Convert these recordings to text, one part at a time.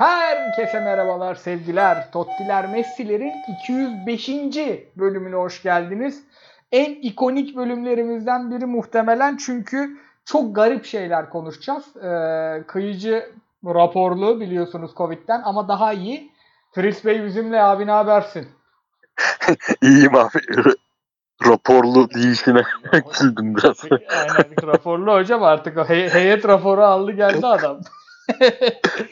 Herkese merhabalar sevgiler. Tottiler Messi'lerin 205. bölümüne hoş geldiniz. En ikonik bölümlerimizden biri muhtemelen çünkü çok garip şeyler konuşacağız. Ee, kıyıcı raporlu biliyorsunuz Covid'den ama daha iyi. Fritz Bey bizimle abi ne habersin? İyiyim abi. Raporlu değişine güldüm biraz. Aynen raporlu hocam artık hey- heyet raporu aldı geldi adam.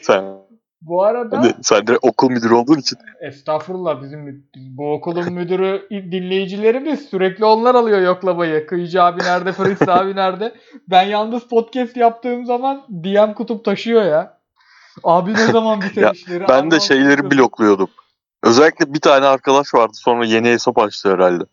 Sen, Bu arada de, sen de okul müdürü olduğun için Estağfurullah bizim bu okulun müdürü dinleyicilerimiz sürekli onlar alıyor yoklamayı. Kıyıcı abi nerede, Fritz abi nerede? Ben yalnız podcast yaptığım zaman DM kutup taşıyor ya. Abi ne zaman biter Ya, işleri? ben de şeyleri blokluyordum. Özellikle bir tane arkadaş vardı sonra yeni hesap açtı herhalde.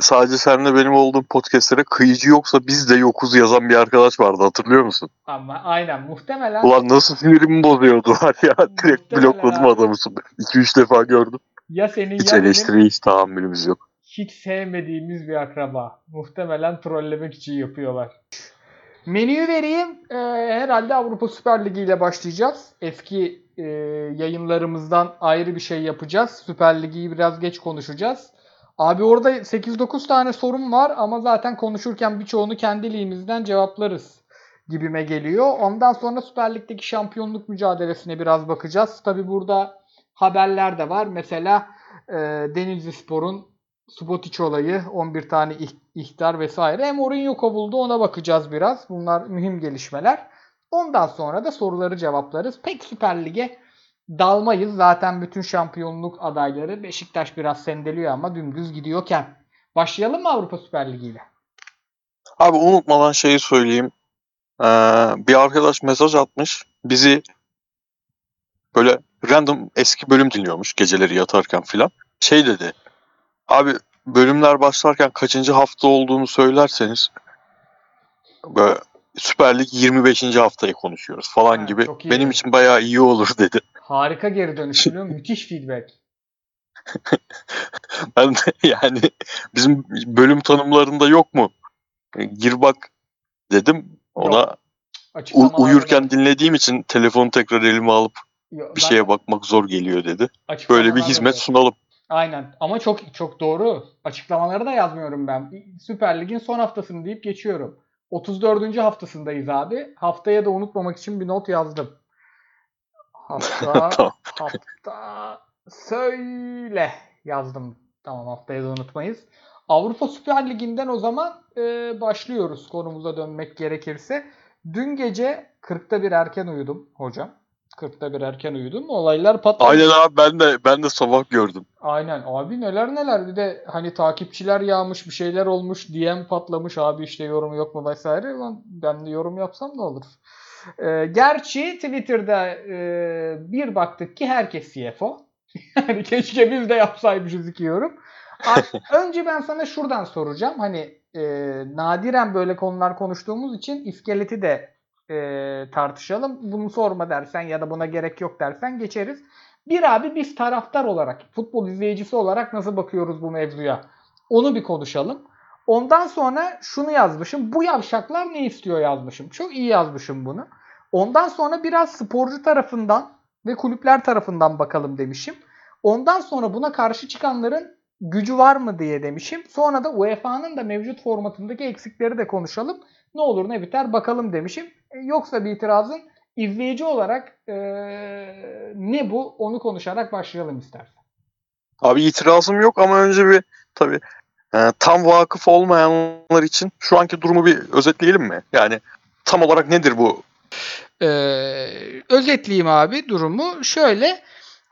Sadece seninle benim olduğum podcastlere kıyıcı yoksa biz de yokuz yazan bir arkadaş vardı hatırlıyor musun? Ama aynen muhtemelen Ulan nasıl sinirimi bozuyordu var ya. Direkt blokladım abi. adamı. 2-3 defa gördüm. ya senin Hiç ya benim eleştiriye hiç tahammülümüz yok. hiç sevmediğimiz bir akraba. Muhtemelen trollemek için yapıyorlar. Menüyü vereyim. Ee, herhalde Avrupa Süper Ligi ile başlayacağız. Eski e, yayınlarımızdan ayrı bir şey yapacağız. Süper Ligi'yi biraz geç konuşacağız. Abi orada 8-9 tane sorun var ama zaten konuşurken birçoğunu kendi ligimizden cevaplarız gibime geliyor. Ondan sonra Süper Lig'deki şampiyonluk mücadelesine biraz bakacağız. Tabi burada haberler de var. Mesela e, Denizli Spor'un Subotic olayı, 11 tane ih- ihtar vesaire. Hem Mourinho kovuldu ona bakacağız biraz. Bunlar mühim gelişmeler. Ondan sonra da soruları cevaplarız. Pek Süper Lig'e dalmayız. Zaten bütün şampiyonluk adayları Beşiktaş biraz sendeliyor ama dümdüz gidiyorken. Başlayalım mı Avrupa Süper Ligi ile? Abi unutmadan şeyi söyleyeyim. Ee, bir arkadaş mesaj atmış. Bizi böyle random eski bölüm dinliyormuş geceleri yatarken filan. Şey dedi. Abi bölümler başlarken kaçıncı hafta olduğunu söylerseniz böyle Süper Lig 25. haftayı konuşuyoruz falan Ha, gibi. Benim için bayağı iyi olur dedi. Harika geri dönüş biliyor? Müthiş feedback. Ben de yani bizim bölüm tanımlarında yok mu? E, Gir bak dedim. Ona u- Açıklamalarda uyurken da- dinlediğim için telefonu tekrar elime alıp Yo, bir şeye bakmak zor geliyor dedi. Böyle bir hizmet da- sunalım. Aynen ama çok çok doğru. Açıklamaları da yazmıyorum ben. Süper Lig'in son haftasını deyip geçiyorum. 34. haftasındayız abi. Haftaya da unutmamak için bir not yazdım. Hafta Tamam. hafta söyle yazdım. Tamam haftaya da unutmayız. Avrupa Süper Ligi'nden o zaman e, başlıyoruz konumuza dönmek gerekirse. Dün gece 40'ta bir erken uyudum hocam. 40'ta bir erken uyudum. Olaylar patladı. Aynen abi ben de ben de sabah gördüm. Aynen abi neler neler bir de hani takipçiler yağmış bir şeyler olmuş DM patlamış abi işte yorum yok mu vesaire Lan ben de yorum yapsam ne olur. Ee, gerçi Twitter'da e, bir baktık ki herkes CFO. Yani keşke biz de yapsaymışız iki yorum. Önce ben sana şuradan soracağım. Hani e, nadiren böyle konular konuştuğumuz için iskeleti de e, tartışalım. Bunu sorma dersen ya da buna gerek yok dersen geçeriz. Bir abi biz taraftar olarak, futbol izleyicisi olarak nasıl bakıyoruz bu mevzuya? Onu bir konuşalım. Ondan sonra şunu yazmışım. Bu yavşaklar ne istiyor yazmışım. Çok iyi yazmışım bunu. Ondan sonra biraz sporcu tarafından ve kulüpler tarafından bakalım demişim. Ondan sonra buna karşı çıkanların gücü var mı diye demişim. Sonra da UEFA'nın da mevcut formatındaki eksikleri de konuşalım. Ne olur ne biter bakalım demişim. E, yoksa bir itirazın izleyici olarak e, ne bu onu konuşarak başlayalım istersen. Abi itirazım yok ama önce bir tabii e, tam vakıf olmayanlar için şu anki durumu bir özetleyelim mi? Yani tam olarak nedir bu? Ee, özetleyeyim abi durumu. Şöyle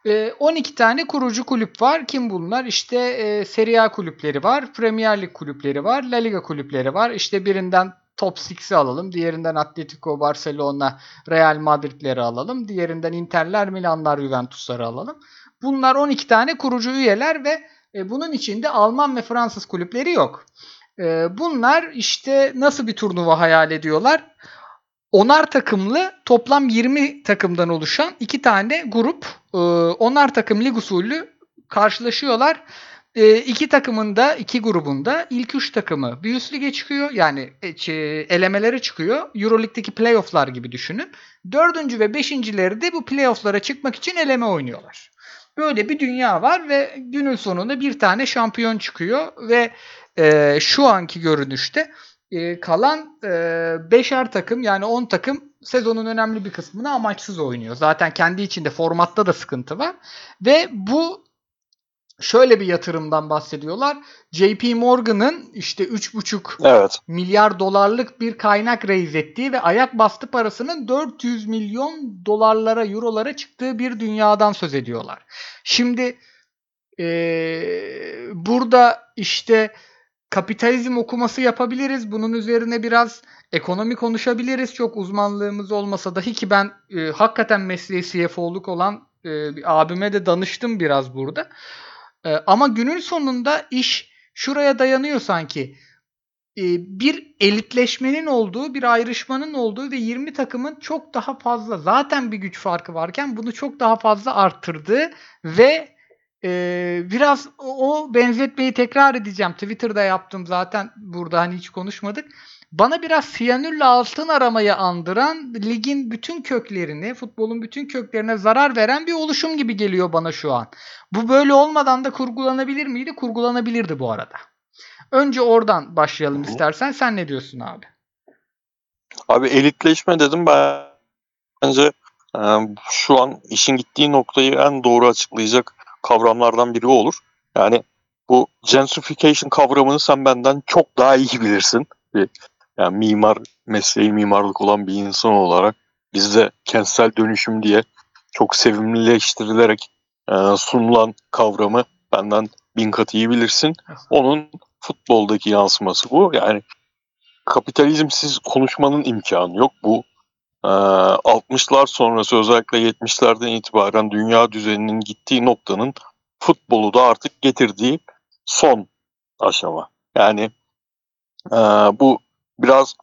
e, 12 tane kurucu kulüp var. Kim bunlar? İşte e, Serie A kulüpleri var. Premier Lig kulüpleri var. La Liga kulüpleri var. İşte birinden Top 6'i alalım. Diğerinden Atletico, Barcelona, Real Madrid'leri alalım. Diğerinden Interler, Milanlar, Juventus'ları alalım. Bunlar 12 tane kurucu üyeler ve e, bunun içinde Alman ve Fransız kulüpleri yok. E, bunlar işte nasıl bir turnuva hayal ediyorlar? Onar takımlı toplam 20 takımdan oluşan iki tane grup e, onar takım lig usulü karşılaşıyorlar e, iki takımında, iki grubunda ilk üç takımı bir lige çıkıyor. Yani e, elemelere çıkıyor. Euroleague'deki playofflar gibi düşünün. Dördüncü ve beşincileri de bu playofflara çıkmak için eleme oynuyorlar. Böyle bir dünya var ve günün sonunda bir tane şampiyon çıkıyor ve e, şu anki görünüşte e, kalan e, beşer takım yani 10 takım sezonun önemli bir kısmını amaçsız oynuyor. Zaten kendi içinde formatta da sıkıntı var. Ve bu şöyle bir yatırımdan bahsediyorlar. JP Morgan'ın işte 3,5 Evet. milyar dolarlık bir kaynak raise ettiği ve ayak bastı parasının 400 milyon dolarlara, eurolara çıktığı bir dünyadan söz ediyorlar. Şimdi eee, burada işte kapitalizm okuması yapabiliriz. Bunun üzerine biraz ekonomi konuşabiliriz. Çok uzmanlığımız olmasa dahi ki ben e, hakikaten mesleği CFO'luk olan e, abime de danıştım biraz burada. E, ama günün sonunda iş şuraya dayanıyor sanki. E, bir elitleşmenin olduğu, bir ayrışmanın olduğu ve 20 takımın çok daha fazla zaten bir güç farkı varken bunu çok daha fazla arttırdığı ve ee, biraz o benzetmeyi tekrar edeceğim. Twitter'da yaptım zaten burada hani hiç konuşmadık. Bana biraz siyanürle altın aramayı andıran ligin bütün köklerini, futbolun bütün köklerine zarar veren bir oluşum gibi geliyor bana şu an. Bu böyle olmadan da kurgulanabilir miydi? Kurgulanabilirdi bu arada. Önce oradan başlayalım istersen. Sen ne diyorsun abi? Abi elitleşme dedim ben bence e, şu an işin gittiği noktayı en doğru açıklayacak kavramlardan biri olur. Yani bu gentrification kavramını sen benden çok daha iyi bilirsin. Bir, yani mimar mesleği mimarlık olan bir insan olarak bizde kentsel dönüşüm diye çok sevimlileştirilerek e, sunulan kavramı benden bin kat iyi bilirsin. Onun futboldaki yansıması bu. Yani kapitalizmsiz konuşmanın imkanı yok. Bu e, 60'lar sonrası özellikle 70'lerden itibaren dünya düzeninin gittiği noktanın futbolu da artık getirdiği son aşama. Yani e, bu biraz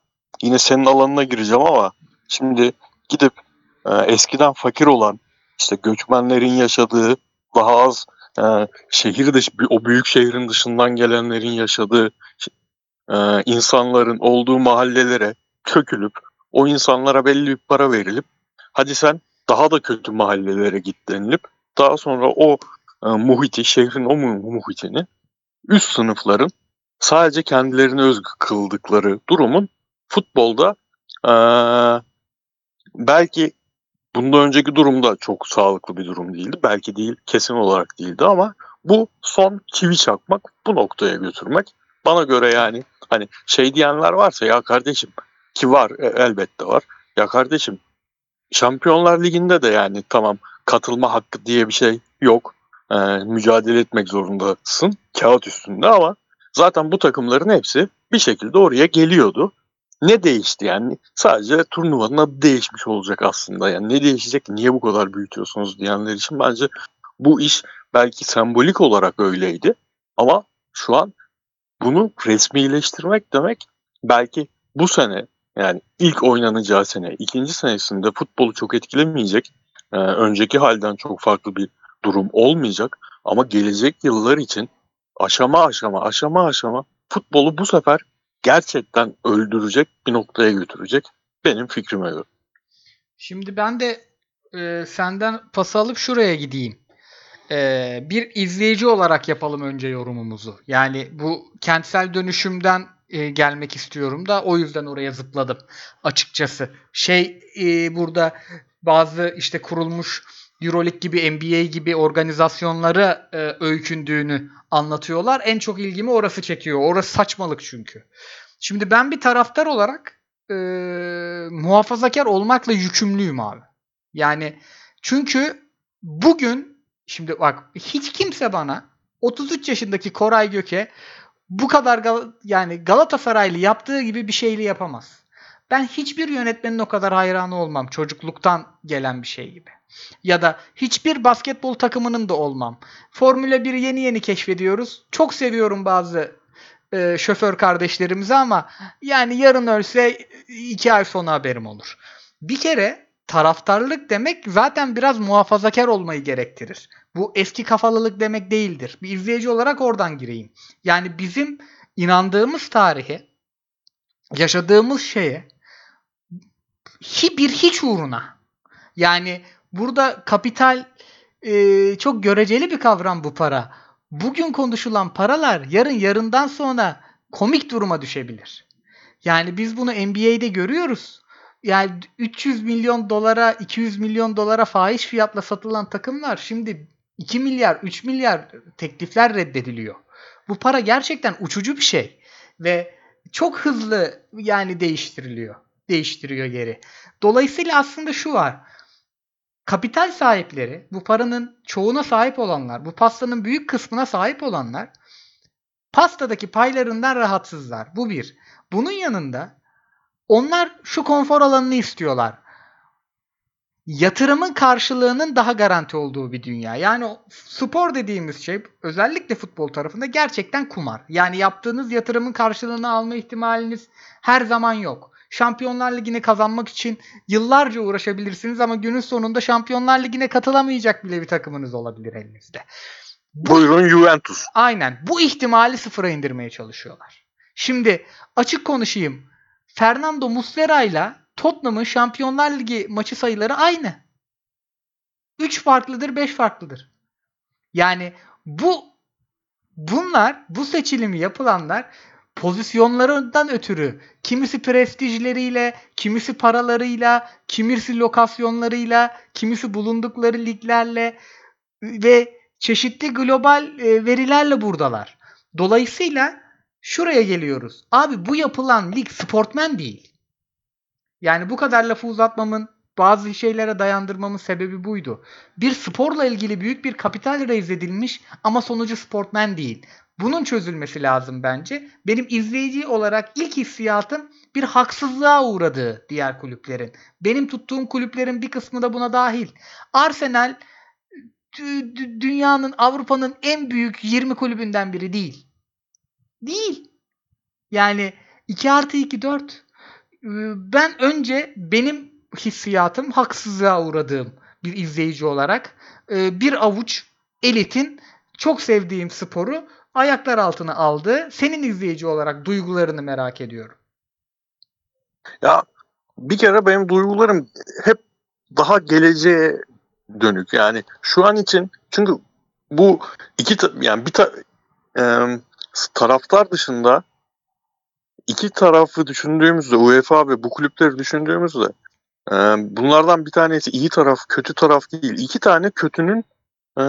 yine senin alanına gireceğim ama şimdi gidip e, eskiden fakir olan işte göçmenlerin yaşadığı daha az e, şehir dışı o büyük şehrin dışından gelenlerin yaşadığı e, insanların olduğu mahallelere çökülüp o insanlara belli bir para verilip hadi sen daha da kötü mahallelere git denilip daha sonra o e, muhiti, şehrin o mu- muhitini üst sınıfların sadece kendilerine özgü kıldıkları durumun futbolda e, belki bundan önceki durumda çok sağlıklı bir durum değildi. Belki değil, kesin olarak değildi ama bu son çivi çakmak, bu noktaya götürmek. Bana göre yani hani şey diyenler varsa ya kardeşim ki var e, elbette var. Ya kardeşim Şampiyonlar Ligi'nde de yani tamam katılma hakkı diye bir şey yok. Ee, mücadele etmek zorundasın kağıt üstünde ama zaten bu takımların hepsi bir şekilde oraya geliyordu. Ne değişti yani? Sadece turnuvanın adı değişmiş olacak aslında. Yani ne değişecek? Niye bu kadar büyütüyorsunuz diyenler için bence bu iş belki sembolik olarak öyleydi. Ama şu an bunu resmileştirmek demek belki bu sene yani ilk oynanacağı sene, ikinci senesinde futbolu çok etkilemeyecek. e, önceki halden çok farklı bir durum olmayacak. Ama gelecek yıllar için aşama aşama aşama aşama futbolu bu sefer gerçekten öldürecek bir noktaya götürecek. Benim fikrime göre. Şimdi ben de e, senden pas alıp şuraya gideyim. E, bir izleyici olarak yapalım önce yorumumuzu. Yani bu kentsel dönüşümden e, gelmek istiyorum da o yüzden oraya zıpladım açıkçası. Şey e, burada bazı işte kurulmuş Euroleague gibi NBA gibi organizasyonlara e, öykündüğünü anlatıyorlar. En çok ilgimi orası çekiyor. Orası saçmalık çünkü. Şimdi ben bir taraftar olarak e, muhafazakar olmakla yükümlüyüm abi. Yani çünkü bugün şimdi bak hiç kimse bana 33 yaşındaki Koray Göke bu kadar Gal- yani Galatasaraylı yaptığı gibi bir şeyli yapamaz. Ben hiçbir yönetmenin o kadar hayranı olmam. Çocukluktan gelen bir şey gibi. Ya da hiçbir basketbol takımının da olmam. Formula 1'i yeni yeni keşfediyoruz. Çok seviyorum bazı e, şoför kardeşlerimizi ama yani yarın ölse iki ay sonra haberim olur. Bir kere taraftarlık demek zaten biraz muhafazakar olmayı gerektirir. Bu eski kafalılık demek değildir. Bir izleyici olarak oradan gireyim. Yani bizim inandığımız tarihe, yaşadığımız şeye bir hiç uğruna. Yani burada kapital e, çok göreceli bir kavram bu para. Bugün konuşulan paralar yarın yarından sonra komik duruma düşebilir. Yani biz bunu NBA'de görüyoruz. Yani 300 milyon dolara, 200 milyon dolara fahiş fiyatla satılan takımlar şimdi 2 milyar, 3 milyar teklifler reddediliyor. Bu para gerçekten uçucu bir şey ve çok hızlı yani değiştiriliyor. Değiştiriyor geri. Dolayısıyla aslında şu var. Kapital sahipleri, bu paranın çoğuna sahip olanlar, bu pastanın büyük kısmına sahip olanlar pastadaki paylarından rahatsızlar. Bu bir. Bunun yanında onlar şu konfor alanını istiyorlar. Yatırımın karşılığının daha garanti olduğu bir dünya. Yani spor dediğimiz şey özellikle futbol tarafında gerçekten kumar. Yani yaptığınız yatırımın karşılığını alma ihtimaliniz her zaman yok. Şampiyonlar Ligi'ni kazanmak için yıllarca uğraşabilirsiniz ama günün sonunda Şampiyonlar Ligi'ne katılamayacak bile bir takımınız olabilir elinizde. Bu, Buyurun Juventus. Aynen. Bu ihtimali sıfıra indirmeye çalışıyorlar. Şimdi açık konuşayım. Fernando Muslera ile Tottenham'ın Şampiyonlar Ligi maçı sayıları aynı. 3 farklıdır, 5 farklıdır. Yani bu bunlar, bu seçilimi yapılanlar pozisyonlarından ötürü kimisi prestijleriyle, kimisi paralarıyla, kimisi lokasyonlarıyla, kimisi bulundukları liglerle ve çeşitli global e, verilerle buradalar. Dolayısıyla şuraya geliyoruz. Abi bu yapılan lig sportmen değil. Yani bu kadar lafı uzatmamın bazı şeylere dayandırmamın sebebi buydu. Bir sporla ilgili büyük bir kapital reiz edilmiş ama sonucu sportmen değil. Bunun çözülmesi lazım bence. Benim izleyici olarak ilk hissiyatım bir haksızlığa uğradığı diğer kulüplerin. Benim tuttuğum kulüplerin bir kısmı da buna dahil. Arsenal dünyanın Avrupa'nın en büyük 20 kulübünden biri değil. Değil. Yani 2 artı 2 4. Ben önce benim hissiyatım haksızlığa uğradığım bir izleyici olarak e, bir avuç elitin çok sevdiğim sporu ayaklar altına aldı. Senin izleyici olarak duygularını merak ediyorum. Ya bir kere benim duygularım hep daha geleceğe dönük. Yani şu an için çünkü bu iki yani bir ta, e, taraftar dışında iki tarafı düşündüğümüzde UEFA ve bu kulüpleri düşündüğümüzde e, bunlardan bir tanesi iyi taraf kötü taraf değil. İki tane kötünün e,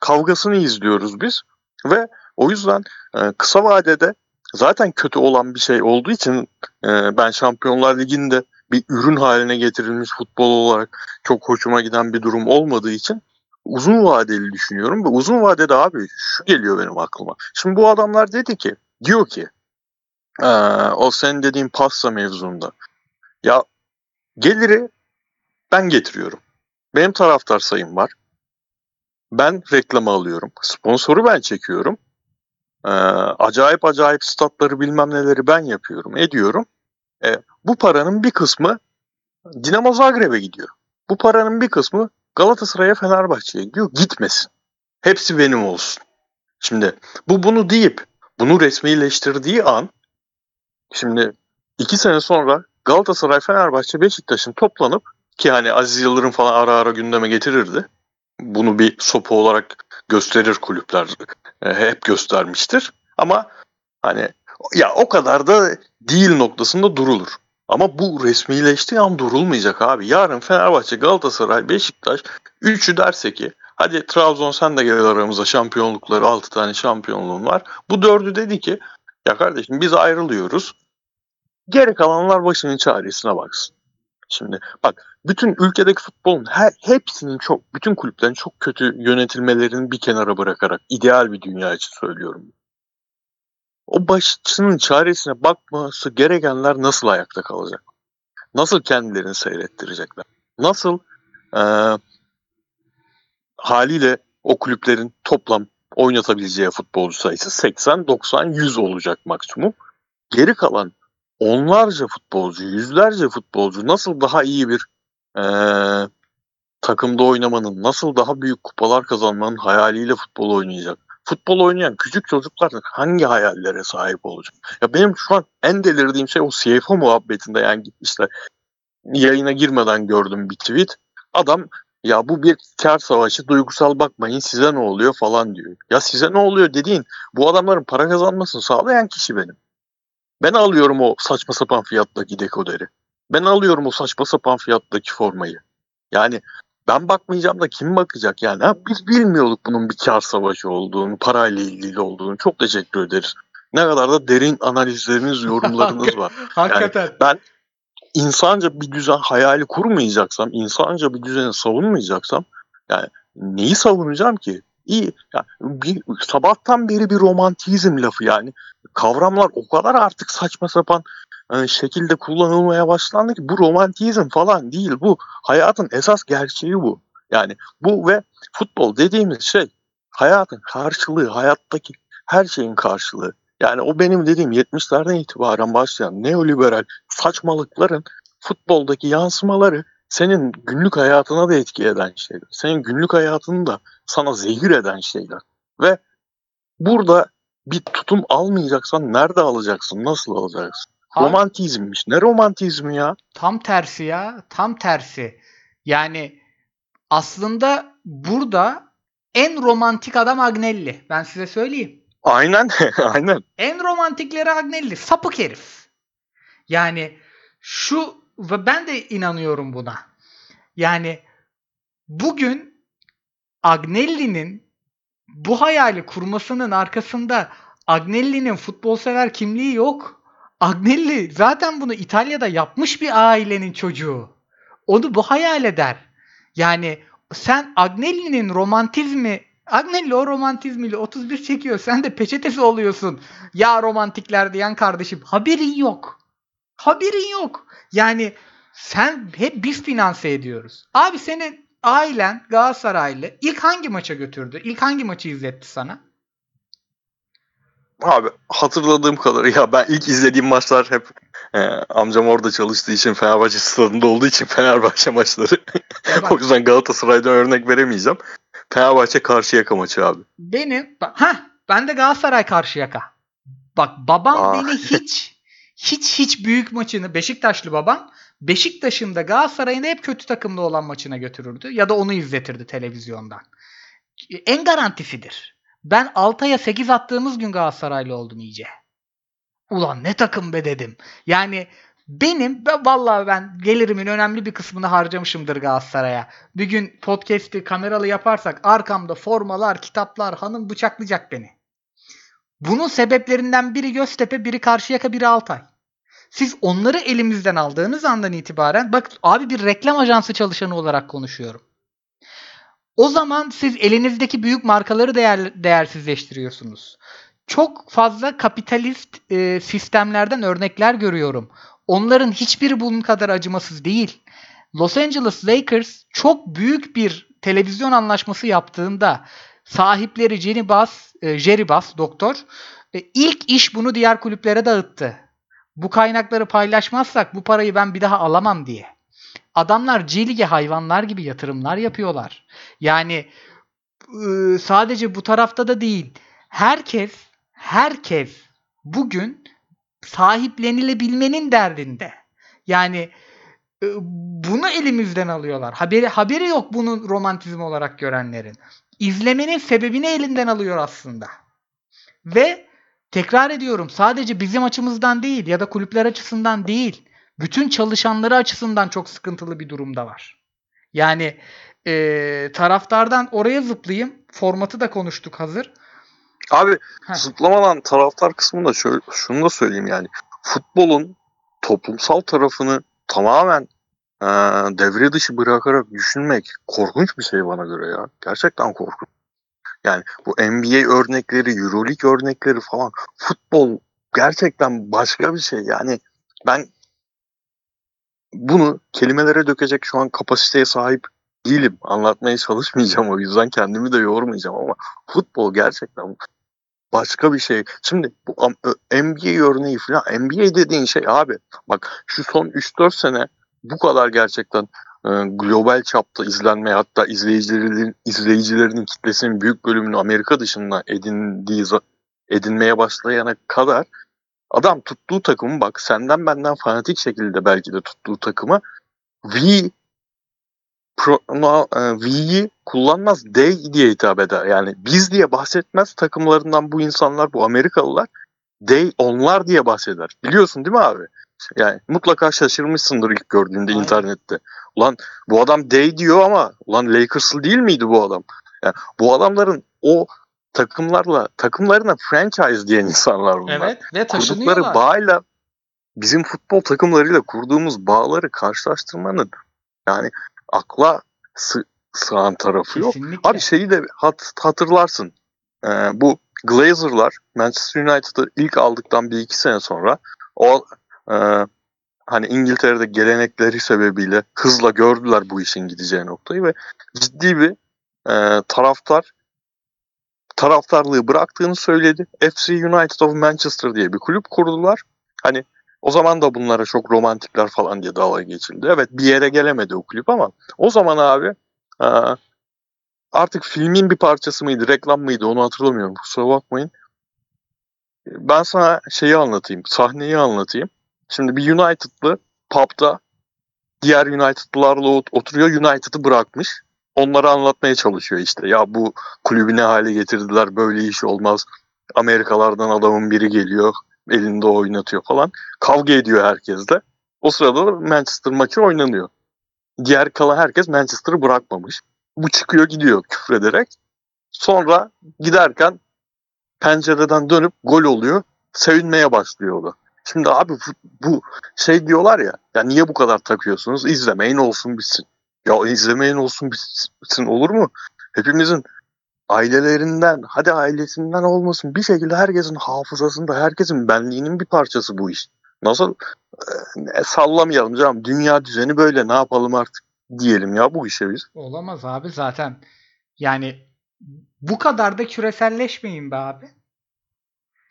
kavgasını izliyoruz biz ve o yüzden e, kısa vadede zaten kötü olan bir şey olduğu için e, ben Şampiyonlar Ligi'nde bir ürün haline getirilmiş futbol olarak çok hoşuma giden bir durum olmadığı için uzun vadeli düşünüyorum ve uzun vadede abi şu geliyor benim aklıma. Şimdi bu adamlar dedi ki diyor ki ee, o sen dediğin pasta mevzunda ya geliri ben getiriyorum. Benim taraftar sayım var. Ben reklamı alıyorum. Sponsoru ben çekiyorum. Ee, acayip acayip statları bilmem neleri ben yapıyorum, ediyorum. E, bu paranın bir kısmı Dinamo Zagreb'e gidiyor. Bu paranın bir kısmı Galatasaray'a Fenerbahçe'ye gidiyor. Gitmesin. Hepsi benim olsun. Şimdi bu bunu deyip bunu resmileştirdiği an şimdi iki sene sonra Galatasaray, Fenerbahçe, Beşiktaş'ın toplanıp ki hani Aziz Yıldırım falan ara ara gündeme getirirdi. Bunu bir sopa olarak gösterir kulüpler. E, hep göstermiştir. Ama hani ya o kadar da değil noktasında durulur. Ama bu resmileştiği an durulmayacak abi. Yarın Fenerbahçe, Galatasaray, Beşiktaş üçü derse ki hadi Trabzon sen de gel aramıza şampiyonlukları 6 tane şampiyonluğun var. Bu dördü dedi ki ya kardeşim biz ayrılıyoruz. Geri kalanlar başının çaresine baksın. Şimdi bak bütün ülkedeki futbolun her, hepsinin çok bütün kulüplerin çok kötü yönetilmelerini bir kenara bırakarak ideal bir dünya için söylüyorum o başının çaresine bakması gerekenler nasıl ayakta kalacak? Nasıl kendilerini seyrettirecekler? Nasıl e, haliyle o kulüplerin toplam oynatabileceği futbolcu sayısı 80, 90, 100 olacak maksimum. Geri kalan onlarca futbolcu, yüzlerce futbolcu nasıl daha iyi bir e, takımda oynamanın, nasıl daha büyük kupalar kazanmanın hayaliyle futbol oynayacak. Futbol oynayan küçük çocuklar hangi hayallere sahip olacak? Ya benim şu an en delirdiğim şey o CFO muhabbetinde yani işte yayına girmeden gördüm bir tweet. Adam ya bu bir kar savaşı duygusal bakmayın size ne oluyor falan diyor. Ya size ne oluyor dediğin bu adamların para kazanmasını sağlayan kişi benim. Ben alıyorum o saçma sapan fiyattaki dekoderi. Ben alıyorum o saçma sapan fiyattaki formayı. Yani ben bakmayacağım da kim bakacak yani? Ha, biz bilmiyorduk bunun bir kar savaşı olduğunu, parayla ilgili olduğunu. Çok teşekkür ederiz. Ne kadar da derin analizleriniz, yorumlarınız var. Hakikaten. Yani ben insanca bir düzen hayali kurmayacaksam, insanca bir düzeni savunmayacaksam yani neyi savunacağım ki? İyi. Yani bir, sabahtan beri bir romantizm lafı yani. Kavramlar o kadar artık saçma sapan e, şekilde kullanılmaya başlandı ki bu romantizm falan değil. Bu hayatın esas gerçeği bu. Yani bu ve futbol dediğimiz şey hayatın karşılığı, hayattaki her şeyin karşılığı. Yani o benim dediğim 70'lerden itibaren başlayan neoliberal saçmalıkların futboldaki yansımaları senin günlük hayatına da etki eden şeyler. Senin günlük hayatını da sana zehir eden şeyler. Ve burada bir tutum almayacaksan nerede alacaksın? Nasıl alacaksın? Abi, Romantizmmiş. Ne romantizmi ya? tam tersi ya. Tam tersi. Yani aslında burada en romantik adam Agnelli. Ben size söyleyeyim. Aynen. Aynen. En romantikleri Agnelli. Sapık herif. Yani şu ve ben de inanıyorum buna. Yani bugün Agnelli'nin bu hayali kurmasının arkasında Agnelli'nin futbol sever kimliği yok. Agnelli zaten bunu İtalya'da yapmış bir ailenin çocuğu. Onu bu hayal eder. Yani sen Agnelli'nin romantizmi Agnelli o romantizmiyle 31 çekiyor. Sen de peçetesi oluyorsun. Ya romantikler diyen kardeşim. Haberin yok. Haberin yok. Yani sen hep biz finanse ediyoruz. Abi senin ailen Galatasaraylı ilk hangi maça götürdü? İlk hangi maçı izletti sana? Abi hatırladığım kadarıyla ben ilk izlediğim maçlar hep e, amcam orada çalıştığı için Fenerbahçe stadında olduğu için Fenerbahçe maçları. O yüzden Galatasaray'dan örnek veremeyeceğim. Fenerbahçe Karşıyaka maçı abi. benim ha ben de Galatasaray Karşıyaka. Bak babam Aa. beni hiç hiç hiç büyük maçını Beşiktaşlı babam Beşiktaş'ın da Galatasaray'ın da hep kötü takımda olan maçına götürürdü ya da onu izletirdi televizyondan. En garantisidir. Ben Altay'a 8 attığımız gün Galatasaraylı oldum iyice. Ulan ne takım be dedim. Yani benim ben vallahi ben gelirimin önemli bir kısmını harcamışımdır Galatasaray'a. Bir gün podcast'i kameralı yaparsak arkamda formalar, kitaplar, hanım bıçaklayacak beni. Bunun sebeplerinden biri Göztepe, biri Karşıyaka, biri Altay. Siz onları elimizden aldığınız andan itibaren bak abi bir reklam ajansı çalışanı olarak konuşuyorum. O zaman siz elinizdeki büyük markaları değer, değersizleştiriyorsunuz. Çok fazla kapitalist e, sistemlerden örnekler görüyorum. Onların hiçbiri bunun kadar acımasız değil. Los Angeles Lakers çok büyük bir televizyon anlaşması yaptığında sahipleri Jenny Bass, e, Jerry Bass doktor e, ilk iş bunu diğer kulüplere dağıttı. Bu kaynakları paylaşmazsak bu parayı ben bir daha alamam diye. Adamlar G Lig'e hayvanlar gibi yatırımlar yapıyorlar. Yani e, sadece bu tarafta da değil. Herkes herkes bugün sahiplenilebilmenin derdinde. Yani e, bunu elimizden alıyorlar. Haberi haberi yok bunun romantizm olarak görenlerin. İzlemenin sebebini elinden alıyor aslında. Ve tekrar ediyorum sadece bizim açımızdan değil ya da kulüpler açısından değil. Bütün çalışanları açısından çok sıkıntılı bir durumda var. Yani e, taraftardan oraya zıplayayım. Formatı da konuştuk hazır. Abi Heh. zıplamadan taraftar kısmında şöyle, şunu da söyleyeyim yani. Futbolun toplumsal tarafını tamamen e, devre dışı bırakarak düşünmek korkunç bir şey bana göre ya. Gerçekten korkunç. Yani bu NBA örnekleri, Euroleague örnekleri falan futbol gerçekten başka bir şey. Yani ben bunu kelimelere dökecek şu an kapasiteye sahip değilim. Anlatmaya çalışmayacağım o yüzden kendimi de yormayacağım ama futbol gerçekten başka bir şey. Şimdi bu NBA örneği falan NBA dediğin şey abi bak şu son 3-4 sene bu kadar gerçekten global çapta izlenmeye hatta izleyicilerin izleyicilerinin kitlesinin büyük bölümünü Amerika dışında edindiği edinmeye başlayana kadar adam tuttuğu takımı bak senden benden fanatik şekilde belki de tuttuğu takımı V e, V'yi kullanmaz D diye hitap eder. Yani biz diye bahsetmez takımlarından bu insanlar, bu Amerikalılar. They onlar diye bahseder. Biliyorsun değil mi abi? Yani mutlaka şaşırmışsındır ilk gördüğünde Aynen. internette. Ulan bu adam Day diyor ama ulan Lakers'lı değil miydi bu adam? Yani bu adamların o takımlarla takımlarına franchise diyen insanlar bunlar. Evet ve. Kurdukları bağıyla bizim futbol takımlarıyla kurduğumuz bağları karşılaştırmanın yani akla sı- sığan tarafı Kesinlikle. yok. Abi şeyi de hat- hatırlarsın. Ee, bu Glazer'lar Manchester United'ı ilk aldıktan bir iki sene sonra o e, hani İngiltere'de gelenekleri sebebiyle hızla gördüler bu işin gideceği noktayı ve ciddi bir e, taraftar taraftarlığı bıraktığını söyledi. FC United of Manchester diye bir kulüp kurdular. Hani o zaman da bunlara çok romantikler falan diye dalga geçildi. Evet bir yere gelemedi o kulüp ama o zaman abi e, artık filmin bir parçası mıydı, reklam mıydı onu hatırlamıyorum. Kusura bakmayın. Ben sana şeyi anlatayım, sahneyi anlatayım. Şimdi bir United'lı pub'da diğer United'lılarla oturuyor. United'ı bırakmış. Onları anlatmaya çalışıyor işte. Ya bu kulübü ne hale getirdiler, böyle iş olmaz. Amerikalardan adamın biri geliyor, elinde oynatıyor falan. Kavga ediyor herkesle. O sırada Manchester maçı oynanıyor. Diğer kalan herkes Manchester'ı bırakmamış. Bu çıkıyor gidiyor küfrederek. Sonra giderken pencereden dönüp gol oluyor. Sevinmeye başlıyor o da. Şimdi abi bu şey diyorlar ya, ya niye bu kadar takıyorsunuz? İzlemeyin olsun bitsin. Ya izlemeyin olsun bitsin olur mu? Hepimizin ailelerinden, hadi ailesinden olmasın bir şekilde herkesin hafızasında, herkesin benliğinin bir parçası bu iş. Nasıl e, sallamayalım canım. Dünya düzeni böyle ne yapalım artık diyelim ya bu işe biz. Olamaz abi zaten. Yani bu kadar da küreselleşmeyin be abi.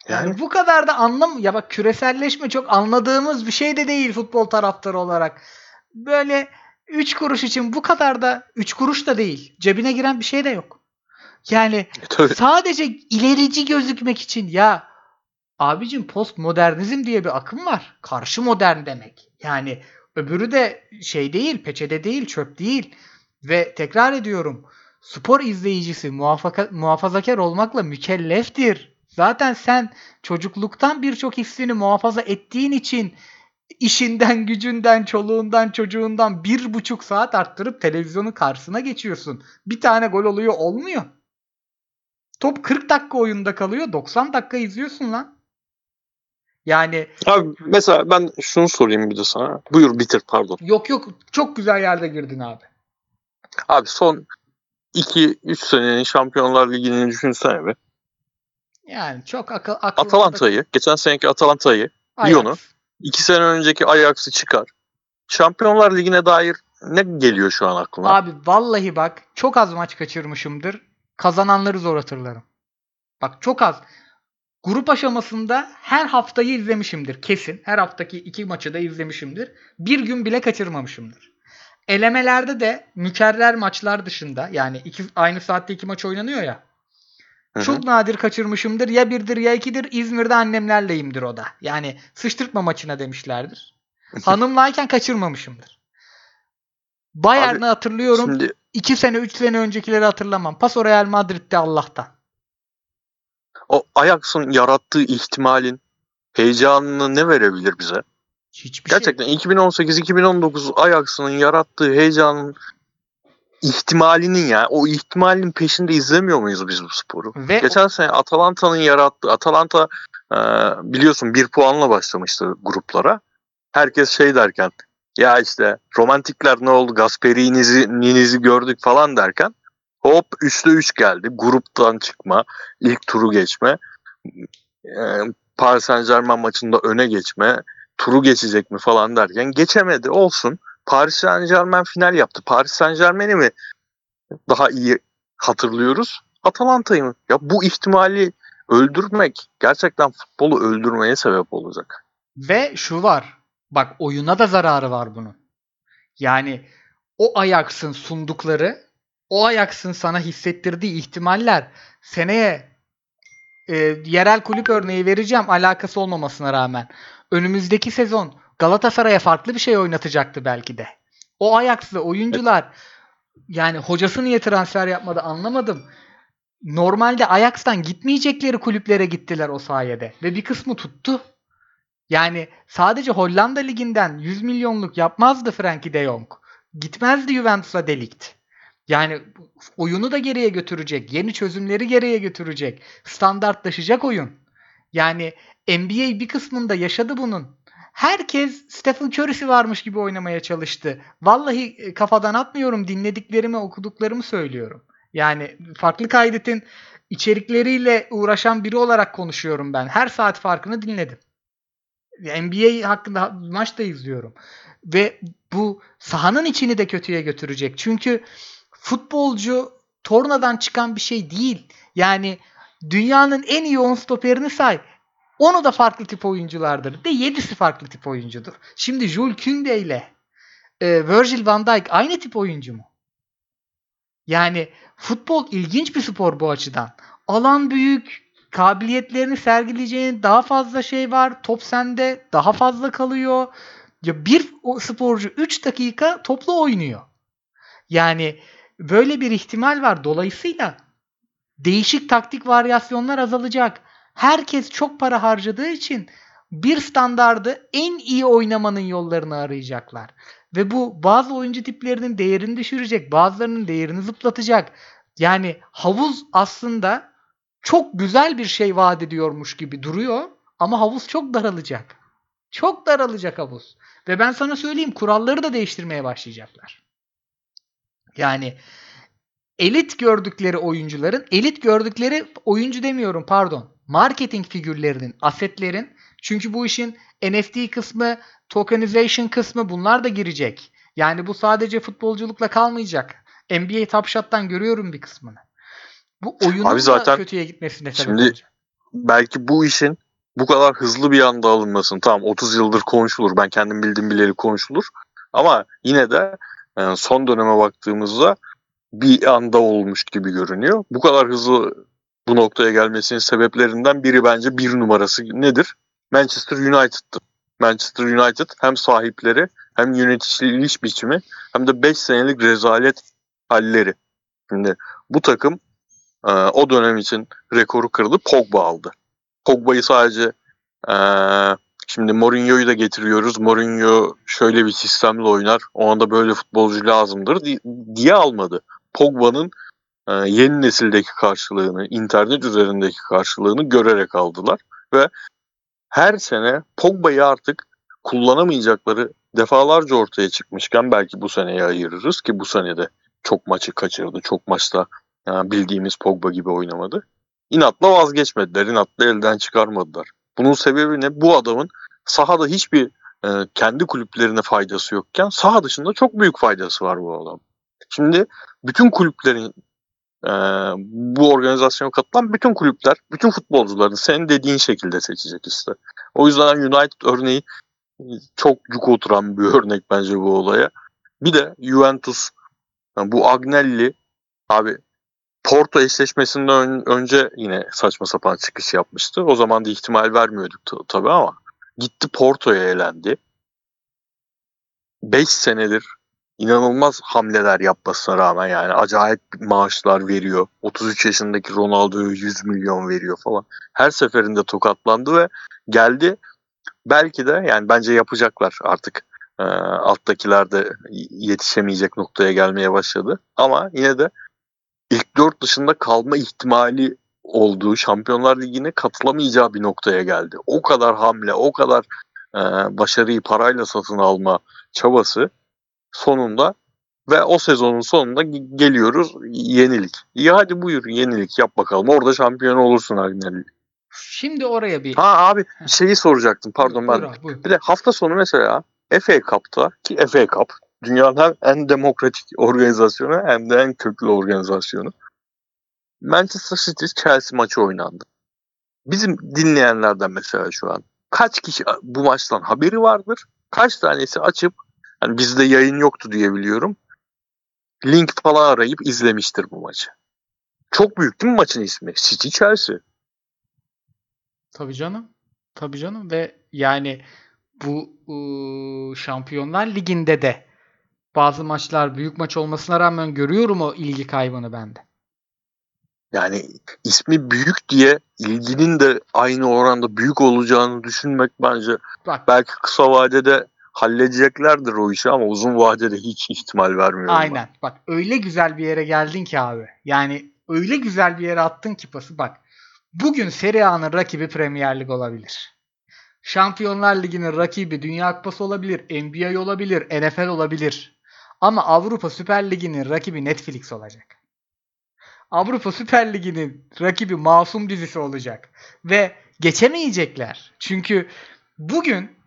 Yani, yani bu kadar da anlam ya bak küreselleşme çok anladığımız bir şey de değil futbol taraftarı olarak. Böyle 3 kuruş için bu kadar da 3 kuruş da değil. Cebine giren bir şey de yok. Yani e, Tabii. sadece ilerici gözükmek için ya abicim postmodernizm diye bir akım var. Karşı modern demek. Yani öbürü de şey değil, peçete değil, çöp değil. Ve tekrar ediyorum spor izleyicisi muhafaka, muhafazakar olmakla mükelleftir. Zaten sen çocukluktan birçok hissini muhafaza ettiğin için işinden, gücünden, çoluğundan, çocuğundan bir buçuk saat arttırıp televizyonun karşısına geçiyorsun. Bir tane gol oluyor olmuyor. Top 40 dakika oyunda kalıyor. 90 dakika izliyorsun lan. Yani Abi mesela ben şunu sorayım bir de sana. Buyur bitir pardon. Yok yok çok güzel yerde girdin abi. Abi son 2-3 senenin Şampiyonlar Ligi'ni düşünsene be. Yani çok akıl akıl Atalanta'yı, geçen seneki Atalanta'yı, Lyon'u, 2 sene önceki Ajax'ı çıkar. Şampiyonlar Ligi'ne dair ne geliyor şu an aklına? Abi vallahi bak çok az maç kaçırmışımdır. Kazananları zor hatırlarım. Bak çok az. Grup aşamasında her haftayı izlemişimdir kesin. Her haftaki iki maçı da izlemişimdir. Bir gün bile kaçırmamışımdır. Elemelerde de mükerrer maçlar dışında yani iki, aynı saatte iki maç oynanıyor ya. Hı-hı. Çok nadir kaçırmışımdır. Ya birdir ya ikidir. İzmir'de annemlerleyimdir o da. Yani sıçtırtma maçına demişlerdir. Hanımlayken kaçırmamışımdır. Bayern'i hatırlıyorum. Şimdi... 2 sene 3 sene öncekileri hatırlamam. Paso Real Madrid'de Allah'tan. O Ajax'ın yarattığı ihtimalin heyecanını ne verebilir bize? Hiçbir Gerçekten şey. 2018-2019 Ajax'ın yarattığı heyecanın ihtimalinin ya o ihtimalin peşinde izlemiyor muyuz biz bu sporu? Ve Geçen sene Atalanta'nın yarattığı Atalanta e, biliyorsun bir puanla başlamıştı gruplara. Herkes şey derken ya işte romantikler ne oldu Gasperi'nizi gördük falan derken hop 3'te 3 geldi. Gruptan çıkma, ilk turu geçme, e, Paris Saint Germain maçında öne geçme, turu geçecek mi falan derken geçemedi olsun. Paris Saint Germain final yaptı. Paris Saint Germain'i mi daha iyi hatırlıyoruz? Atalanta'yı mı? Ya bu ihtimali öldürmek gerçekten futbolu öldürmeye sebep olacak. Ve şu var. Bak oyuna da zararı var bunun. Yani o Ajax'ın sundukları, o Ajax'ın sana hissettirdiği ihtimaller seneye e, yerel kulüp örneği vereceğim alakası olmamasına rağmen. Önümüzdeki sezon Galatasaray'a farklı bir şey oynatacaktı belki de. O Ajax'lı oyuncular yani hocası niye transfer yapmadı anlamadım. Normalde Ajax'tan gitmeyecekleri kulüplere gittiler o sayede ve bir kısmı tuttu. Yani sadece Hollanda liginden 100 milyonluk yapmazdı Frankie de Jong. Gitmezdi Juventus'a delikt. Yani oyunu da geriye götürecek. Yeni çözümleri geriye götürecek. Standartlaşacak oyun. Yani NBA bir kısmında yaşadı bunun. Herkes Stephen Curry'si varmış gibi oynamaya çalıştı. Vallahi e, kafadan atmıyorum. Dinlediklerimi, okuduklarımı söylüyorum. Yani farklı kaydetin içerikleriyle uğraşan biri olarak konuşuyorum ben. Her saat farkını dinledim. NBA hakkında maç da izliyorum. Ve bu sahanın içini de kötüye götürecek. Çünkü futbolcu tornadan çıkan bir şey değil. Yani dünyanın en iyi 10 stoperini say. Onu da farklı tip oyunculardır. De 7'si farklı tip oyuncudur. Şimdi Jules Koundé ile e, Virgil van Dijk aynı tip oyuncu mu? Yani futbol ilginç bir spor bu açıdan. Alan büyük, kabiliyetlerini sergileyeceğin daha fazla şey var. Top sende daha fazla kalıyor. Ya bir sporcu 3 dakika toplu oynuyor. Yani böyle bir ihtimal var. Dolayısıyla değişik taktik varyasyonlar azalacak. Herkes çok para harcadığı için bir standardı en iyi oynamanın yollarını arayacaklar. Ve bu bazı oyuncu tiplerinin değerini düşürecek, bazılarının değerini zıplatacak. Yani havuz aslında çok güzel bir şey vaat ediyormuş gibi duruyor ama havuz çok daralacak. Çok daralacak havuz. Ve ben sana söyleyeyim kuralları da değiştirmeye başlayacaklar. Yani elit gördükleri oyuncuların, elit gördükleri oyuncu demiyorum pardon, marketing figürlerinin, asetlerin çünkü bu işin NFT kısmı, tokenization kısmı bunlar da girecek. Yani bu sadece futbolculukla kalmayacak. NBA Top Shot'tan görüyorum bir kısmını. Bu oyunun Abi zaten da kötüye gitmesine sebep şimdi olacak. belki bu işin bu kadar hızlı bir anda alınmasın. Tamam 30 yıldır konuşulur. Ben kendim bildiğim bileli konuşulur. Ama yine de e, son döneme baktığımızda bir anda olmuş gibi görünüyor. Bu kadar hızlı bu noktaya gelmesinin sebeplerinden biri bence bir numarası nedir? Manchester United'tır. Manchester United hem sahipleri hem yöneticilik biçimi hem de 5 senelik rezalet halleri. Şimdi bu takım e, o dönem için rekoru kırdı. Pogba aldı. Pogba'yı sadece e, şimdi Mourinho'yu da getiriyoruz. Mourinho şöyle bir sistemle oynar. O anda böyle futbolcu lazımdır di- diye almadı. Pogba'nın yeni nesildeki karşılığını, internet üzerindeki karşılığını görerek aldılar ve her sene Pogba'yı artık kullanamayacakları defalarca ortaya çıkmışken belki bu seneye ayırırız ki bu senede çok maçı kaçırdı. Çok maçta yani bildiğimiz Pogba gibi oynamadı. İnatla vazgeçmediler. inatla elden çıkarmadılar. Bunun sebebi ne? Bu adamın sahada hiçbir e, kendi kulüplerine faydası yokken saha dışında çok büyük faydası var bu adam. Şimdi bütün kulüplerin e, bu organizasyona katılan bütün kulüpler, bütün futbolcularını senin dediğin şekilde seçecek işte. O yüzden United örneği çok cuk oturan bir örnek bence bu olaya. Bir de Juventus yani bu Agnelli abi Porto eşleşmesinden ön- önce yine saçma sapan çıkış yapmıştı. O zaman da ihtimal vermiyorduk ta- tabii ama gitti Porto'ya elendi. 5 senedir inanılmaz hamleler yapmasına rağmen yani acayip maaşlar veriyor. 33 yaşındaki Ronaldo'ya 100 milyon veriyor falan. Her seferinde tokatlandı ve geldi. Belki de yani bence yapacaklar artık. E, alttakiler de yetişemeyecek noktaya gelmeye başladı. Ama yine de ilk dört dışında kalma ihtimali olduğu Şampiyonlar Ligi'ne katılamayacağı bir noktaya geldi. O kadar hamle, o kadar e, başarıyı parayla satın alma çabası sonunda ve o sezonun sonunda ge- geliyoruz yenilik. İyi hadi buyur yenilik yap bakalım. Orada şampiyon olursun Agnelli. Şimdi oraya bir Ha abi şeyi soracaktım pardon ben. Buyur buyur. Bir de hafta sonu mesela FA Cup'ta ki FA Cup dünyanın en demokratik organizasyonu hem de en köklü organizasyonu. Manchester City Chelsea maçı oynandı. Bizim dinleyenlerden mesela şu an kaç kişi bu maçtan haberi vardır? Kaç tanesi açıp hani bizde yayın yoktu diye biliyorum. link falan arayıp izlemiştir bu maçı. Çok büyük değil mi maçın ismi? City Chelsea. Tabii canım. Tabii canım ve yani bu ıı, Şampiyonlar Ligi'nde de bazı maçlar büyük maç olmasına rağmen görüyorum o ilgi kaybını bende. Yani ismi büyük diye ilginin de aynı oranda büyük olacağını düşünmek bence Bak belki kısa vadede halledeceklerdir o işi ama uzun vadede hiç ihtimal vermiyorum. ben. aynen. Bak öyle güzel bir yere geldin ki abi. Yani öyle güzel bir yere attın ki pası bak. Bugün Serie A'nın rakibi Premier Lig olabilir. Şampiyonlar Ligi'nin rakibi Dünya Kupası olabilir, NBA olabilir, NFL olabilir. Ama Avrupa Süper Ligi'nin rakibi Netflix olacak. Avrupa Süper Ligi'nin rakibi Masum dizisi olacak. Ve geçemeyecekler. Çünkü bugün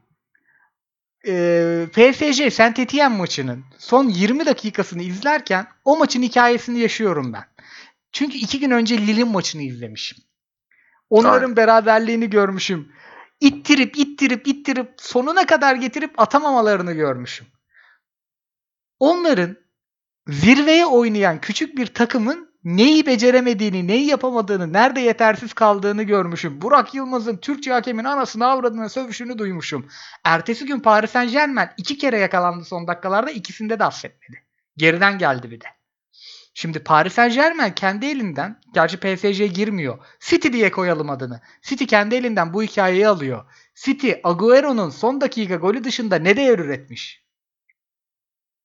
e, PSG Saint Etienne maçının son 20 dakikasını izlerken o maçın hikayesini yaşıyorum ben. Çünkü iki gün önce Lille'in maçını izlemişim. Onların Aynen. beraberliğini görmüşüm. İttirip ittirip ittirip sonuna kadar getirip atamamalarını görmüşüm. Onların zirveye oynayan küçük bir takımın neyi beceremediğini, neyi yapamadığını, nerede yetersiz kaldığını görmüşüm. Burak Yılmaz'ın Türkçe hakemin anasını avradına sövüşünü duymuşum. Ertesi gün Paris Saint Germain iki kere yakalandı son dakikalarda ikisinde de affetmedi. Geriden geldi bir de. Şimdi Paris Saint Germain kendi elinden, gerçi PSG girmiyor. City diye koyalım adını. City kendi elinden bu hikayeyi alıyor. City Agüero'nun son dakika golü dışında ne değer üretmiş?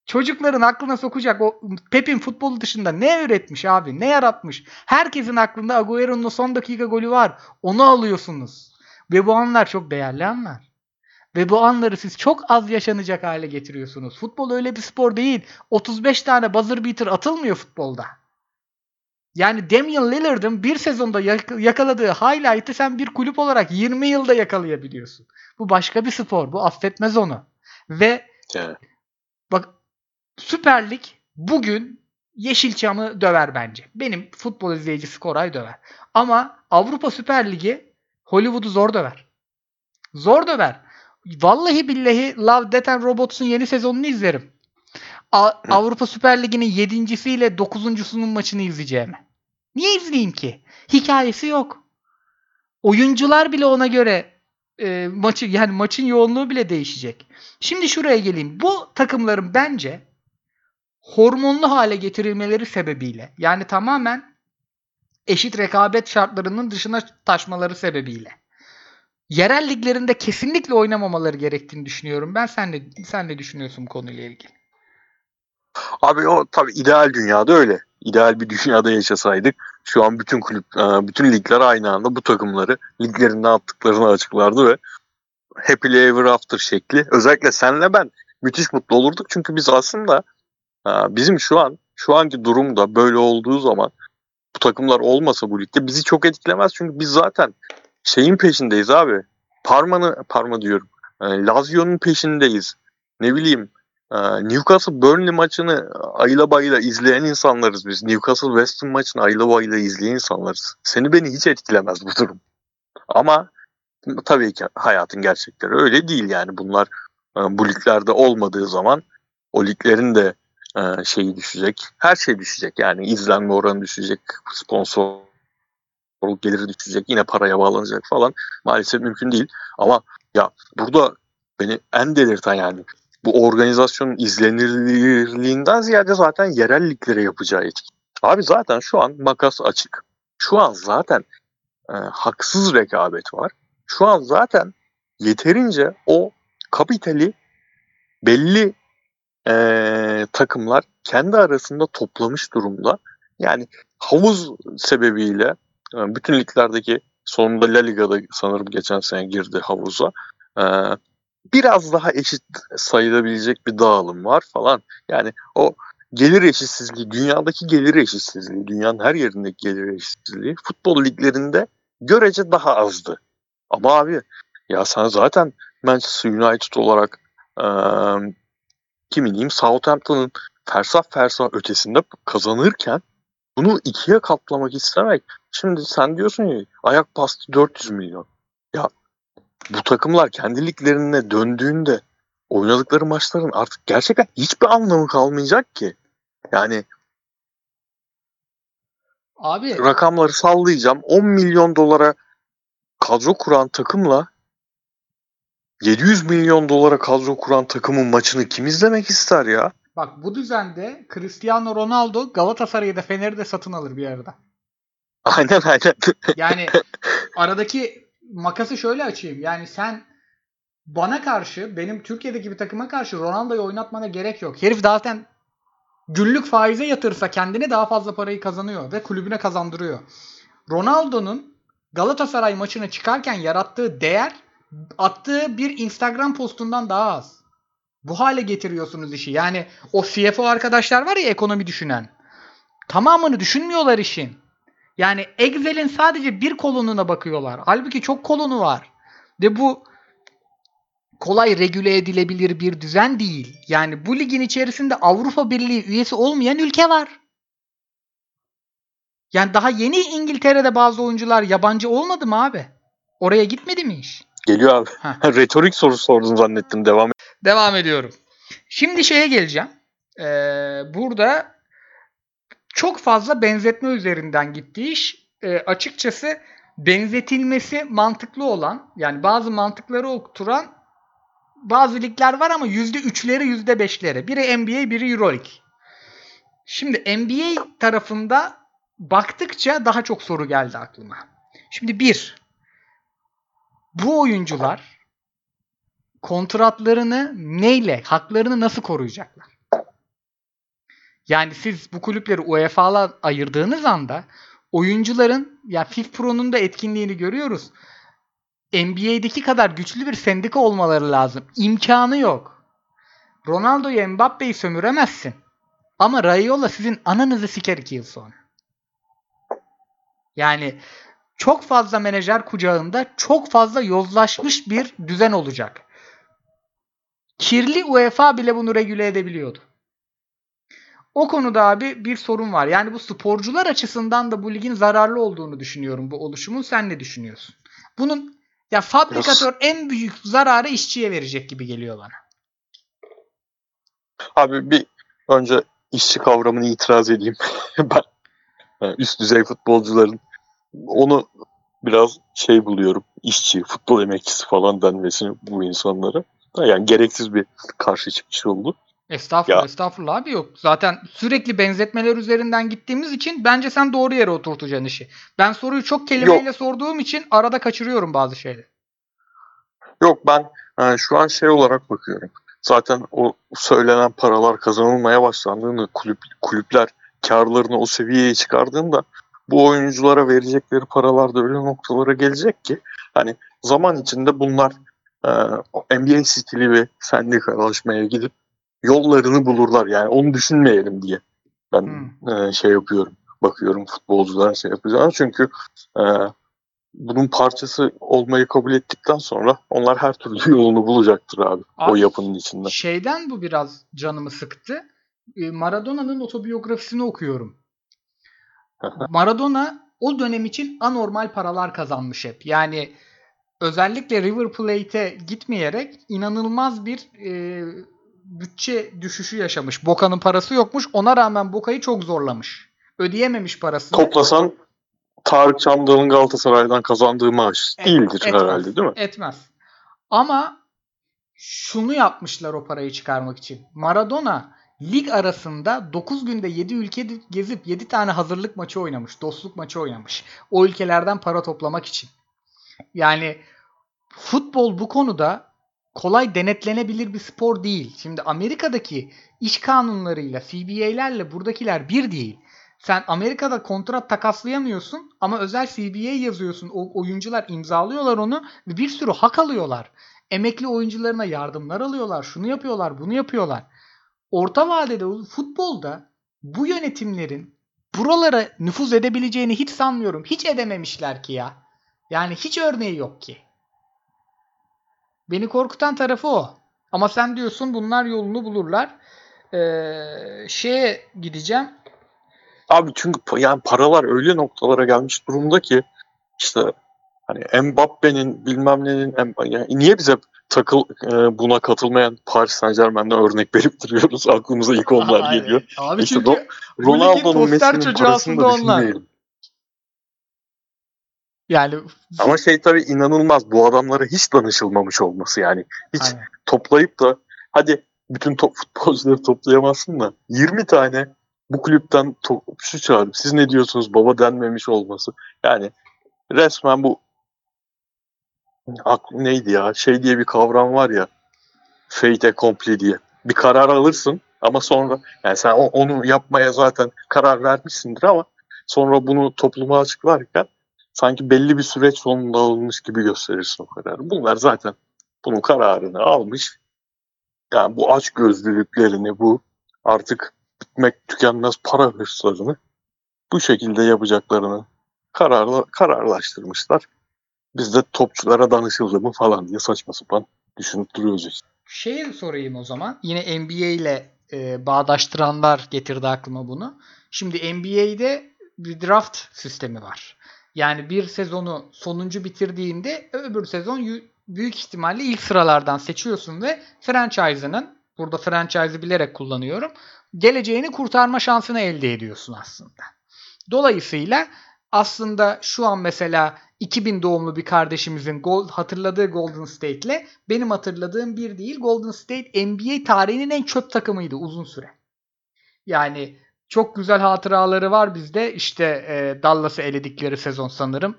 Çocukların aklına sokacak o Pep'in futbolu dışında ne üretmiş abi? Ne yaratmış? Herkesin aklında Agüero'nun son dakika golü var. Onu alıyorsunuz. Ve bu anlar çok değerli anlar. Ve bu anları siz çok az yaşanacak hale getiriyorsunuz. Futbol öyle bir spor değil. 35 tane buzzer beater atılmıyor futbolda. Yani Damian Lillard'ın bir sezonda yak- yakaladığı highlight'ı sen bir kulüp olarak 20 yılda yakalayabiliyorsun. Bu başka bir spor. Bu affetmez onu. Ve Yani. Süper Lig bugün Yeşilçam'ı döver bence. Benim futbol izleyicisi Koray döver. Ama Avrupa Süper Ligi Hollywood'u zor döver. Zor döver. Vallahi billahi Love, Death and Robots'un yeni sezonunu izlerim. A- Avrupa Süper Ligi'nin 7.siyle 9.sunun maçını izleyeceğim. Niye izleyeyim ki? Hikayesi yok. Oyuncular bile ona göre e, maçı yani maçın yoğunluğu bile değişecek. Şimdi şuraya geleyim. Bu takımların bence hormonlu hale getirilmeleri sebebiyle yani tamamen eşit rekabet şartlarının dışına taşmaları sebebiyle yerel liglerinde kesinlikle oynamamaları gerektiğini düşünüyorum. Ben sen de sen ne düşünüyorsun bu konuyla ilgili? Abi o tabii ideal dünyada öyle. İdeal bir dünyada yaşasaydık şu an bütün kulüp, e, bütün ligler aynı anda bu takımları liglerinden attıklarını açıklardı ve happily ever after şekli. Özellikle senle ben müthiş mutlu olurduk çünkü biz aslında bizim şu an şu anki durumda böyle olduğu zaman bu takımlar olmasa bu ligde bizi çok etkilemez çünkü biz zaten şeyin peşindeyiz abi. Parma'nı Parma diyorum. E, Lazio'nun peşindeyiz. Ne bileyim ee, Newcastle Burnley maçını ayla bayla izleyen insanlarız biz. Newcastle West Ham maçını ayla bayla izleyen insanlarız. Seni beni hiç etkilemez bu durum. Ama tabii ki hayatın gerçekleri öyle değil yani. Bunlar e, bu liglerde olmadığı zaman o liglerin de e, şeyi düşecek. Her şey düşecek yani. izlenme oranı düşecek. Sponsor geliri düşecek. Yine paraya bağlanacak falan. Maalesef mümkün değil. Ama ya burada beni en delirten yani bu organizasyonun izlenirliğinden ziyade zaten yerel liglere yapacağı etki. Abi zaten şu an makas açık. Şu an zaten e, haksız rekabet var. Şu an zaten yeterince o kapitali belli e, takımlar kendi arasında toplamış durumda. Yani havuz sebebiyle e, bütün liglerdeki sonunda La Liga'da sanırım geçen sene girdi havuza. E, biraz daha eşit sayılabilecek bir dağılım var falan. Yani o gelir eşitsizliği, dünyadaki gelir eşitsizliği, dünyanın her yerindeki gelir eşitsizliği futbol liglerinde görece daha azdı. Ama abi ya sen zaten Manchester United olarak e, kimin diyeyim Southampton'ın fersah fersah ötesinde kazanırken bunu ikiye katlamak istemek. Şimdi sen diyorsun ya ayak bastı 400 milyon. Ya bu takımlar kendi liglerine döndüğünde oynadıkları maçların artık gerçekten hiçbir anlamı kalmayacak ki. Yani Abi rakamları sallayacağım. 10 milyon dolara kadro kuran takımla 700 milyon dolara kadro kuran takımın maçını kim izlemek ister ya? bak bu düzende Cristiano Ronaldo Galatasaray'ı da Fener'i de satın alır bir arada. Aynen aynen. Yani aradaki makası şöyle açayım. Yani sen bana karşı benim Türkiye'deki bir takıma karşı Ronaldo'yu oynatmana gerek yok. Herif zaten günlük faize yatırsa kendine daha fazla parayı kazanıyor ve kulübüne kazandırıyor. Ronaldo'nun Galatasaray maçına çıkarken yarattığı değer attığı bir Instagram postundan daha az. Bu hale getiriyorsunuz işi. Yani o CFO arkadaşlar var ya ekonomi düşünen. Tamamını düşünmüyorlar işin. Yani Excel'in sadece bir kolonuna bakıyorlar. Halbuki çok kolonu var. Ve bu kolay regüle edilebilir bir düzen değil. Yani bu ligin içerisinde Avrupa Birliği üyesi olmayan ülke var. Yani daha yeni İngiltere'de bazı oyuncular yabancı olmadı mı abi? Oraya gitmedi mi iş? Geliyor abi. Retorik soru sordun zannettim. Devam et. Devam ediyorum. Şimdi şeye geleceğim. Ee, burada çok fazla benzetme üzerinden gitti iş. Ee, açıkçası benzetilmesi mantıklı olan yani bazı mantıkları oturan bazı ligler var ama %3'leri %5'leri. Biri NBA biri Euroleague. Şimdi NBA tarafında baktıkça daha çok soru geldi aklıma. Şimdi bir, bu oyuncular kontratlarını neyle, haklarını nasıl koruyacaklar? Yani siz bu kulüpleri UEFA'la ayırdığınız anda oyuncuların ya FIF Pro'nun da etkinliğini görüyoruz. NBA'deki kadar güçlü bir sendika olmaları lazım. İmkanı yok. Ronaldo'yu Mbappe'yi sömüremezsin. Ama Raiola sizin ananızı siker iki yıl sonra. Yani çok fazla menajer kucağında çok fazla yozlaşmış bir düzen olacak. Kirli UEFA bile bunu regüle edebiliyordu. O konuda abi bir sorun var. Yani bu sporcular açısından da bu ligin zararlı olduğunu düşünüyorum bu oluşumun. Sen ne düşünüyorsun? Bunun ya fabrikatör en büyük zararı işçiye verecek gibi geliyor bana. Abi bir önce işçi kavramını itiraz edeyim. ben e, üst düzey futbolcuların onu biraz şey buluyorum. İşçi, futbol emekçisi falan denmesini bu insanlara. Yani gereksiz bir karşı çıkış oldu. Estağfurullah, Ya. estağfurullah abi yok. Zaten sürekli benzetmeler üzerinden gittiğimiz için bence sen doğru yere oturtacaksın işi. Ben soruyu çok kelimeyle sorduğum için arada kaçırıyorum bazı şeyleri. Yok ben e, şu an şey olarak bakıyorum. Zaten o söylenen paralar kazanılmaya başlandığında kulüp, kulüpler karlarını o seviyeye çıkardığında bu oyunculara verecekleri paralar da öyle noktalara gelecek ki hani zaman içinde bunlar e, o NBA stili ve sendikalaşmaya gidip yollarını bulurlar. Yani onu düşünmeyelim diye ben e, şey yapıyorum. Bakıyorum futbolcuların şey yapacağını. Çünkü e, bunun parçası olmayı kabul ettikten sonra onlar her türlü yolunu bulacaktır abi, o Abi, yapının içinde. Şeyden bu biraz canımı sıktı. Ee, Maradona'nın otobiyografisini okuyorum. Maradona o dönem için anormal paralar kazanmış hep. Yani özellikle River Plate'e gitmeyerek inanılmaz bir e, bütçe düşüşü yaşamış. Boca'nın parası yokmuş. Ona rağmen Boca'yı çok zorlamış. Ödeyememiş parasını. Toplasan Tarık Çamdal'ın Galatasaray'dan kazandığı maaş Et- değildir etmez. herhalde değil mi? Etmez. Ama şunu yapmışlar o parayı çıkarmak için. Maradona lig arasında 9 günde 7 ülke gezip 7 tane hazırlık maçı oynamış. Dostluk maçı oynamış. O ülkelerden para toplamak için. Yani futbol bu konuda kolay denetlenebilir bir spor değil. Şimdi Amerika'daki iş kanunlarıyla, CBA'lerle buradakiler bir değil. Sen Amerika'da kontrat takaslayamıyorsun ama özel CBA yazıyorsun. O oyuncular imzalıyorlar onu ve bir sürü hak alıyorlar. Emekli oyuncularına yardımlar alıyorlar. Şunu yapıyorlar, bunu yapıyorlar. Orta vadede futbolda bu yönetimlerin buralara nüfuz edebileceğini hiç sanmıyorum. Hiç edememişler ki ya. Yani hiç örneği yok ki. Beni korkutan tarafı o. Ama sen diyorsun bunlar yolunu bulurlar. Ee, şeye gideceğim. Abi çünkü yani paralar öyle noktalara gelmiş durumda ki işte hani Mbappe'nin bilmem nenin yani niye bize takıl e, buna katılmayan Paris Saint Germain'den örnek verip duruyoruz. Aklımıza ilk onlar Aynen. geliyor. Abi İşte çünkü Ronaldo'nun Messi'nin parasını da onlar. yani Ama şey tabii inanılmaz bu adamlara hiç danışılmamış olması yani. Hiç Aynen. toplayıp da hadi bütün top, futbolcuları toplayamazsın da 20 tane bu kulüpten topçu çağırıp siz ne diyorsunuz baba denmemiş olması. Yani resmen bu aklı neydi ya şey diye bir kavram var ya fait accompli diye. Bir karar alırsın ama sonra yani sen onu yapmaya zaten karar vermişsindir ama sonra bunu topluma açıklarken sanki belli bir süreç sonunda alınmış gibi gösterirsin o kararı. Bunlar zaten bunun kararını almış. Yani bu aç gözlülüklerini, bu artık bitmek tükenmez para hırslarını bu şekilde yapacaklarını kararla, kararlaştırmışlar. Biz de topçulara danışıldı mı falan diye saçma sapan düşünüp duruyoruz işte. Şeyi sorayım o zaman. Yine NBA ile e, bağdaştıranlar getirdi aklıma bunu. Şimdi NBA'de bir draft sistemi var. Yani bir sezonu sonuncu bitirdiğinde öbür sezon büyük ihtimalle ilk sıralardan seçiyorsun ve franchise'ının burada franchise'ı bilerek kullanıyorum. Geleceğini kurtarma şansını elde ediyorsun aslında. Dolayısıyla aslında şu an mesela 2000 doğumlu bir kardeşimizin gol, hatırladığı Golden State'le benim hatırladığım bir değil. Golden State NBA tarihinin en çöp takımıydı uzun süre. Yani çok güzel hatıraları var bizde. İşte e, Dallas'ı eledikleri sezon sanırım.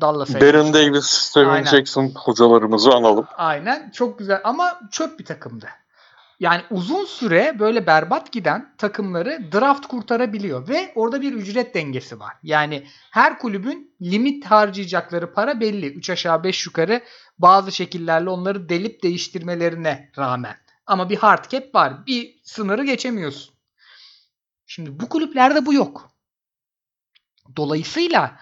Dallas'ı Baron elemişler. Davis, Steven. Jackson hocalarımızı analım. Aynen çok güzel ama çöp bir takımdı. Yani uzun süre böyle berbat giden takımları draft kurtarabiliyor ve orada bir ücret dengesi var. Yani her kulübün limit harcayacakları para belli. 3 aşağı 5 yukarı bazı şekillerle onları delip değiştirmelerine rağmen. Ama bir hard cap var. Bir sınırı geçemiyorsun. Şimdi bu kulüplerde bu yok. Dolayısıyla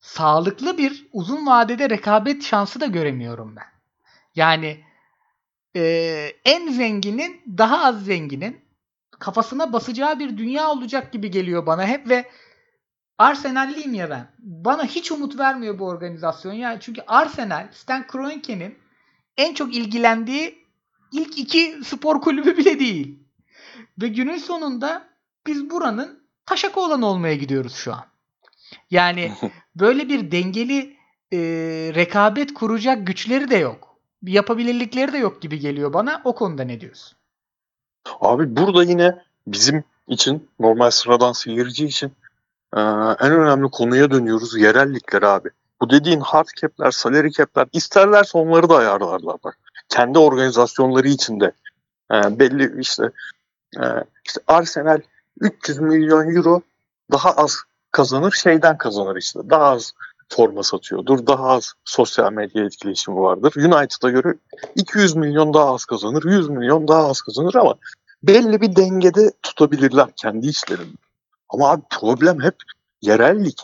sağlıklı bir uzun vadede rekabet şansı da göremiyorum ben. Yani e, en zenginin daha az zenginin kafasına basacağı bir dünya olacak gibi geliyor bana hep ve Arsenal'liyim ya ben. Bana hiç umut vermiyor bu organizasyon. Yani çünkü Arsenal, Stan Kroenke'nin en çok ilgilendiği ilk iki spor kulübü bile değil. Ve günün sonunda biz buranın taşak olan olmaya gidiyoruz şu an. Yani böyle bir dengeli e, rekabet kuracak güçleri de yok. Yapabilirlikleri de yok gibi geliyor bana. O konuda ne diyorsun? Abi burada yine bizim için normal sıradan seyirci için e, en önemli konuya dönüyoruz. Yerellikler abi. Bu dediğin hard cap'ler, salary cap'ler isterlerse onları da ayarlarlar bak. Kendi organizasyonları içinde e, belli işte e, işte Arsenal 300 milyon euro daha az kazanır şeyden kazanır işte. Daha az forma satıyordur. Daha az sosyal medya etkileşimi vardır. United'a göre 200 milyon daha az kazanır. 100 milyon daha az kazanır ama belli bir dengede tutabilirler kendi işlerini. Ama abi problem hep yerellik.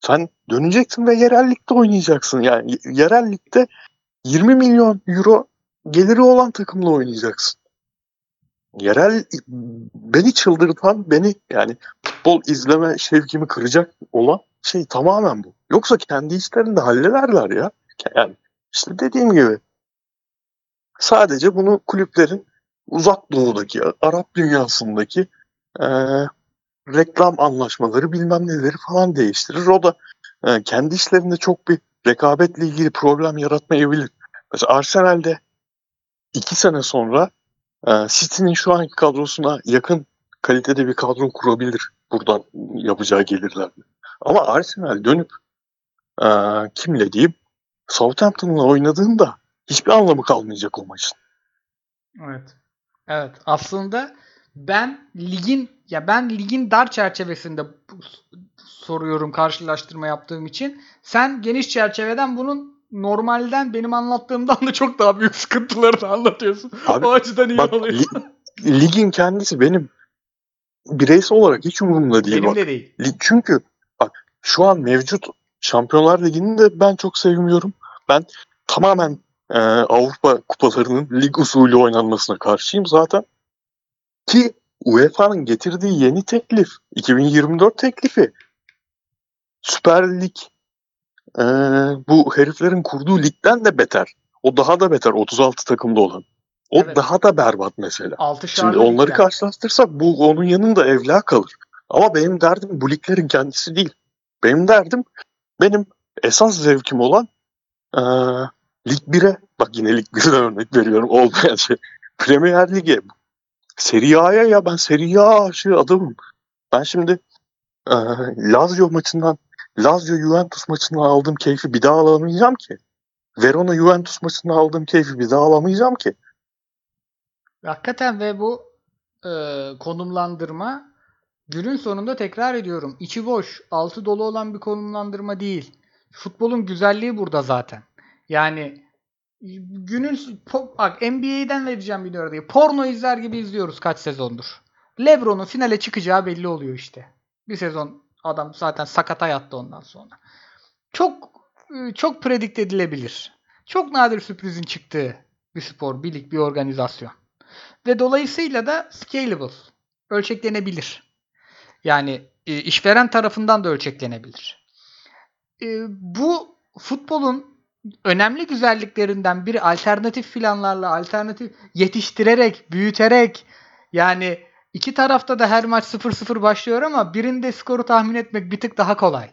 Sen döneceksin ve yerellikte oynayacaksın. Yani yerellikte 20 milyon euro geliri olan takımla oynayacaksın. Yerel beni çıldırtan, beni yani futbol izleme şevkimi kıracak olan şey tamamen bu. Yoksa kendi işlerini de hallederler ya. Yani işte dediğim gibi sadece bunu kulüplerin uzak doğudaki, Arap dünyasındaki eee, reklam anlaşmaları bilmem neleri falan değiştirir. O da e, kendi işlerinde çok bir rekabetle ilgili problem yaratmayabilir. Mesela Arsenal'de iki sene sonra e, City'nin şu anki kadrosuna yakın kalitede bir kadro kurabilir buradan yapacağı gelirlerle. Ama Arsenal dönüp e, kimle diyeyim Southampton'la oynadığında hiçbir anlamı kalmayacak o maçın. Evet. Evet. Aslında ben ligin ya ben ligin dar çerçevesinde soruyorum karşılaştırma yaptığım için. Sen geniş çerçeveden bunun normalden benim anlattığımdan da çok daha büyük sıkıntılarını anlatıyorsun. Abi, o açıdan iyi Bak oluyor. li- ligin kendisi benim bireysel olarak hiç umurumda değil. Benim bak. de değil. Lig- Çünkü şu an mevcut Şampiyonlar Ligi'ni de ben çok sevmiyorum. Ben tamamen e, Avrupa kupalarının lig usulü oynanmasına karşıyım zaten. Ki UEFA'nın getirdiği yeni teklif, 2024 teklifi Süper Lig e, bu heriflerin kurduğu ligden de beter. O daha da beter 36 takımda olan. O Evet. daha da berbat mesela. 6 Şimdi onları karşılaştırsak bu onun yanında evla kalır. Ama benim derdim bu liglerin kendisi değil. Benim derdim benim esas zevkim olan eee Lig 1'e bak yine Lig 1'den örnek veriyorum olmayan şey. Premier Lig'e Serie A'ya ya ben Serie A aşığı adamım. Ben şimdi eee Lazio maçından Lazio Juventus maçından aldığım keyfi bir daha alamayacağım ki. Verona Juventus maçından aldığım keyfi bir daha alamayacağım ki. Hakikaten ve bu e, konumlandırma günün sonunda tekrar ediyorum. içi boş, altı dolu olan bir konumlandırma değil. Futbolun güzelliği burada zaten. Yani günün bak NBA'den vereceğim bir örneği. Porno izler gibi izliyoruz kaç sezondur. LeBron'un finale çıkacağı belli oluyor işte. Bir sezon adam zaten sakata yattı ondan sonra. Çok e, çok predikt edilebilir. Çok nadir sürprizin çıktığı bir spor, bir lig, bir organizasyon. Ve dolayısıyla da scalable. Ölçeklenebilir. Yani e, işveren tarafından da ölçeklenebilir. E, bu futbolun önemli güzelliklerinden biri alternatif planlarla, alternatif yetiştirerek, büyüterek yani iki tarafta da her maç 0-0 başlıyor ama birinde skoru tahmin etmek bir tık daha kolay.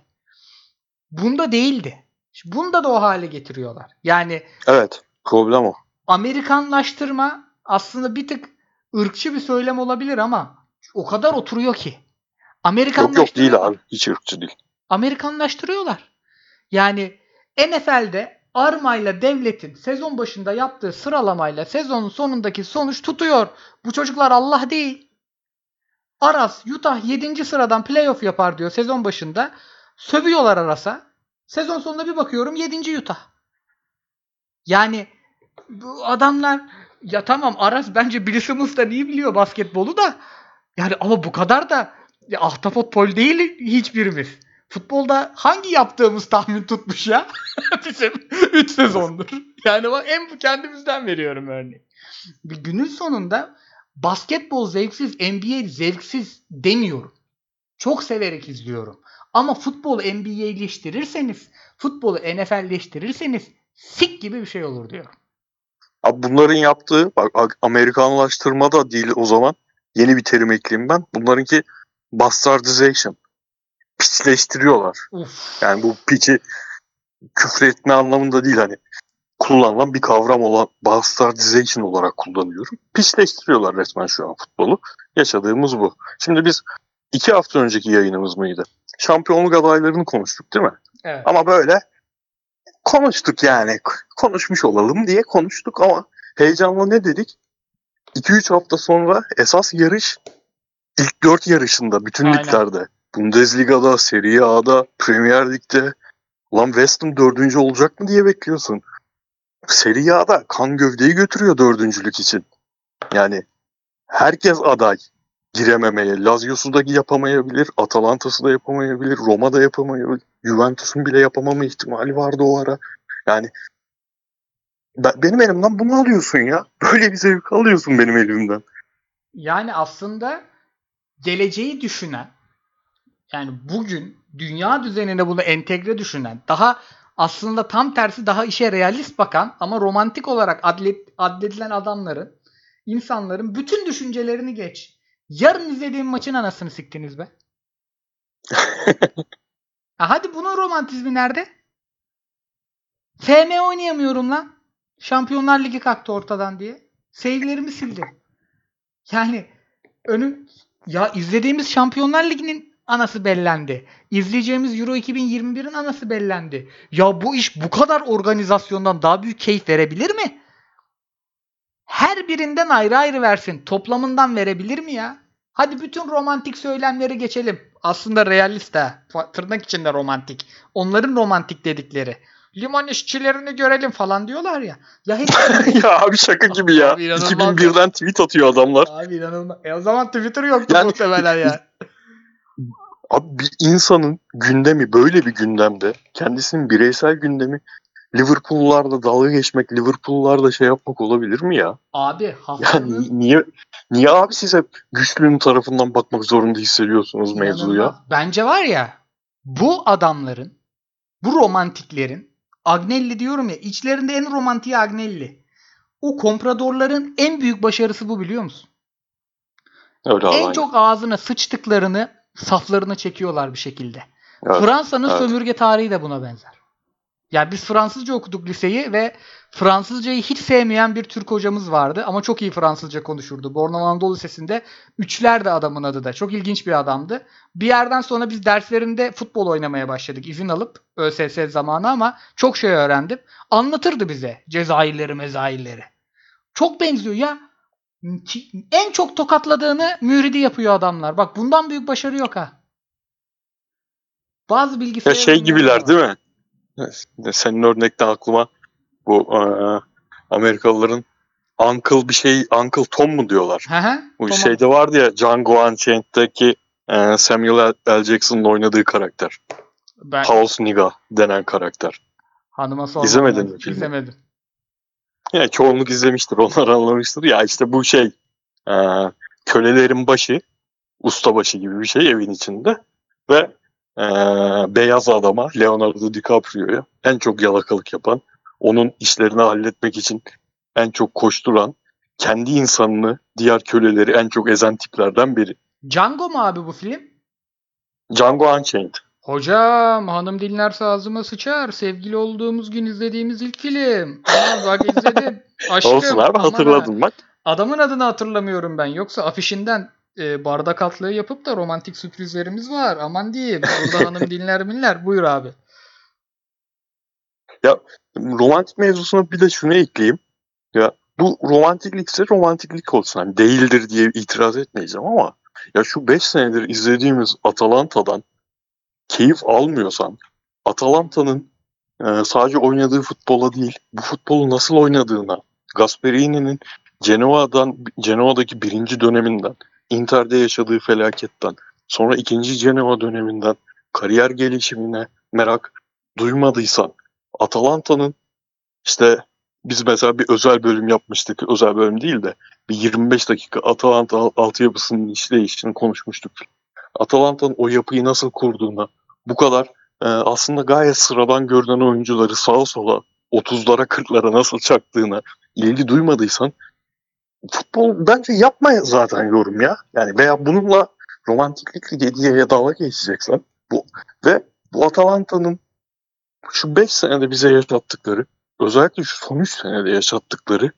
Bunda değildi. Bunda da o hale getiriyorlar. Yani Evet problem o. Amerikanlaştırma aslında bir tık ırkçı bir söylem olabilir ama o kadar oturuyor ki. Yok Amerikanlaştırıyorlar. yok değil abi. Hiç ırkçı değil. Amerikanlaştırıyorlar. Yani NFL'de armayla devletin sezon başında yaptığı sıralamayla sezonun sonundaki sonuç tutuyor. Bu çocuklar Allah değil. Aras Utah 7. sıradan playoff yapar diyor sezon başında. Sövüyorlar Aras'a. Sezon sonunda bir bakıyorum 7. Utah. Yani bu adamlar ya tamam Aras bence Billy Simmons'dan iyi biliyor basketbolu da yani ama bu kadar da ya, ahtapot pol değil hiçbirimiz. Futbolda hangi yaptığımız tahmin tutmuş ya? Bizim 3 sezondur. Yani bak en kendimizden veriyorum örneği. Bir günün sonunda basketbol zevksiz, NBA zevksiz demiyorum. Çok severek izliyorum. Ama futbolu NBA'leştirirseniz, futbolu NFL'leştirirseniz sik gibi bir şey olur diyorum. Abi bunların yaptığı bak Amerikanlaştırma da değil o zaman. Yeni bir terim ekleyeyim ben. Bunlarınki bastardization. Piçleştiriyorlar. Yani bu piçi küfür etme anlamında değil hani kullanılan bir kavram olan bastardization olarak kullanıyorum. Piçleştiriyorlar resmen şu an futbolu. Yaşadığımız bu. Şimdi biz iki hafta önceki yayınımız mıydı? Şampiyonluk adaylarını konuştuk değil mi? Evet. Ama böyle konuştuk yani. Konuşmuş olalım diye konuştuk ama heyecanla ne dedik? 2-3 hafta sonra esas yarış ilk 4 yarışında bütün Aynen. liglerde. Bundesliga'da, Serie A'da, Premier Lig'de. Ulan West Ham dördüncü olacak mı diye bekliyorsun. Serie A'da kan gövdeyi götürüyor dördüncülük için. Yani herkes aday girememeye. Lazio'su da yapamayabilir, Atalanta'sı da yapamayabilir, Roma da yapamayabilir. Juventus'un bile yapamama ihtimali vardı o ara. Yani ben, benim elimden bunu alıyorsun ya. Böyle bir zevk alıyorsun benim elimden. Yani aslında geleceği düşünen yani bugün dünya düzenine bunu entegre düşünen daha aslında tam tersi daha işe realist bakan ama romantik olarak adlet, adledilen adamların insanların bütün düşüncelerini geç. Yarın izlediğim maçın anasını siktiniz be. ha hadi bunun romantizmi nerede? FM oynayamıyorum lan. Şampiyonlar Ligi kalktı ortadan diye. Sevgilerimi sildim. Yani önüm ya izlediğimiz Şampiyonlar Ligi'nin anası bellendi. İzleyeceğimiz Euro 2021'in anası bellendi. Ya bu iş bu kadar organizasyondan daha büyük keyif verebilir mi? Her birinden ayrı ayrı versin. Toplamından verebilir mi ya? Hadi bütün romantik söylemleri geçelim. Aslında realist ha. Tırnak içinde romantik. Onların romantik dedikleri. Liman işçilerini görelim falan diyorlar ya. Ya hep ya abi şaka gibi ya. Abi inanılmaz 2001'den tweet atıyor adamlar. Abi inanılmaz. E o zaman Twitter yoktu Yani- muhtemelen ya. Abi bir insanın gündemi böyle bir gündemde kendisinin bireysel gündemi Liverpool'larda dalga geçmek, Liverpool'larda şey yapmak olabilir mi ya? Abi Ya haftanın ni- niye niye abi siz hep güçlünün tarafından bakmak zorunda hissediyorsunuz mevzuya? Bence var ya bu adamların, bu romantiklerin Agnelli diyorum ya içlerinde en romantiği Agnelli. O kompradorların en büyük başarısı bu biliyor musun? Öyle en alan. çok ağzına sıçtıklarını saflarına çekiyorlar bir şekilde. Evet, Fransa'nın evet. sömürge tarihi de buna benzer. Yani biz Fransızca okuduk liseyi ve Fransızcayı hiç sevmeyen bir Türk hocamız vardı ama çok iyi Fransızca konuşurdu. Bornova Anadolu Lisesi'nde Üçler de adamın adı da. Çok ilginç bir adamdı. Bir yerden sonra biz derslerinde futbol oynamaya başladık izin alıp ÖSS zamanı ama çok şey öğrendim. Anlatırdı bize Cezayirleri mezailleri. Çok benziyor ya. En çok tokatladığını müridi yapıyor adamlar. Bak bundan büyük başarı yok ha. Bazı bilgisayar Ya şey gibiler değil mi? Senin örnekten aklıma bu eee, Amerikalıların Uncle bir şey Uncle Tom mu diyorlar? Hı hı. Bu Tamam. şeyde vardı ya Django Unchained'deki eee, Samuel L. Jackson'ın oynadığı karakter. Ben House Nigga denen karakter. hanıma sormam İzlemedin mi filmi? İzlemedim. Yani çoğunluk izlemiştir, onlar anlamıştır. Ya işte bu şey eee, kölelerin başı, ustabaşı gibi bir şey evin içinde ve eee, beyaz adama Leonardo DiCaprio'ya en çok yalakalık yapan, onun işlerini halletmek için en çok koşturan, kendi insanını, diğer köleleri en çok ezen tiplerden biri. Django mu abi bu film? Django Unchained. Hocam hanım dinlerse ağzıma sıçar. Sevgili olduğumuz gün izlediğimiz ilk film. Aa, bak izledim. Aşkım. Olsun abi hatırladın bak. Adamın adını hatırlamıyorum ben. Yoksa afişinden e, bardak altlığı yapıp da romantik sürprizlerimiz var. Aman diyeyim. Burada hanım dinler minler. Buyur abi. romantik mevzusuna bir de şunu ekleyeyim. Ya bu romantiklikse romantiklik olsun. Hani değildir diye itiraz etmeyeceğim ama ya şu 5 senedir izlediğimiz Atalanta'dan keyif almıyorsan Atalanta'nın e, sadece oynadığı futbola değil bu futbolu nasıl oynadığına Gasperini'nin Genoa'dan Genoa'daki birinci döneminden Inter'de yaşadığı felaketten sonra ikinci Genoa döneminden kariyer gelişimine merak duymadıysan Atalanta'nın işte biz mesela bir özel bölüm yapmıştık. Özel bölüm değil de bir 25 dakika Atalanta al- altyapısının işleyişini konuşmuştuk. Atalanta'nın o yapıyı nasıl kurduğuna bu kadar e, aslında gayet sıradan görünen oyuncuları sağa sola 30'lara 40'lara nasıl çaktığına ilgi duymadıysan futbol bence yapma zaten yorum ya. Yani veya bununla romantiklik diye dalga geçeceksen bu ve bu Atalanta'nın şu 5 senede bize yaşattıkları özellikle şu son 3 senede yaşattıkları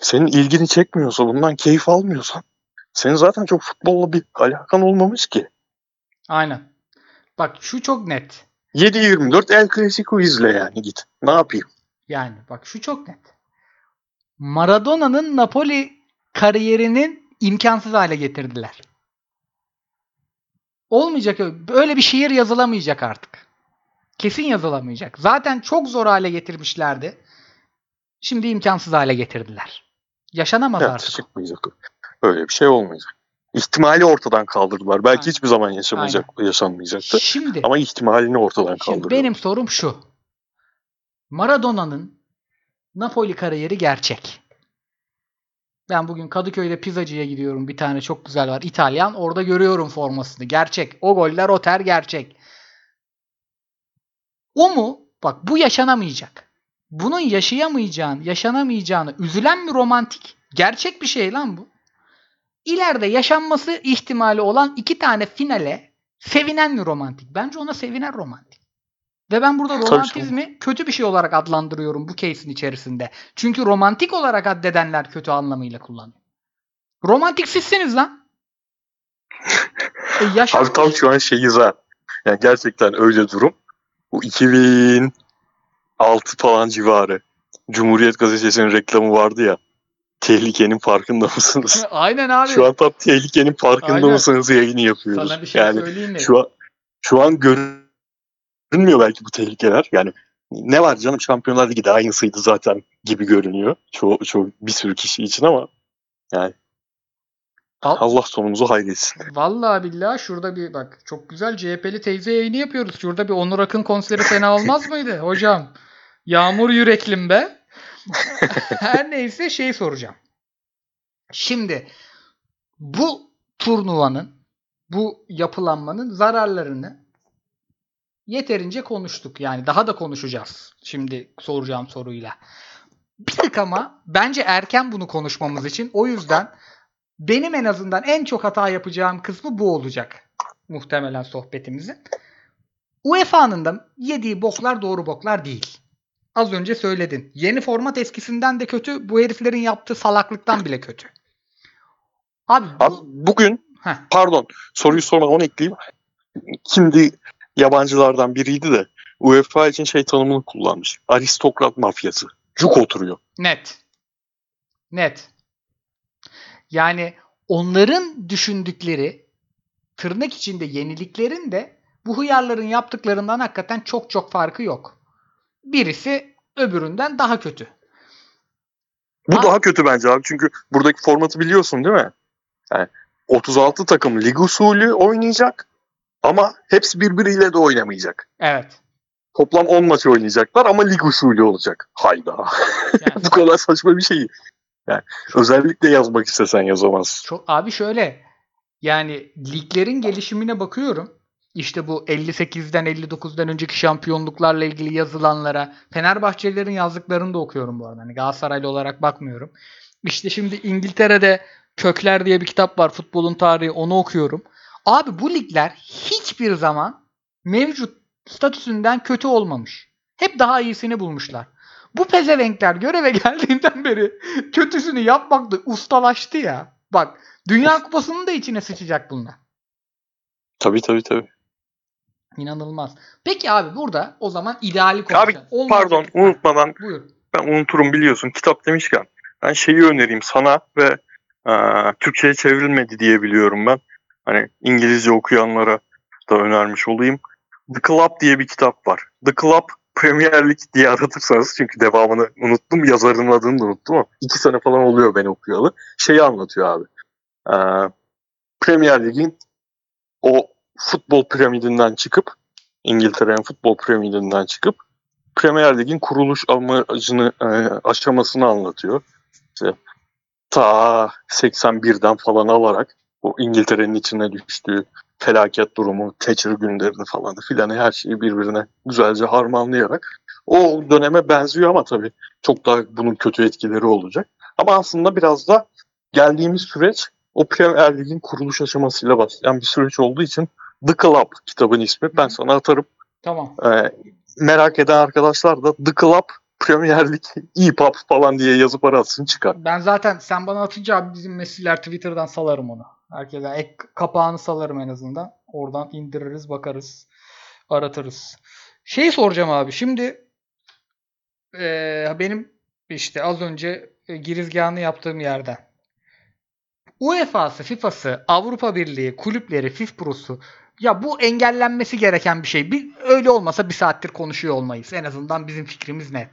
senin ilgini çekmiyorsa bundan keyif almıyorsan senin zaten çok futbolla bir alakan olmamış ki. Aynen. Bak şu çok net. 7-24 El Clasico izle yani git. Ne yapayım? Yani bak şu çok net. Maradona'nın Napoli kariyerinin imkansız hale getirdiler. Olmayacak öyle- böyle bir şiir yazılamayacak artık. Kesin yazılamayacak. Zaten çok zor hale getirmişlerdi. Şimdi imkansız hale getirdiler. Yaşanamaz Evet, artık. çıkmayacak. Öyle bir şey olmayacak. İhtimali ortadan kaldırdılar. Belki Aynen. hiçbir zaman yaşamayacak, yaşanmayacaktı. Şimdi Ama ihtimalini ortadan kaldırdılar. benim sorum şu. Maradona'nın Napoli kariyeri gerçek. Ben bugün Kadıköy'de pizzacıya gidiyorum. Bir tane çok güzel var. İtalyan. Orada görüyorum formasını. Gerçek. O goller o ter gerçek. O mu? Bak bu yaşanamayacak. Bunun yaşayamayacağını, yaşanamayacağını üzülen mi romantik? Gerçek bir şey lan bu. İleride yaşanması ihtimali olan iki tane finale sevinen mi romantik? Bence ona sevinen romantik. Ve ben burada Tabii romantizmi kötü bir şey olarak adlandırıyorum bu case'in içerisinde. Çünkü romantik olarak addedenler kötü anlamıyla kullanıyor. Romantik sizsiniz lan. E yaşanmış. Abi tam şu an şeyiz ha. Yani gerçekten öyle durum. Bu 2006 falan civarı. Cumhuriyet Gazetesi'nin reklamı vardı ya. Tehlikenin farkında mısınız? Aynen abi. Şu an tam tehlikenin farkında Aynen. mısınız yayını yapıyoruz. Sana bir şey yani söyleyeyim mi? şu an şu an görünmüyor belki bu tehlikeler. Yani ne var canım Şampiyonlar Ligi de aynısıydı zaten gibi görünüyor. Çoğu, çoğu bir sürü kişi için ama yani Al- Allah sonumuzu hayretsin. Vallahi billahi şurada bir bak çok güzel CHP'li teyze yayını yapıyoruz. Şurada bir Onur Akın konseri fena olmaz mıydı hocam? Yağmur yüreklim be. Her neyse şey soracağım. Şimdi bu turnuvanın bu yapılanmanın zararlarını yeterince konuştuk. Yani daha da konuşacağız. Şimdi soracağım soruyla. Bir tık ama bence erken bunu konuşmamız için. O yüzden benim en azından en çok hata yapacağım kısmı bu olacak. Muhtemelen sohbetimizin. UEFA'nın da yediği boklar doğru boklar değil. Az önce söyledin. Yeni format eskisinden de kötü. Bu heriflerin yaptığı salaklıktan bile kötü. Abi, bu... Abi bugün Heh, pardon soruyu sormadan onu ekleyeyim. Kimdi yabancılardan biriydi de UEFA için şey tanımını kullanmış. Aristokrat mafyası. Cuk oturuyor. net. Net. Yani onların düşündükleri tırnak içinde yeniliklerin de bu hıyarların yaptıklarından hakikaten çok çok farkı yok. Birisi öbüründen daha kötü. Bu Aa. daha kötü bence abi. Çünkü buradaki formatı biliyorsun değil mi? Yani 36 takım lig usulü oynayacak ama hepsi birbiriyle de oynamayacak. Evet. Toplam 10 maç oynayacaklar ama lig usulü olacak. Hayda. Yani Bu kadar saçma bir şey. Yani özellikle yazmak istesen yazamazsın. Çok, abi şöyle yani liglerin gelişimine bakıyorum. İşte bu 58'den 59'dan önceki şampiyonluklarla ilgili yazılanlara Fenerbahçelilerin yazdıklarını da okuyorum bu arada. Hani Galatasaraylı olarak bakmıyorum. İşte şimdi İngiltere'de Kökler diye bir kitap var. Futbolun tarihi. Onu okuyorum. Abi bu ligler hiçbir zaman mevcut statüsünden kötü olmamış. Hep daha iyisini bulmuşlar. Bu pezevenkler göreve geldiğinden beri kötüsünü yapmakta ustalaştı ya. Bak Dünya Kupası'nın da içine sıçacak bunlar. Tabii tabii tabii. İnanılmaz. Peki abi burada o zaman ideali konuşalım. Abi pardon unutmadan Buyur. ben unuturum biliyorsun kitap demişken ben şeyi önereyim sana ve e, Türkçe'ye çevrilmedi diye biliyorum ben. Hani İngilizce okuyanlara da önermiş olayım. The Club diye bir kitap var. The Club Premier League diye aratırsanız çünkü devamını unuttum. Yazarın adını da unuttum ama iki sene falan oluyor ben okuyalı. Şeyi anlatıyor abi. E, Premier Lig'in o futbol piramidinden çıkıp İngiltere'nin futbol piramidinden çıkıp Premier Lig'in kuruluş amacını e, aşamasını anlatıyor. İşte ta 81'den falan alarak o İngiltere'nin içine düştüğü felaket durumu, Thatcher günlerini falan filan her şeyi birbirine güzelce harmanlayarak o döneme benziyor ama tabii çok daha bunun kötü etkileri olacak. Ama aslında biraz da geldiğimiz süreç o Premier Lig'in kuruluş aşamasıyla başlayan bir süreç olduğu için The Club kitabın ismi. Ben sana atarım. Tamam. Ee, merak eden arkadaşlar da The Club Premier Lig EPUB falan diye yazıp aratsın çıkar. Ben zaten sen bana atınca abi bizim mesleğler Twitter'dan salarım onu. Herkese ek kapağını salarım en azından. Oradan indiririz, bakarız, aratırız. Şey soracağım abi. Şimdi eee, benim işte az önce e, girizgahını yaptığım yerden. UEFA'sı, FIFA'sı, Avrupa Birliği, kulüpleri, FIFPro'su ya bu engellenmesi gereken bir şey. Bir, öyle olmasa bir saattir konuşuyor olmayız. En azından bizim fikrimiz net.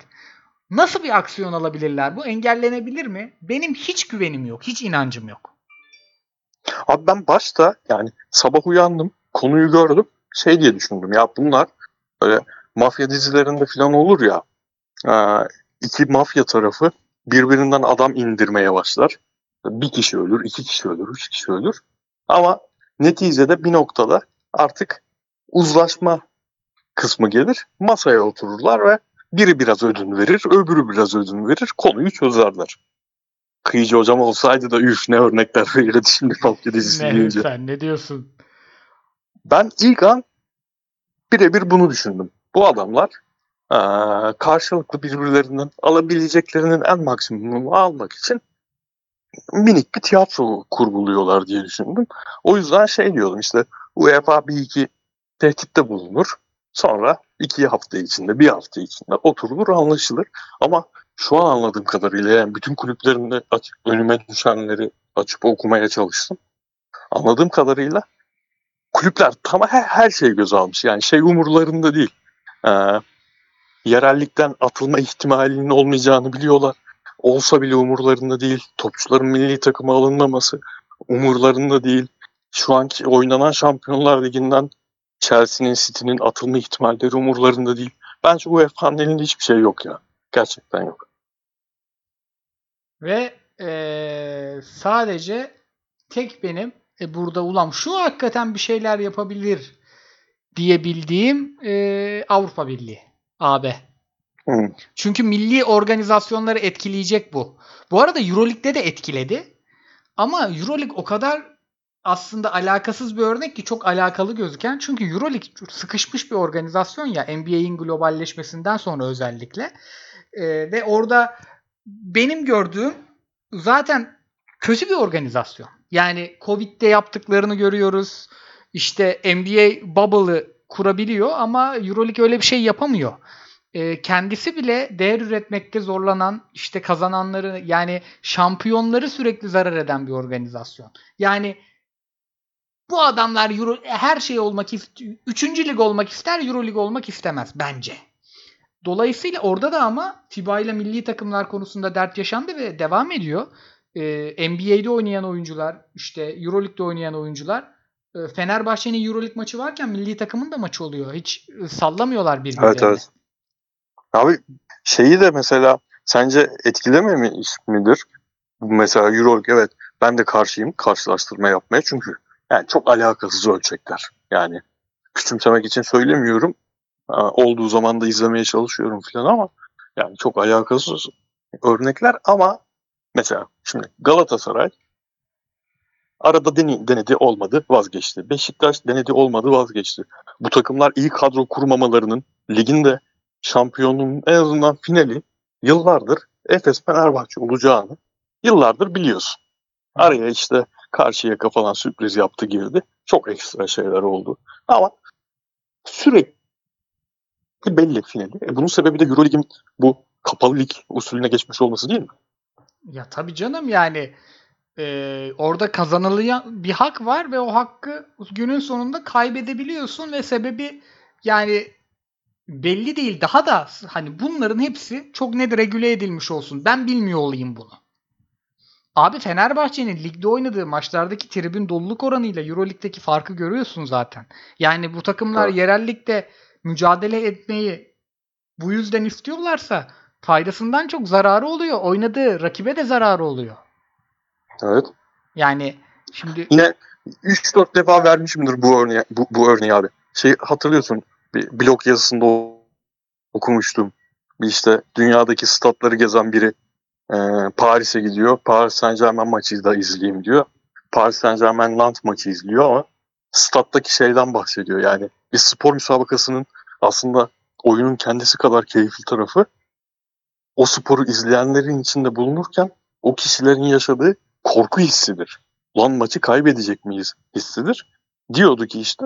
Nasıl bir aksiyon alabilirler? Bu engellenebilir mi? Benim hiç güvenim yok. Hiç inancım yok. Abi ben başta yani sabah uyandım konuyu gördüm şey diye düşündüm ya bunlar böyle mafya dizilerinde falan olur ya e, iki mafya tarafı birbirinden adam indirmeye başlar. Bir kişi ölür, iki kişi ölür, üç kişi ölür. Ama neticede bir noktada artık uzlaşma kısmı gelir. Masaya otururlar ve biri biraz ödün verir, öbürü biraz ödün verir. Konuyu çözerler. Kıyıcı hocam olsaydı da üf ne örnekler verirdi şimdi mafya dizisi Ne, deyince. sen ne diyorsun? Ben ilk an birebir bunu düşündüm. Bu adamlar eee, karşılıklı birbirlerinden alabileceklerinin en maksimumunu almak için minik bir tiyatro kurguluyorlar diye düşündüm. O yüzden şey diyordum işte UEFA bir iki tehditte bulunur. Sonra iki hafta içinde, bir hafta içinde oturulur, anlaşılır. Ama şu an anladığım kadarıyla yani bütün kulüplerinde açıp, önüme düşenleri açıp okumaya çalıştım. Anladığım kadarıyla kulüpler tam her, her şeyi göze almış. Yani şey umurlarında değil. Ee, yerellikten atılma ihtimalinin olmayacağını biliyorlar. Olsa bile umurlarında değil. Topçuların milli takıma alınmaması umurlarında değil. Şu anki oynanan Şampiyonlar Ligi'nden Chelsea'nin, City'nin atılma ihtimalleri umurlarında değil. Bence UEFA'nın elinde hiçbir şey yok ya. Gerçekten yok. Ve eee, sadece tek benim e, burada ulan şu hakikaten bir şeyler yapabilir diyebildiğim e, Avrupa Birliği. AB. Hı. Çünkü milli organizasyonları etkileyecek bu. Bu arada Euroleague'de de etkiledi. Ama Euroleague o kadar aslında alakasız bir örnek ki çok alakalı gözüken. Çünkü Euroleague sıkışmış bir organizasyon ya NBA'in globalleşmesinden sonra özellikle. Ee, ve orada benim gördüğüm zaten kötü bir organizasyon. Yani Covid'de yaptıklarını görüyoruz. İşte NBA bubble'ı kurabiliyor ama Euroleague öyle bir şey yapamıyor. Ee, kendisi bile değer üretmekte zorlanan, işte kazananları yani şampiyonları sürekli zarar eden bir organizasyon. Yani bu adamlar Euro, her şey olmak. Üçüncü lig olmak ister, Euro lig olmak istemez bence. Dolayısıyla orada da ama FIBA ile milli takımlar konusunda dert yaşandı ve devam ediyor. Ee, NBA'de oynayan oyuncular, işte Euroleague'de oynayan oyuncular e, Fenerbahçe'nin Euroleague maçı varken milli takımın da maçı oluyor. Hiç e, sallamıyorlar birbirlerini. Evet evet. Abi şeyi de mesela sence etkilememiş midir? Mesela Euroleague evet ben de karşıyım karşılaştırma yapmaya çünkü yani çok alakasız ölçekler. Yani küçümsemek için söylemiyorum. Olduğu zaman da izlemeye çalışıyorum falan ama yani çok alakasız örnekler ama mesela şimdi Galatasaray arada deni- denedi olmadı vazgeçti. Beşiktaş denedi olmadı vazgeçti. Bu takımlar iyi kadro kurmamalarının liginde şampiyonluğun en azından finali yıllardır Efes Fenerbahçe olacağını yıllardır biliyorsun. Araya işte Karşıyaka falan sürpriz yaptı girdi. Çok ekstra şeyler oldu. Ama sürekli belli finali. E bunun sebebi de Euroleague'in bu kapalı lig usulüne geçmiş olması değil mi? Ya tabii canım yani e, orada kazanılan bir hak var ve o hakkı günün sonunda kaybedebiliyorsun ve sebebi yani belli değil. Daha da hani bunların hepsi çok net regüle edilmiş olsun. Ben bilmiyor olayım bunu. Abi Fenerbahçe'nin ligde oynadığı maçlardaki tribün doluluk oranıyla Euroleague'deki farkı görüyorsun zaten. Yani bu takımlar Evet. yerel ligde mücadele etmeyi bu yüzden istiyorlarsa faydasından çok zararı oluyor. Oynadığı rakibe de zararı oluyor. Evet. Yani şimdi Yine 3-4 defa vermişimdir bu örneği, bu, bu örneği abi. Şey hatırlıyorsun bir blog yazısında okumuştum. Bir işte dünyadaki statları gezen biri e, Paris'e gidiyor. Paris Saint Germain maçı da izleyeyim diyor. Paris Saint Germain Nantes maçı izliyor ama stat'taki şeyden bahsediyor. Yani bir spor müsabakasının aslında oyunun kendisi kadar keyifli tarafı o sporu izleyenlerin içinde bulunurken o kişilerin yaşadığı korku hissidir. Lan maçı kaybedecek miyiz hissidir. Diyordu ki işte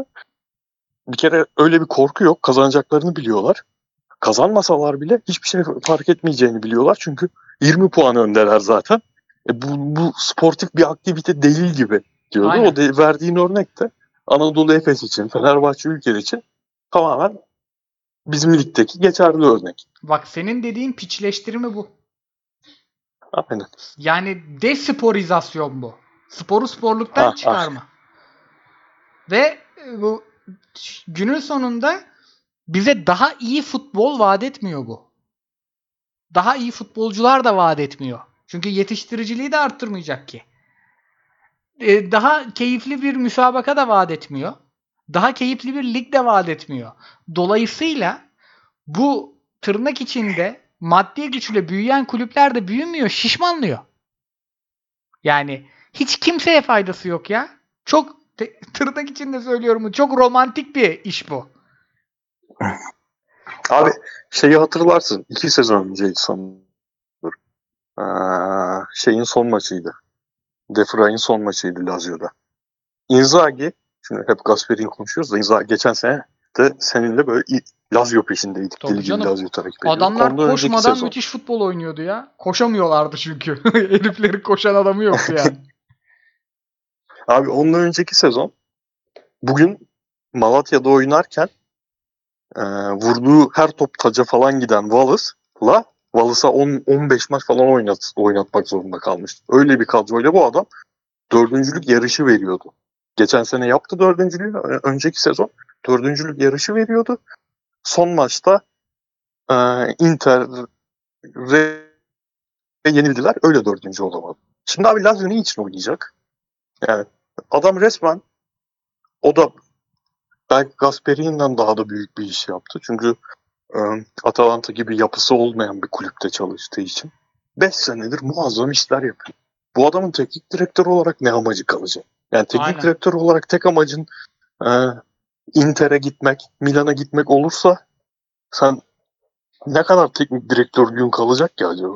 bir kere öyle bir korku yok. Kazanacaklarını biliyorlar. Kazanmasalar bile hiçbir şey fark etmeyeceğini biliyorlar. Çünkü 20 puan öndeler zaten. E bu, bu sportif bir aktivite değil gibi diyordu. Aynen. O de, verdiğin örnek de Anadolu Efes için, Fenerbahçe ülkeler için tamamen bizim ligdeki geçerli örnek. bak senin dediğin piçleştirme bu. Aynen. Yani desporizasyon bu. Sporu sporluktan Ah, ah. çıkarma. Ve e, bu günün sonunda bize daha iyi futbol vaat etmiyor bu. Daha iyi futbolcular da vaat etmiyor. Çünkü yetiştiriciliği de arttırmayacak ki. E, Daha keyifli bir müsabaka da vaat etmiyor. Daha keyifli bir lig de vaat etmiyor. Dolayısıyla bu tırnak içinde maddi güçle büyüyen kulüpler de büyümüyor, şişmanlıyor. Yani hiç kimseye faydası yok ya. Çok tırnak içinde söylüyorum. Çok romantik bir iş bu. Abi şeyi hatırlarsın. iki sezon önceydi sanırım. Ee, şeyin son maçıydı. Defray'ın son maçıydı Lazio'da. Inzaghi, şimdi hep Gasperi'yi konuşuyoruz da Inzaghi geçen sene de seninle böyle Lazio peşindeydik. Tabii canım. Lazio takip. Adamlar Ondan koşmadan müthiş futbol oynuyordu ya. Koşamıyorlardı çünkü. Heriflerin koşan adamı yoktu yani. Abi ondan önceki sezon bugün Malatya'da oynarken e, vurduğu her top taca falan giden Wallace'la Wallace'a 10 15 maç falan oynat, oynatmak zorunda kalmıştı. Öyle bir kadroyla bu adam dördüncülük yarışı veriyordu. Geçen sene yaptı dördüncülüğü. Önceki sezon dördüncülük yarışı veriyordu. Son maçta e, Inter'e yenildiler. Öyle dördüncü olamadı. Şimdi abi Lazio ne için oynayacak? Yani adam resmen o da belki Gasperi'nden daha da büyük bir iş yaptı. Çünkü Atalanta gibi yapısı olmayan bir kulüpte çalıştığı için 5 senedir muazzam işler yapıyor. Bu adamın teknik direktör olarak ne amacı kalacak? Yani teknik Aynen. direktör olarak tek amacın e, Inter'e gitmek, Milan'a gitmek olursa sen ne kadar teknik direktörlüğün kalacak ki acaba?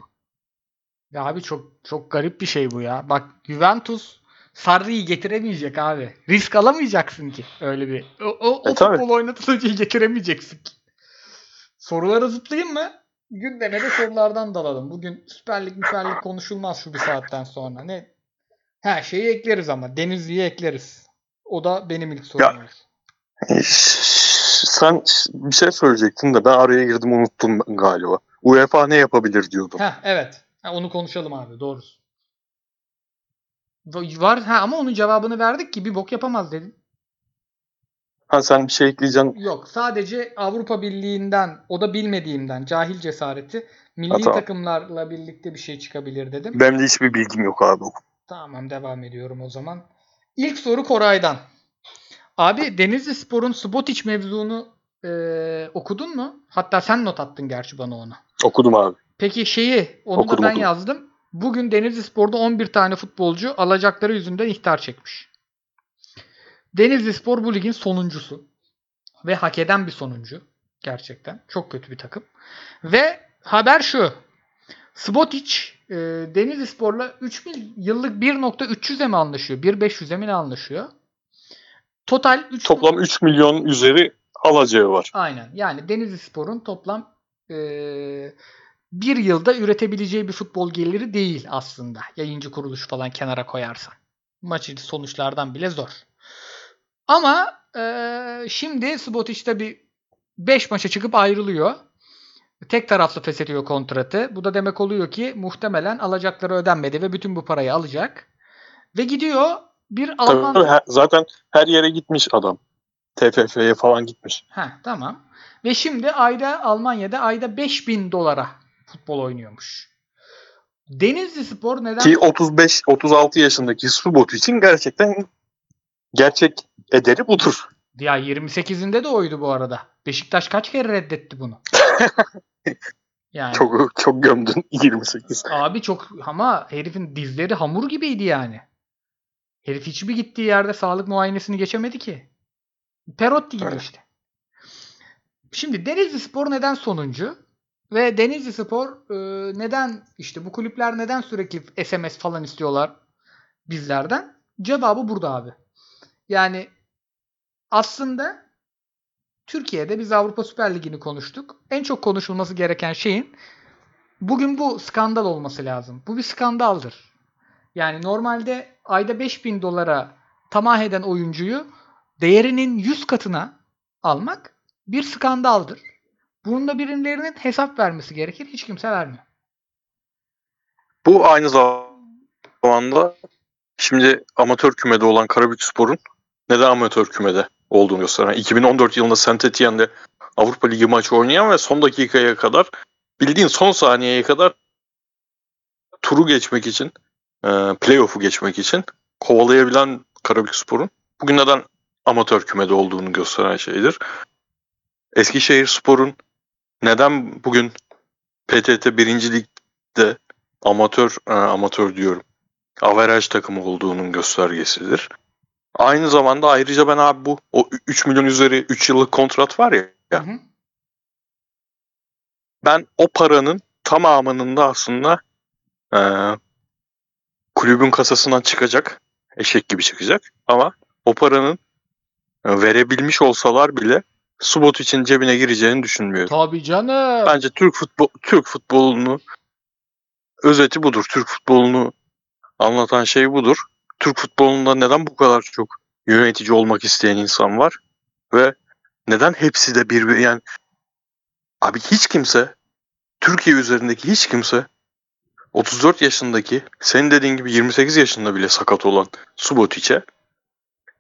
Ya abi çok çok garip bir şey bu ya. Bak Juventus Sarri'yi getiremeyecek abi. Risk alamayacaksın ki öyle bir. O, o, o E, futbol oynatıcıyı getiremeyeceksin ki. Sorulara zıplayayım mı? Gündeme de sorulardan dalalım. Bugün Süper Lig, Süper Lig konuşulmaz şu bir saatten sonra. Ne? Her şeyi ekleriz ama. Denizli'yi ekleriz. O da benim ilk sorum. Ya. E, Sen bir şey söyleyecektin de ben araya girdim unuttum galiba. UEFA ne yapabilir diyordum. Heh, evet. Ha, onu konuşalım abi. Doğrusu. Va- Var ha ama onun cevabını verdik ki bir bok yapamaz dedin. Ha sen bir şey ekleyeceksin. Yok sadece Avrupa Birliği'nden o da bilmediğimden cahil cesareti milli Ha, tamam. takımlarla birlikte bir şey çıkabilir dedim. Benim de hiçbir bilgim yok abi. Tamam devam ediyorum o zaman. İlk soru Koray'dan. Abi Denizli Spor'un Subotic mevzunu e, okudun mu? Hatta sen not attın gerçi bana onu. Okudum abi. Peki şeyi onu Okudum, da ben okudum. yazdım. Bugün Denizli Spor'da 11 tane futbolcu alacakları yüzünden ihtar çekmiş. Denizli Spor bu ligin sonuncusu. Ve hak eden bir sonuncu. Gerçekten. Çok kötü bir takım. Ve haber şu. Spotic e, Denizli Spor'la 3 mil, yıllık 1.300'e mi anlaşıyor? 1.500'e mi anlaşıyor? Total 3 Toplam 3 milyon üzeri alacağı var. Aynen. Yani Denizli Spor'un toplam e, bir yılda üretebileceği bir futbol geliri değil aslında. Yayıncı kuruluş falan kenara koyarsan. Maç sonuçlardan bile zor. Ama e, şimdi Subotic tabi 5 maça çıkıp ayrılıyor. Tek taraflı feshediyor kontratı. Bu da demek oluyor ki muhtemelen alacakları ödenmedi ve bütün bu parayı alacak. Ve gidiyor bir Alman... Tabii, her- zaten her yere gitmiş adam. TFF'ye falan gitmiş. Ha tamam. Ve şimdi ayda Almanya'da ayda 5000 dolara futbol oynuyormuş. Denizli Spor neden Ki 35-36 yaşındaki Subot için gerçekten gerçek ederi budur. ya 28'inde de oydu bu arada. Beşiktaş kaç kere reddetti bunu? yani Çok çok gömdün 28. abi çok ama herifin dizleri hamur gibiydi yani. Herif hiçbir gittiği yerde sağlık muayenesini geçemedi ki. Perotti gibi Evet. işte. Şimdi Denizli Spor neden sonuncu? Ve Denizli Spor e, neden işte bu kulüpler neden sürekli SMS falan istiyorlar bizlerden? Cevabı burada abi. Yani aslında Türkiye'de biz Avrupa Süper Ligi'ni konuştuk. En çok konuşulması gereken şeyin bugün bu skandal olması lazım. Bu bir skandaldır. Yani normalde ayda 5000 dolara tamah eden oyuncuyu değerinin 100 katına almak bir skandaldır. Bunun da birilerinin hesap vermesi gerekir. Hiç kimse vermiyor. Bu aynı zamanda şimdi amatör kümede olan Karabükspor'un neden amatör kümede olduğunu gösteren. 2014 yılında Saint Etienne'de Avrupa Ligi maçı oynayan ve son dakikaya kadar bildiğin son saniyeye kadar turu geçmek için e, playoff'u geçmek için kovalayabilen Karabükspor'un bugün neden amatör kümede olduğunu gösteren şeydir. Eskişehir Spor'un neden bugün PTT 1. Lig'de amatör e, amatör diyorum. Averaj takımı olduğunun göstergesidir. Aynı zamanda ayrıca ben abi bu o 3 milyon üzeri 3 yıllık kontrat var ya, Hı hı. ben o paranın tamamının da aslında e, kulübün kasasından çıkacak. Eşek gibi çıkacak. Ama o paranın e, verebilmiş olsalar bile Subot için cebine gireceğini düşünmüyorum. Tabii canım. Bence Türk futbol Türk futbolunu özeti budur. Türk futbolunu anlatan şey budur. Türk futbolunda neden bu kadar çok yönetici olmak isteyen insan var ve neden hepsi de bir yani abi hiç kimse Türkiye üzerindeki hiç kimse 34 yaşındaki senin dediğin gibi 28 yaşında bile sakat olan Subotic'e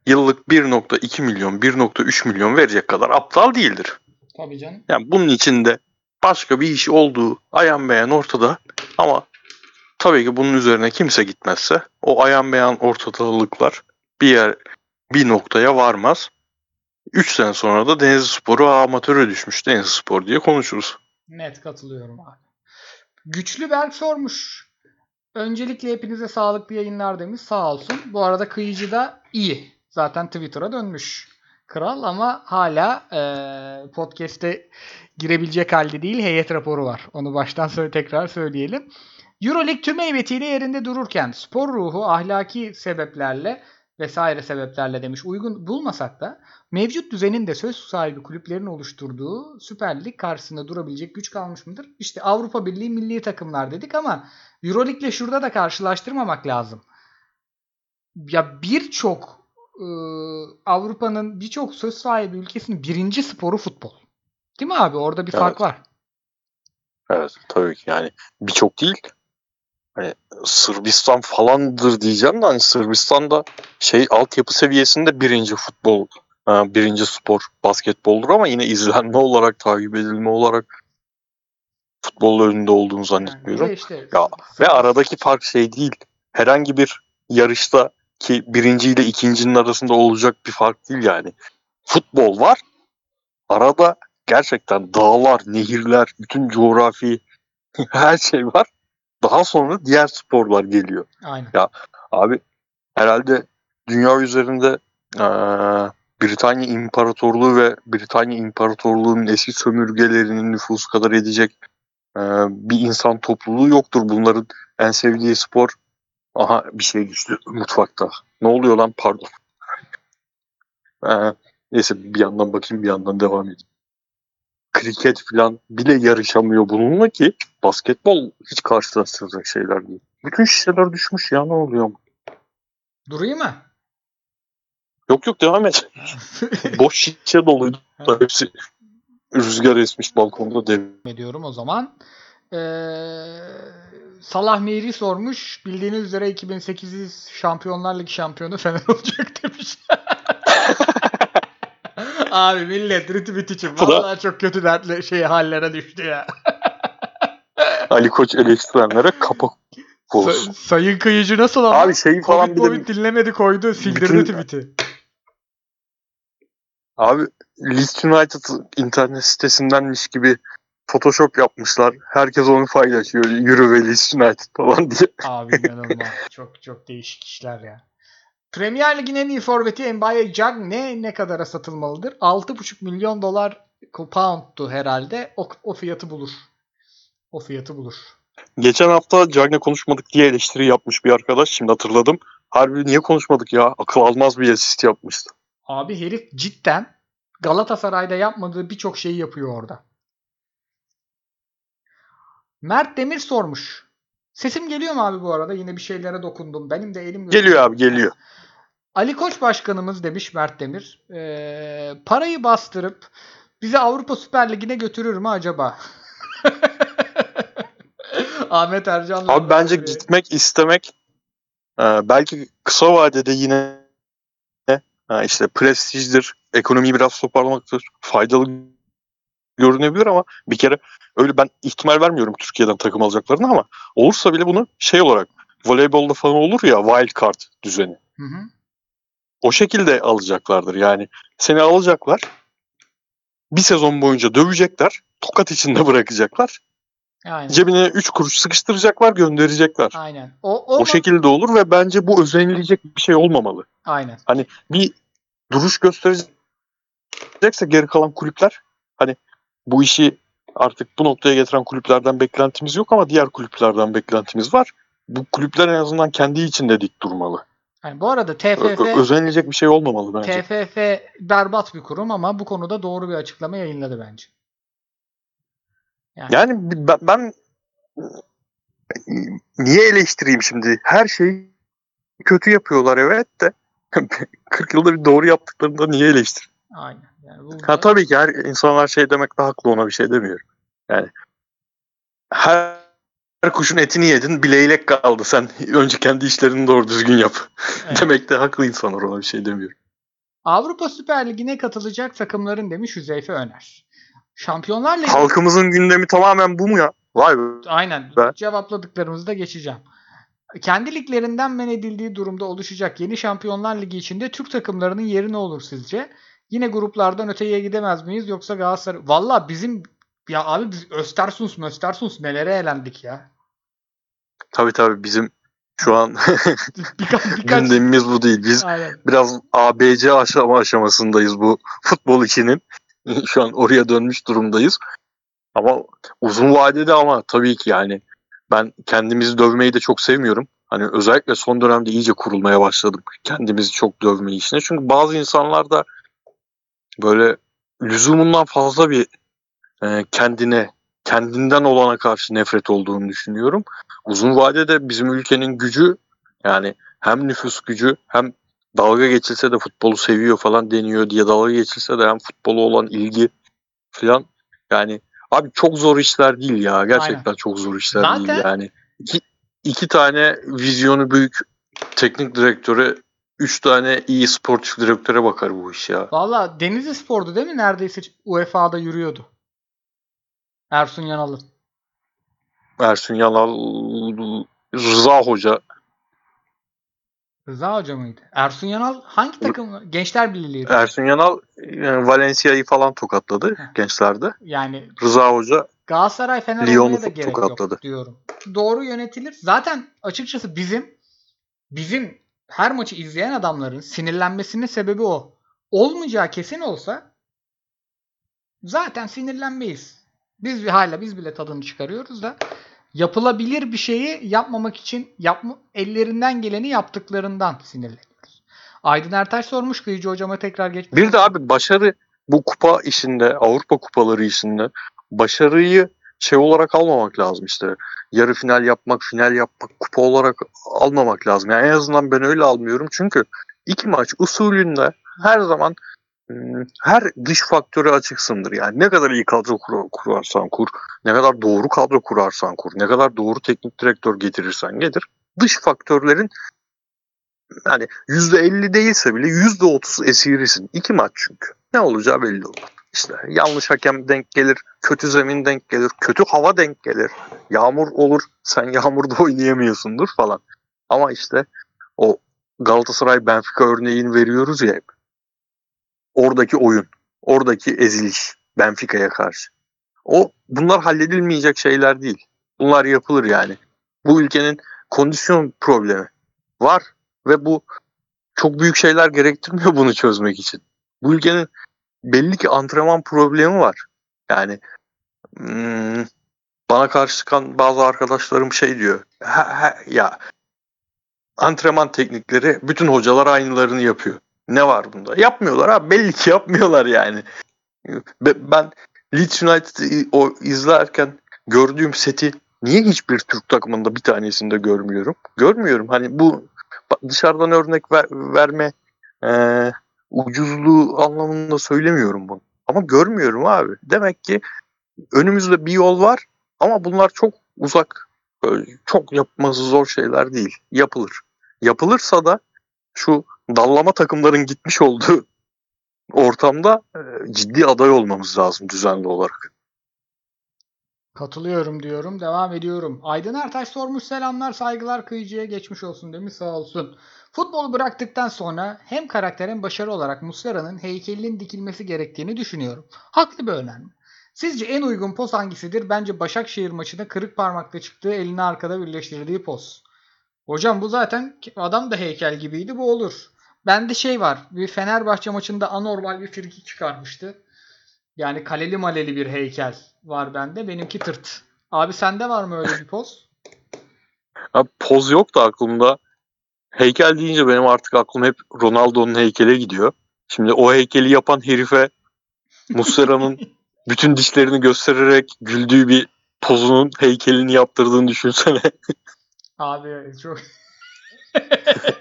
yıllık 1.2 milyon 1.3 milyon verecek kadar aptal değildir. Tabii canım. Yani bunun içinde başka bir iş olduğu ayan beyan ortada ama tabii ki bunun üzerine kimse gitmezse o ayan beyan ortadalıklar bir yer bir noktaya varmaz. 3 sene sonra da Denizli Sporu amatöre düşmüş Denizli Spor diye konuşuruz. Net katılıyorum abi. Güçlü Berk sormuş. Öncelikle hepinize sağlıklı yayınlar demiş. Sağ olsun. Bu arada kıyıcı da iyi. Zaten Twitter'a dönmüş. Kral ama hala e, podcast'e girebilecek halde değil. Heyet raporu var. Onu baştan söyle tekrar söyleyelim. Euroleague tüm heybetiyle yerinde dururken spor ruhu ahlaki sebeplerle vesaire sebeplerle demiş uygun bulmasak da mevcut düzenin de söz sahibi kulüplerin oluşturduğu Süper Lig karşısında durabilecek güç kalmış mıdır? İşte Avrupa Birliği milli takımlar dedik ama Euroleague'le şurada da karşılaştırmamak lazım. Ya birçok e, Avrupa'nın birçok söz sahibi ülkesinin birinci sporu futbol. Değil mi abi? Orada bir Evet. fark var. Evet tabii ki yani birçok değil. Hani Sırbistan falandır diyeceğim de hani Sırbistan'da şey altyapı seviyesinde birinci futbol, e, birinci spor basketboldur ama yine izlenme olarak, takip edilme olarak futbol önünde olduğunu zannetmiyorum. işte Ya, Ve aradaki fark şey değil. Herhangi bir yarışta ki birinci ile ikincinin arasında olacak bir fark değil yani. Futbol var. Arada gerçekten dağlar, nehirler, bütün coğrafi her şey var. Daha sonra diğer sporlar geliyor. Aynen. Abi herhalde dünya üzerinde eee, Britanya İmparatorluğu ve Britanya İmparatorluğu'nun eski sömürgelerinin nüfusu kadar edecek eee, bir insan topluluğu yoktur. Bunların en sevdiği spor aha bir şey düştü mutfakta. Ne oluyor lan pardon. Eee, neyse bir yandan bakayım bir yandan devam edeyim. Kriket falan bile yarışamıyor bununla ki basketbol hiç karşılaştıracak şeyler değil. Bütün şişeler düşmüş ya ne oluyor? Durayım mı? Yok yok devam et. Boş şişe doluydu. da Hepsi rüzgar esmiş balkonda dev. ediyorum o zaman. Ee, Salah Miri sormuş. Bildiğiniz üzere 2008 Şampiyonlar Ligi şampiyonu Fener olacak demiş. Abi millet retweet için vallahi çok kötü dertli şey hallere düştü ya. Ali Koç eleştirenlere kapak Sa- olsun. Sayın Kıyıcı nasıl ama? Abi şeyi falan Covid bir de Covid dinlemedi koydu sildirdi Bütün- tweet'i. abi Leeds United internet sitesindenmiş gibi Photoshop yapmışlar. Herkes onu paylaşıyor. Euro ve Leeds United falan diye. Abi inanılmaz. çok çok değişik işler ya. Premier Lig'in en iyi forveti Mbaye ne ne kadara satılmalıdır? 6,5 milyon dolar pound'tu herhalde. O, o fiyatı bulur. O fiyatı bulur. Geçen hafta Cagne konuşmadık diye eleştiri yapmış bir arkadaş. Şimdi hatırladım. Harbi niye konuşmadık ya? Akıl almaz bir asist yapmıştı. Abi herif cidden Galatasaray'da yapmadığı birçok şeyi yapıyor orada. Mert Demir sormuş. Sesim geliyor mu abi bu arada? Yine bir şeylere dokundum. Benim de elim Geliyor abi geliyor. Ali Koç başkanımız demiş Mert Demir. Ee, parayı bastırıp bizi Avrupa Süper Ligi'ne götürür mü acaba? Ahmet Ercan'la Abi bence biri- gitmek istemek e, belki kısa vadede yine e, işte prestijdir, ekonomiyi biraz toparlamaktır, faydalı görünebilir ama bir kere öyle ben ihtimal vermiyorum Türkiye'den takım alacaklarını ama olursa bile bunu şey olarak voleybolda falan olur ya wild card düzeni. Hı hı. O şekilde alacaklardır. Yani seni alacaklar. Bir sezon boyunca dövecekler. Tokat içinde bırakacaklar. Aynen. Cebine 3 kuruş sıkıştıracaklar, gönderecekler. Aynen. O, o, O şekilde olur ve bence bu özenilecek bir şey olmamalı. Aynen. Bir duruş gösterecekse geri kalan kulüpler hani bu işi artık bu noktaya getiren kulüplerden beklentimiz yok ama diğer kulüplerden beklentimiz var. Bu kulüpler en azından kendi içinde dik durmalı. Yani bu arada TFF ö- özenilecek bir şey olmamalı bence. TFF berbat bir kurum ama bu konuda doğru bir açıklama yayınladı bence. Yani ben, ben niye eleştireyim şimdi? Her şeyi kötü yapıyorlar evet de 40 yılda bir doğru yaptıklarında niye eleştir? Aynen. Yani bu Ha tabii ki her insanlar şey demekle haklı ona bir şey demiyorum. Yani her, her kuşun etini yedin bileylek kaldı. Sen önce kendi işlerini doğru düzgün yap. Evet. Demekle haklı insanlar ona bir şey demiyorum. Avrupa Süper Ligi'ne katılacak takımların demiş Hüzeyfe Öner. Şampiyonlar Ligi Halkımızın gündemi tamamen bu mu ya? Vay be. Aynen. Ben- Cevapladıklarımızı da geçeceğim. Kendi liglerinden men edildiği durumda oluşacak yeni Şampiyonlar Ligi içinde Türk takımlarının yeri ne olur sizce? Yine gruplardan öteye gidemez miyiz yoksa Galatasaray... Valla bizim ya abi biz Östersunds Östersunds nelere elendik ya. Tabii tabii bizim şu an Birkaç, birkaç... gündemimiz bu değil. Biz Aynen. biraz ABC aşama aşamasındayız bu futbol işinin. Şu an oraya dönmüş durumdayız. Ama uzun vadede ama tabii ki yani ben kendimizi dövmeyi de çok sevmiyorum. Hani özellikle son dönemde iyice kurulmaya başladık kendimizi çok dövme işine. Çünkü bazı insanlar da böyle lüzumundan fazla bir e, kendine, kendinden olana karşı nefret olduğunu düşünüyorum. Uzun vadede bizim ülkenin gücü yani hem nüfus gücü hem dalga geçilse de futbolu seviyor falan deniyor diye dalga geçilse de hem futbola olan ilgi falan yani abi çok zor işler değil ya gerçekten Aynen. çok zor işler Zaten- değil yani iki, iki tane vizyonu büyük teknik direktöre üç tane iyi sportif direktöre bakar bu iş ya. Valla Denizli Spor'du değil mi? Neredeyse UEFA'da yürüyordu. Ersun Yanal'ın. Ersun Yanal, Rıza Hoca Rıza Hoca mıydı? Ersun Yanal hangi takım? Gençler Birliği'ydi. Ersun Yanal e, Valencia'yı falan tokatladı gençlerde. Yani Rıza Hoca Galatasaray Fener Lyon'u olmaya da gerek tokatladı. yok diyorum. Doğru yönetilir. Zaten açıkçası bizim bizim her maçı izleyen adamların sinirlenmesinin sebebi o. Olmayacağı kesin olsa zaten sinirlenmeyiz. Biz hala biz bile tadını çıkarıyoruz da yapılabilir bir şeyi yapmamak için yapma, ellerinden geleni yaptıklarından sinirleniyoruz. Aydın Ertaş sormuş Kıyıcı hocama tekrar geçmiş. bir de abi başarı bu kupa işinde Avrupa kupaları işinde başarıyı şey olarak almamak lazım işte. Yarı final yapmak, final yapmak, kupa olarak almamak lazım. Yani en azından ben öyle almıyorum. Çünkü iki maç usulünde her zaman ım, her dış faktörü açıksındır. Yani ne kadar iyi kadro kur- kurarsan kur, ne kadar doğru kadro kurarsan kur, ne kadar doğru teknik direktör getirirsen getir. Dış faktörlerin yani %50 değilse bile %30 esirisin. İki maç çünkü. Ne olacağı belli olmaz. İşte yanlış hakem denk gelir, kötü zemin denk gelir, kötü hava denk gelir. Yağmur olur, sen yağmurda oynayamıyorsundur falan. Ama işte o Galatasaray Benfica örneğini veriyoruz ya hep. Oradaki oyun, oradaki eziliş Benfica'ya karşı. O bunlar halledilmeyecek şeyler değil. Bunlar yapılır yani. Bu ülkenin kondisyon problemi var ve bu çok büyük şeyler gerektirmiyor bunu çözmek için. Bu ülkenin belli ki antrenman problemi var. Yani hmm, bana karşı çıkan bazı arkadaşlarım şey diyor. "Ha- ha- ya antrenman teknikleri bütün hocalar aynılarını yapıyor. Ne var bunda? Yapmıyorlar abi. Belli ki yapmıyorlar yani. Be- Ben Leeds United'ı o izlerken gördüğüm seti niye hiçbir Türk takımında bir tanesinde görmüyorum? Görmüyorum. Hani bu dışarıdan örnek ver- verme eee, ucuzluğu anlamında söylemiyorum bunu. Ama görmüyorum abi. Demek ki önümüzde bir yol var ama bunlar çok uzak. Çok yapması zor şeyler değil. Yapılır. Yapılırsa da şu dallama takımların gitmiş olduğu ortamda e, ciddi aday olmamız lazım düzenli olarak. Katılıyorum diyorum. Devam ediyorum. Aydın Ertaş sormuş selamlar saygılar kıyıcıya geçmiş olsun demiş sağ olsun. Futbolu bıraktıktan sonra hem karakter hem başarı olarak Muslera'nın heykelinin dikilmesi gerektiğini düşünüyorum. Haklı bir önemli. Sizce en uygun poz hangisidir? Bence Başakşehir maçında kırık parmakla çıktığı elini arkada birleştirdiği poz. Hocam bu zaten adam da heykel gibiydi bu olur. Bende şey var. Bir Fenerbahçe maçında anormal bir friki çıkarmıştı. Yani kaleli maleli bir heykel var bende. Benimki tırt. Abi sende var mı öyle bir poz? Abi poz yok da aklımda. Heykel deyince benim artık aklım hep Ronaldo'nun heykele gidiyor. Şimdi o heykeli yapan herife Muslera'nın bütün dişlerini göstererek güldüğü bir pozunun heykelini yaptırdığını düşünsene. Abi çok...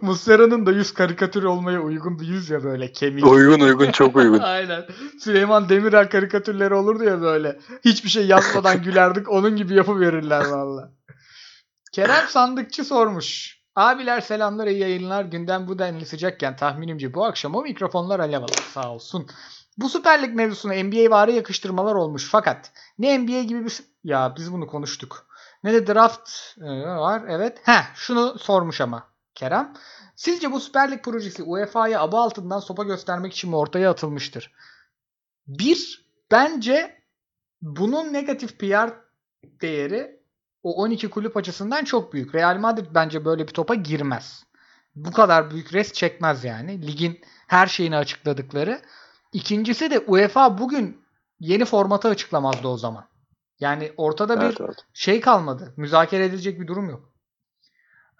Muslera'nın da yüz karikatür olmaya uygun bir yüz ya böyle kemik. uygun uygun çok uygun. Aynen. Süleyman Demirel karikatürleri olurdu ya böyle. Hiçbir şey yazmadan gülerdik. Onun gibi yapı verirler valla. Kerem Sandıkçı sormuş. Abiler selamlar iyi yayınlar. Gündem bu denli sıcakken tahminimce bu akşam o mikrofonlar alev alır. Sağ olsun. Bu Süper Lig mevzusuna NBA vari yakıştırmalar olmuş fakat ne NBA gibi bir... Ya biz bunu konuştuk. Ne de draft e, var evet. He şunu sormuş ama Kerem. Sizce bu Süper Lig projesi UEFA'ya aba altından sopa göstermek için mi ortaya atılmıştır? Bir, bence bunun negatif PR değeri o 12 kulüp açısından çok büyük. Real Madrid bence böyle bir topa girmez. Bu kadar büyük res çekmez yani. Ligin her şeyini açıkladıkları. İkincisi de UEFA bugün yeni formatı açıklamazdı o zaman. Yani ortada bir Evet, evet. şey kalmadı. Müzakere edilecek bir durum yok.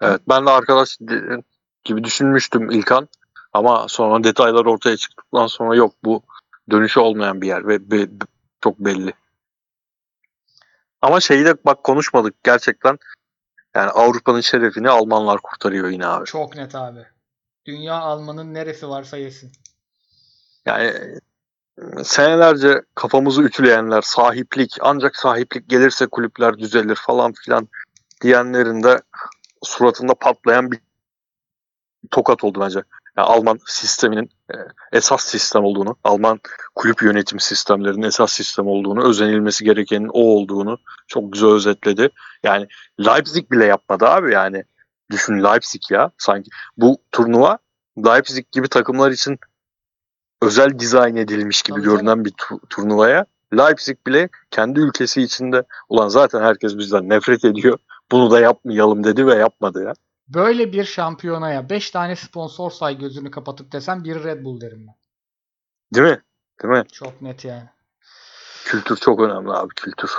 Evet ben de arkadaş gibi düşünmüştüm İlkan. Ama sonra detaylar ortaya çıktıktan sonra yok bu dönüşü olmayan bir yer ve be- be- çok belli. Ama şeyi de bak konuşmadık gerçekten. Yani Avrupa'nın şerefini Almanlar kurtarıyor yine abi. Çok net abi. Dünya Alman'ın neresi varsa yesin. Yani senelerce kafamızı ütüleyenler sahiplik ancak sahiplik gelirse kulüpler düzelir falan filan diyenlerin de suratında patlayan bir tokat oldu bence. Yani Alman sisteminin e, esas sistem olduğunu, Alman kulüp yönetim sistemlerinin esas sistem olduğunu, özenilmesi gerekenin o olduğunu çok güzel özetledi. Yani Leipzig bile yapmadı abi yani. Düşün Leipzig ya. Sanki bu turnuva Leipzig gibi takımlar için özel dizayn edilmiş gibi Tabii görünen bir tu- turnuvaya Leipzig bile kendi ülkesi içinde ulan zaten herkes bizden nefret ediyor. Bunu da yapmayalım dedi ve yapmadı ya. Böyle bir şampiyonaya 5 tane sponsor say gözünü kapatıp desem bir Red Bull derim ben. Değil mi? Değil mi? Çok net yani. Kültür çok önemli abi kültür.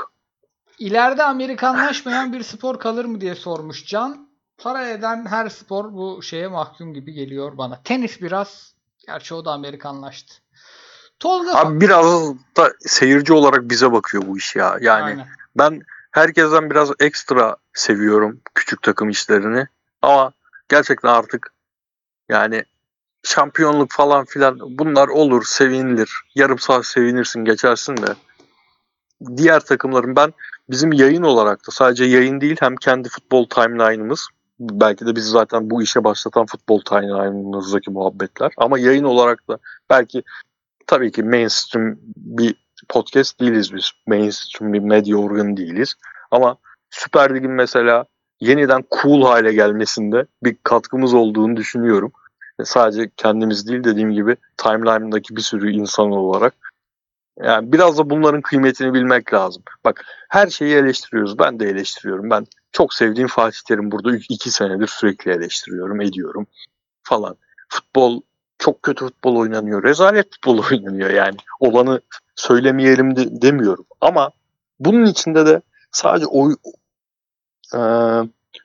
İleride Amerikanlaşmayan bir spor kalır mı diye sormuş Can. Para eden her spor bu şeye mahkum gibi geliyor bana. Tenis biraz. Gerçi o da Amerikanlaştı. Tolga Abi biraz da seyirci olarak bize bakıyor bu iş ya. Yani Aynen. ben herkesten biraz ekstra seviyorum küçük takım işlerini. Ama gerçekten artık yani şampiyonluk falan filan bunlar olur, sevinilir. Yarım saat sevinirsin, geçersin de. Diğer takımların ben bizim yayın olarak da sadece yayın değil hem kendi futbol timeline'ımız belki de biz zaten bu işe başlatan futbol timeline'ımızdaki muhabbetler ama yayın olarak da belki tabii ki mainstream bir podcast değiliz biz. Mainstream bir medya organı değiliz. Ama Süper Lig'in mesela yeniden cool hale gelmesinde bir katkımız olduğunu düşünüyorum. Ve sadece kendimiz değil dediğim gibi timeline'daki bir sürü insan olarak. Yani biraz da bunların kıymetini bilmek lazım. Bak her şeyi eleştiriyoruz. Ben de eleştiriyorum. Ben çok sevdiğim Fatih Terim burada iki senedir sürekli eleştiriyorum, ediyorum falan. Futbol çok kötü futbol oynanıyor. Rezalet futbol oynanıyor yani. Olanı söylemeyelim de, demiyorum. Ama bunun içinde de sadece oy e,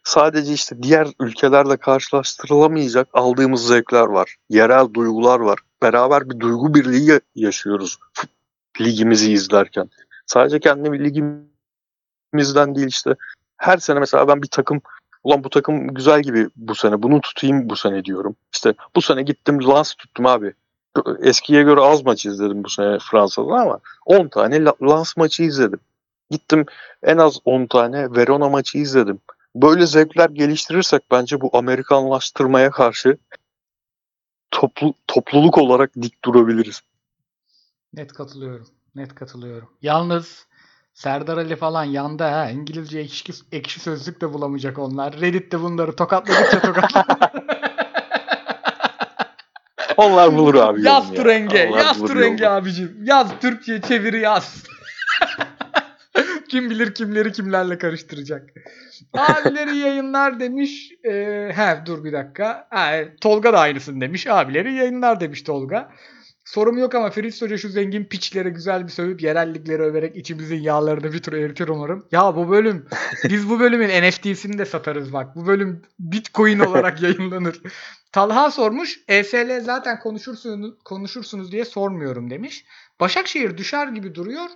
sadece işte diğer ülkelerle karşılaştırılamayacak aldığımız zevkler var. Yerel duygular var. Beraber bir duygu birliği yaşıyoruz ligimizi izlerken. Sadece kendi ligimizden değil işte her sene mesela ben bir takım ulan bu takım güzel gibi bu sene bunu tutayım bu sene diyorum. İşte bu sene gittim Lens tuttum abi. Eskiye göre az maç izledim bu sene Fransa'da ama 10 tane Lens maçı izledim. Gittim en az 10 tane Verona maçı izledim. Böyle zevkler geliştirirsek bence bu Amerikanlaştırmaya karşı toplu, topluluk olarak dik durabiliriz. Net katılıyorum. Net katılıyorum. Yalnız Serdar Ali falan yanda ha. İngilizce ekşi, ekşi sözlük de bulamayacak onlar. Reddit'te bunları tokatladıkça tokatlar. Onlar bulur abi. yaz ya. Turenge. Onlar Yaz Turenge abicim. Yaz Türkçe çeviri yaz. Kim bilir kimleri kimlerle karıştıracak. Abileri yayınlar demiş. Ee, he dur bir dakika. Ha, Tolga da aynısını demiş. Abileri yayınlar demiş Tolga. Sorum yok ama Fritz Hoca şu zengin piçlere güzel bir sövüp yerellikleri överek içimizin yağlarını bir tur eritir umarım. Ya bu bölüm biz bu bölümün NFT'sini de satarız bak. Bu bölüm Bitcoin olarak yayınlanır. Talha sormuş. ESL zaten konuşursunuz, konuşursunuz diye sormuyorum demiş. Başakşehir düşer gibi duruyor.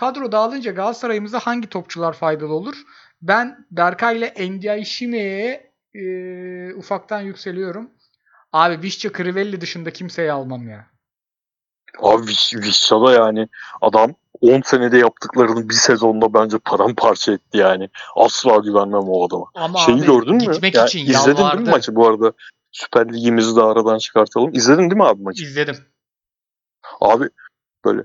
Kadro dağılınca Galatasaray'ımıza hangi topçular faydalı olur? Ben Berkay ile Ndiaye Şime'ye e, ufaktan yükseliyorum. Abi Vişça Crivelli dışında kimseyi almam ya. Abi Viş- Vişça'da yani adam 10 senede yaptıklarını bir sezonda bence paramparça etti yani. Asla güvenmem o adama. Ama Şeyi abi, gördün mü? Gitmek Ya için izledin değil yalvardı. mi maçı bu arada? Süper Ligimizi de aradan çıkartalım. İzledin değil mi abi maçı? İzledim. Abi böyle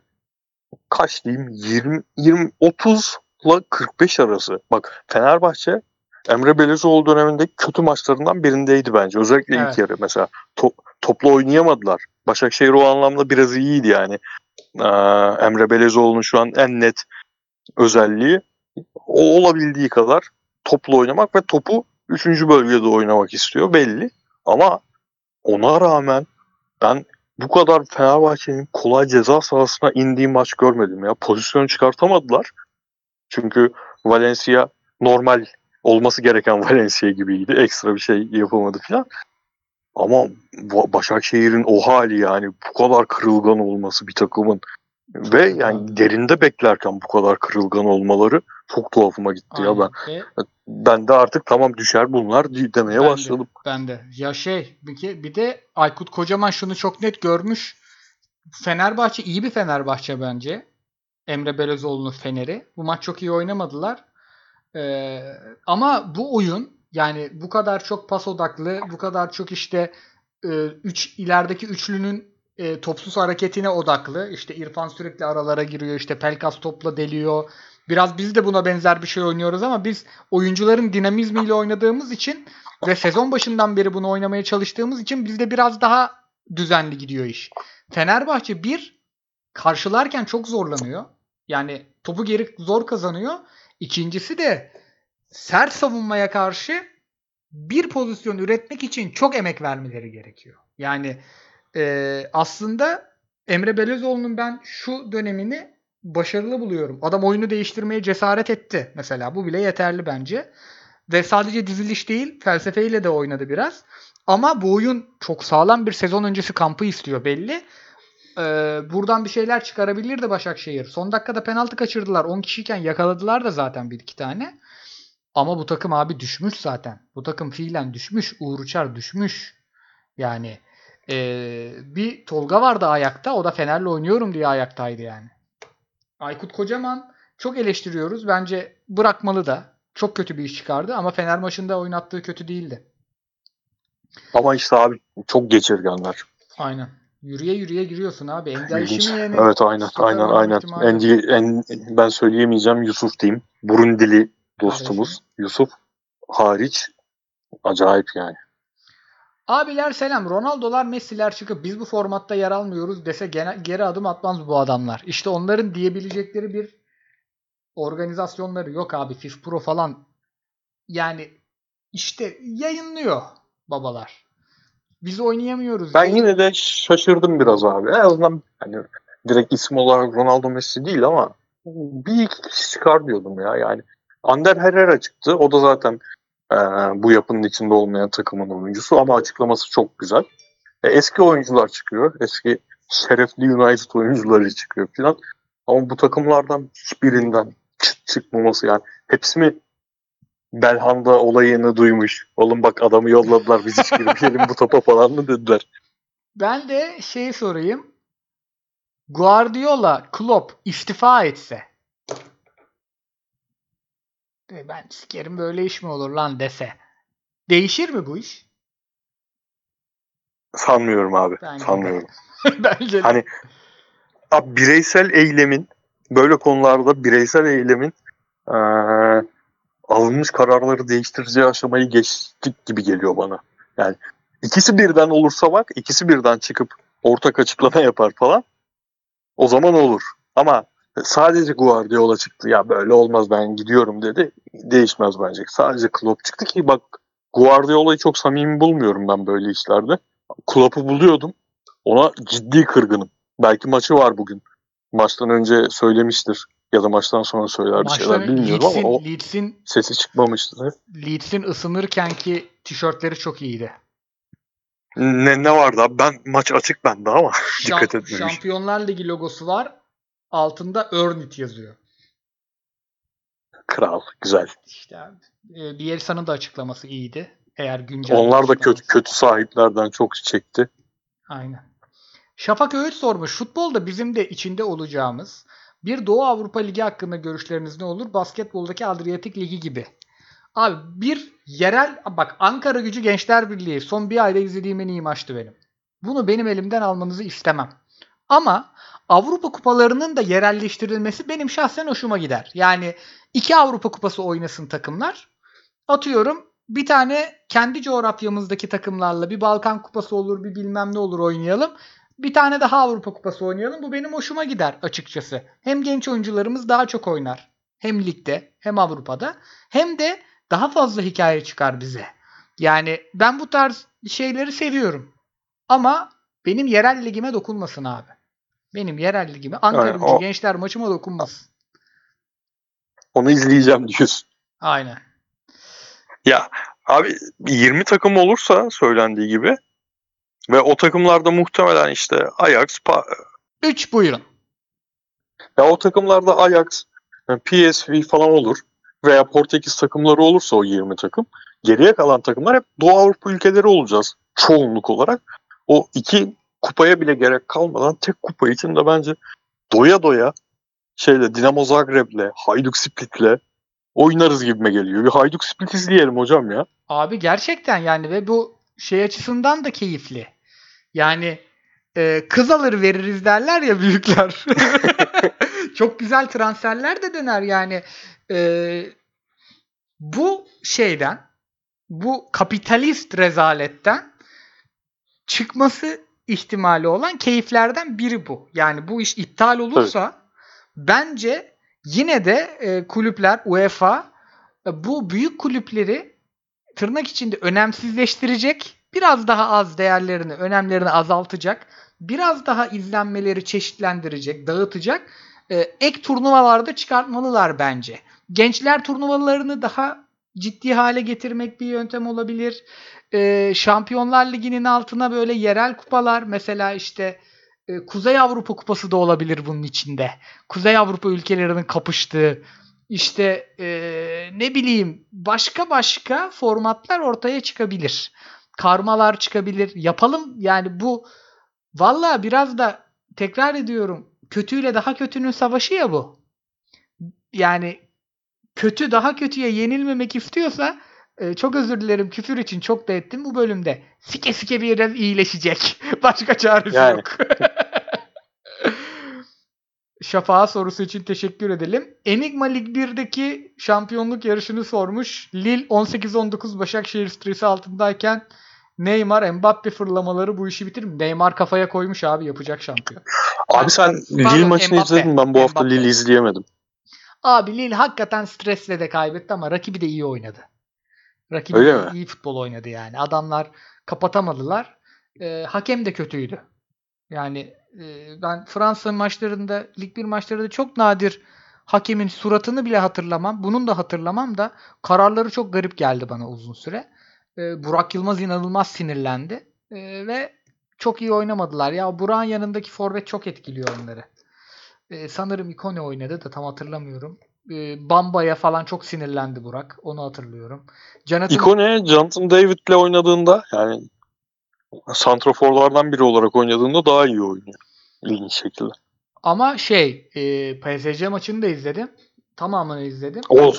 kaç diyeyim 20 20 30 ile 45 arası. Bak Fenerbahçe Emre Belezoğlu dönemindeki kötü maçlarından birindeydi bence. Özellikle Evet. ilk yarı mesela. To- toplu oynayamadılar. Başakşehir o anlamda biraz iyiydi yani. Ee, Emre Belezoğlu'nun şu an en net özelliği o olabildiği kadar toplu oynamak ve topu 3. bölgede oynamak istiyor belli. Ama ona rağmen ben bu kadar Fenerbahçe'nin kolay ceza sahasına indiği maç görmedim ya. Pozisyon çıkartamadılar. Çünkü Valencia normal olması gereken Valencia gibiydi. Ekstra bir şey yapamadı falan. Ama Ba- Başakşehir'in o hali yani bu kadar kırılgan olması bir takımın ve yani derinde beklerken bu kadar kırılgan olmaları çok tuhafıma gitti ya ben. Aynen. Ve Ben de artık tamam düşer bunlar demeye Ben de. başladım. Ben de. Ya şey bir, bir de Aykut Kocaman şunu çok net görmüş. Fenerbahçe iyi bir Fenerbahçe bence. Emre Belözoğlu'nun Fener'i. Bu maç çok iyi oynamadılar. Ee, ama bu oyun yani bu kadar çok pas odaklı, bu kadar çok işte e, üç ilerideki üçlünün e, topsuz hareketine odaklı. İşte İrfan sürekli aralara giriyor. işte Pelkas topla deliyor. Biraz biz de buna benzer bir şey oynuyoruz ama biz oyuncuların dinamizmiyle oynadığımız için ve sezon başından beri bunu oynamaya çalıştığımız için bizde biraz daha düzenli gidiyor iş. Fenerbahçe bir karşılarken çok zorlanıyor. Yani topu geri zor kazanıyor. İkincisi de sert savunmaya karşı bir pozisyon üretmek için çok emek vermeleri gerekiyor. Yani e, aslında Emre Belözoğlu'nun ben şu dönemini başarılı buluyorum. Adam oyunu değiştirmeye cesaret etti mesela. Bu bile yeterli bence. Ve sadece diziliş değil felsefeyle de oynadı biraz. Ama bu oyun çok sağlam bir sezon öncesi kampı istiyor belli. Ee, buradan bir şeyler çıkarabilirdi Başakşehir. Son dakikada penaltı kaçırdılar. 10 kişiyken yakaladılar da zaten bir iki tane. Ama bu takım abi düşmüş zaten. Bu takım fiilen düşmüş. Uğur Uçar düşmüş. Yani ee, bir Tolga vardı ayakta. O da Fener'le oynuyorum diye ayaktaydı yani. Aykut Kocaman çok eleştiriyoruz. Bence bırakmalı da. Çok kötü bir iş çıkardı ama Fener maçında oynattığı kötü değildi. Ama işte abi çok geçirgenler. Aynen. Yürüye yürüye giriyorsun abi. Engel yani? Evet aynen aynen aynen. ihtimali En, ben söyleyemeyeceğim Yusuf diyeyim. Burundili dostumuz Yusuf hariç acayip yani. Abiler selam. Ronaldo'lar, Messi'ler çıkıp biz bu formatta yer almıyoruz dese gene, geri adım atmaz bu adamlar. İşte onların diyebilecekleri bir organizasyonları yok abi. FIFPro falan. Yani işte yayınlıyor babalar. Biz oynayamıyoruz. Ben yine de şaşırdım biraz abi. En azından hani direkt isim olarak Ronaldo Messi değil ama bir iki kişi çıkar diyordum ya. Yani Ander Herrera çıktı. O da zaten e, bu yapının içinde olmayan takımın oyuncusu ama açıklaması çok güzel. E, eski oyuncular çıkıyor. Eski şerefli United oyuncuları çıkıyor falan. Ama bu takımlardan hiçbirinden çıt çıkmaması yani. Hepsi mi Belhanda olayını duymuş. Oğlum bak adamı yolladılar biz hiç girmeyelim bu topa falan mı dediler. Ben de şeyi sorayım. Guardiola, Klopp istifa etse. E, Ben sikerim böyle iş mi olur lan dese. Değişir mi bu iş? Sanmıyorum abi. Bence sanmıyorum. Bence de. Hani abi bireysel eylemin böyle konularda bireysel eylemin eee, alınmış kararları değiştireceği aşamayı geçtik gibi geliyor bana. Yani ikisi birden olursa bak ikisi birden çıkıp ortak açıklama yapar falan o zaman olur. Ama sadece Guardiola çıktı ya böyle olmaz ben gidiyorum dedi değişmez bence. Sadece Klopp çıktı ki bak Guardiola'yı çok samimi bulmuyorum ben böyle işlerde. Klopp'u buluyordum. Ona ciddi kırgınım. Belki maçı var bugün. Maçtan önce söylemiştir ya da maçtan sonra söyler bir şeyler Maçların bilmiyorum Leeds'in, ama o Leeds'in, sesi çıkmamıştır. Leeds'in ısınırken ki tişörtleri çok iyiydi. Ne, ne vardı abi? Ben maç açık bende ama dikkat etmemiş. Şampiyonlar Ligi logosu var. Altında Earnit yazıyor. Kral. Güzel. İşte abi. E, Bielsa'nın da açıklaması iyiydi. Eğer güncel Onlar da kötü kötü sahiplerden çok çekti. Aynen. Şafak Öğüt sormuş. Futbolda bizim de içinde olacağımız bir Doğu Avrupa Ligi hakkında görüşleriniz ne olur? Basketboldaki Adriyatik Ligi gibi. Abi bir yerel bak Ankara Gücü Gençler Birliği son bir ayda izlediğim en iyi maçtı benim. Bunu benim elimden almanızı istemem. Ama Avrupa kupalarının da yerelleştirilmesi benim şahsen hoşuma gider. Yani iki Avrupa kupası oynasın takımlar. atıyorum bir tane kendi coğrafyamızdaki takımlarla bir Balkan Kupası olur bir bilmem ne olur oynayalım. Bir tane daha Avrupa Kupası oynayalım. Bu benim hoşuma gider açıkçası. Hem genç oyuncularımız daha çok oynar. Hem ligde hem Avrupa'da. Hem de daha fazla hikaye çıkar bize. Yani ben bu tarz şeyleri seviyorum. Ama benim yerel ligime dokunmasın abi. Benim yerel ligime Ankara Yani o- gençler maçıma dokunmasın. Onu izleyeceğim diyorsun. Aynen. Ya abi 20 takım olursa söylendiği gibi ve o takımlarda muhtemelen işte Ajax, Pa- 3 buyurun. ya o takımlarda Ajax, e, PSV falan olur veya Portekiz takımları olursa o 20 takım geriye kalan takımlar hep Doğu Avrupa ülkeleri olacağız çoğunluk olarak. O iki kupaya bile gerek kalmadan tek kupa için de bence doya doya şeyle Dinamo Zagreb'le, Hajduk Split'le oynarız gibime geliyor. Bir Hajduk Split izleyelim hocam ya. Abi gerçekten yani ve bu şey açısından da keyifli. Yani e, kız alır veririz derler ya büyükler. Çok güzel transferler de döner yani. E, bu şeyden bu kapitalist rezaletten çıkması ihtimali olan keyiflerden biri bu. Yani bu iş iptal olursa bence yine de e, kulüpler UEFA e, bu büyük kulüpleri tırnak içinde önemsizleştirecek, biraz daha az değerlerini, önemlerini azaltacak, biraz daha izlenmeleri çeşitlendirecek, dağıtacak e, ek turnuvalarda çıkartmalılar bence. Gençler turnuvalarını daha ciddi hale getirmek bir yöntem olabilir. E, Şampiyonlar Ligi'nin altına böyle yerel kupalar mesela işte e, Kuzey Avrupa Kupası da olabilir bunun içinde. Kuzey Avrupa ülkelerinin kapıştığı işte e, ne bileyim başka başka formatlar ortaya çıkabilir. Karmalar çıkabilir. Yapalım yani bu valla biraz da tekrar ediyorum kötüyle daha kötünün savaşı ya bu. Yani kötü daha kötüye yenilmemek istiyorsa e, çok özür dilerim küfür için çok da ettim bu bölümde. Sike sike biraz iyileşecek. Başka çaresi Yani. yok. Şafağa sorusu için teşekkür edelim. Enigma Lig 1'deki şampiyonluk yarışını sormuş. Lille 18-19 Başakşehir stresi altındayken Neymar, Mbappe fırlamaları bu işi bitirir mi? Neymar kafaya koymuş abi yapacak şampiyon. Abi sen Pardon, Lille maçını Mbappe. izledin ben bu hafta Mbappe. Lille izleyemedim. Abi Lille hakikaten stresle de kaybetti ama rakibi de iyi oynadı. Rakibi Öyle de mi? iyi futbol oynadı yani. Adamlar kapatamadılar. Ee, hakem de kötüydü. Yani e, ben Fransa maçlarında, Lig 1 maçlarında çok nadir hakemin suratını bile hatırlamam. Bunun da hatırlamam da kararları çok garip geldi bana uzun süre. Ee, Burak Yılmaz inanılmaz sinirlendi. Ee, ve çok iyi oynamadılar. Ya Burak'ın yanındaki forvet çok etkiliyor onları. Ee, sanırım Ikone oynadı da tam hatırlamıyorum. Ee, Bamba'ya falan çok sinirlendi Burak. Onu hatırlıyorum. Jonathan Ikone, Jonathan David'le oynadığında yani santraforlardan biri olarak oynadığında daha iyi oynuyor. İlginç şekilde. ama şey e, PSG maçını da izledim. Tamamını izledim. O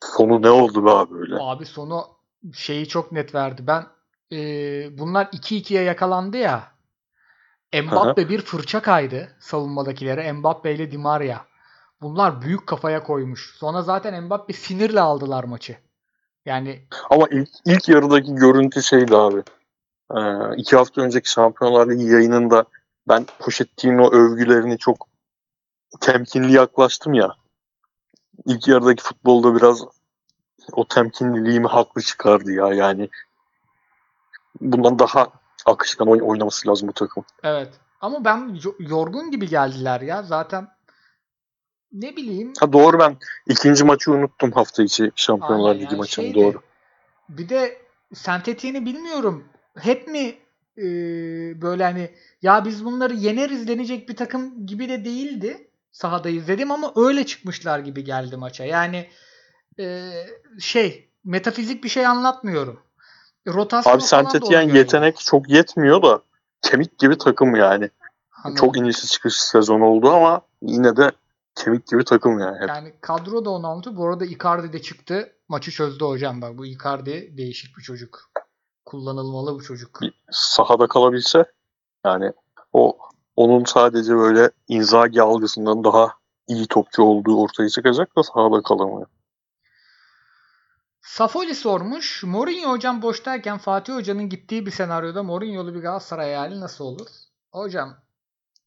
sonu ne oldu be abi öyle? Abi sonu şeyi çok net verdi. Ben e, bunlar 2-2'ye yakalandı ya. Mbappe bir fırça kaydı savunmadakilere. Mbappe ile Di Maria. Bunlar büyük kafaya koymuş. Sonra zaten Mbappe sinirle aldılar maçı. Yani Ama ilk, ilk yarıdaki görüntü şeydi abi. Ee, iki hafta önceki Şampiyonlar Ligi yayınında ben Pochettino övgülerini çok temkinli yaklaştım ya. İlk yarıdaki futbolda biraz o temkinliliğimi haklı çıkardı ya yani. Bundan daha akışkan oy- oynaması lazım bu takım. evet. Ama ben yo- yorgun gibi geldiler ya. Zaten ne bileyim Ha doğru ben ikinci maçı unuttum hafta içi Şampiyonlar Aynen Ligi yani maçını şeydi, doğru. Bir de sentetiğini bilmiyorum. Hep mi e, böyle hani ya biz bunları yeneriz denecek bir takım gibi de değildi. Sahada izledim ama öyle çıkmışlar gibi geldi maça. Yani e, şey metafizik bir şey anlatmıyorum. Rotasyon Abi Saint-Étienne yetenek çok yetmiyor da kemik gibi takım yani. Hani Çok inişli çıkış sezon oldu ama yine de kemik gibi takım yani. Hep. Yani kadro da 16. Bu arada Icardi de çıktı. Maçı çözdü hocam bak. Bu Icardi değişik bir çocuk. Kullanılmalı bu çocuk. Sahada kalabilse yani o onun sadece böyle Inzaghi algısından daha iyi topçu olduğu ortaya çıkacak da sahada kalamıyor. Safoli sormuş. Mourinho hocam boştayken Fatih Hoca'nın gittiği bir senaryoda Mourinho'lu bir Galatasaray hayali nasıl olur? Hocam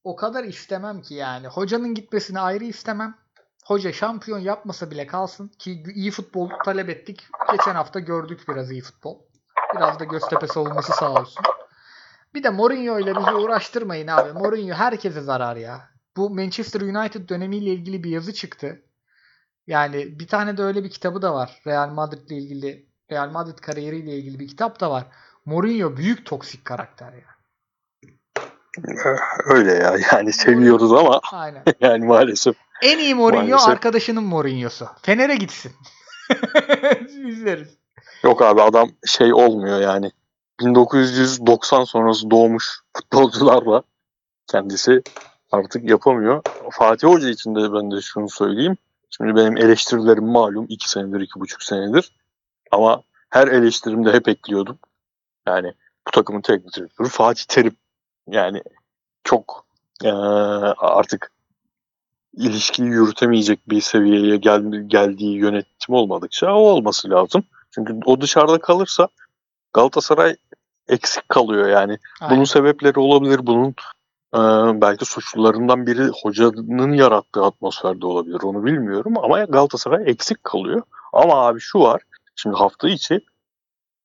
o kadar istemem ki yani. Hocanın gitmesini ayrı istemem. Hoca şampiyon yapmasa bile kalsın ki iyi futbol talep ettik. Geçen hafta gördük biraz iyi futbol. Biraz da Göztepe savunması sağ olsun. Bir de Mourinho ile bizi uğraştırmayın abi. Mourinho herkese zarar ya. Bu Manchester United dönemiyle ilgili bir yazı çıktı. Yani bir tane de öyle bir kitabı da var. Real Madrid ile ilgili, Real Madrid kariyeriyle ilgili bir kitap da var. Mourinho büyük toksik karakter ya. Öyle ya yani seviyoruz ama Aynen. yani maalesef. En iyi Mourinho Maalesef. arkadaşının Mourinho'su. Fener'e gitsin. İzleriz. Yok abi adam şey olmuyor yani. 1990 sonrası doğmuş futbolcularla kendisi artık yapamıyor. Fatih Hoca için de ben de şunu söyleyeyim. Şimdi benim eleştirilerim malum 2 senedir, 2,5 senedir. Ama her eleştirimde hep ekliyordum. Yani bu takımın teknik direktörü Fatih Terim. Yani çok eee, artık ilişkiyi yürütemeyecek bir seviyeye gel, geldiği yönetim olmadıkça o olması lazım. Çünkü o dışarıda kalırsa Galatasaray eksik kalıyor yani. Aynen. Bunun sebepleri olabilir. Bunun e, belki suçlularından biri hocanın yarattığı atmosferde olabilir. Onu bilmiyorum ama Galatasaray eksik kalıyor. Ama abi şu var. Şimdi hafta içi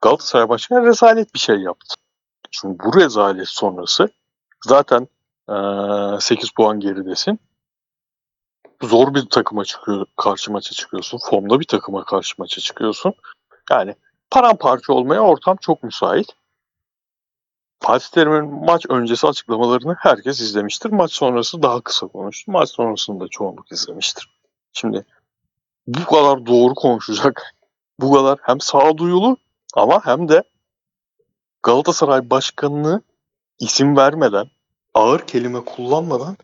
Galatasaray Başkanı rezalet bir şey yaptı. Şimdi bu rezalet sonrası zaten e, 8 puan geridesin. Zor bir takıma çıkıyor, karşı maça çıkıyorsun. Formda bir takıma karşı maça çıkıyorsun. Yani paramparça olmaya ortam çok müsait. Fatih Terim'in maç öncesi açıklamalarını herkes izlemiştir. Maç sonrası daha kısa konuştu. Maç sonrasını da çoğunluk izlemiştir. Şimdi bu kadar doğru konuşacak, bu kadar hem sağduyulu ama hem de Galatasaray başkanını isim vermeden, ağır kelime kullanmadan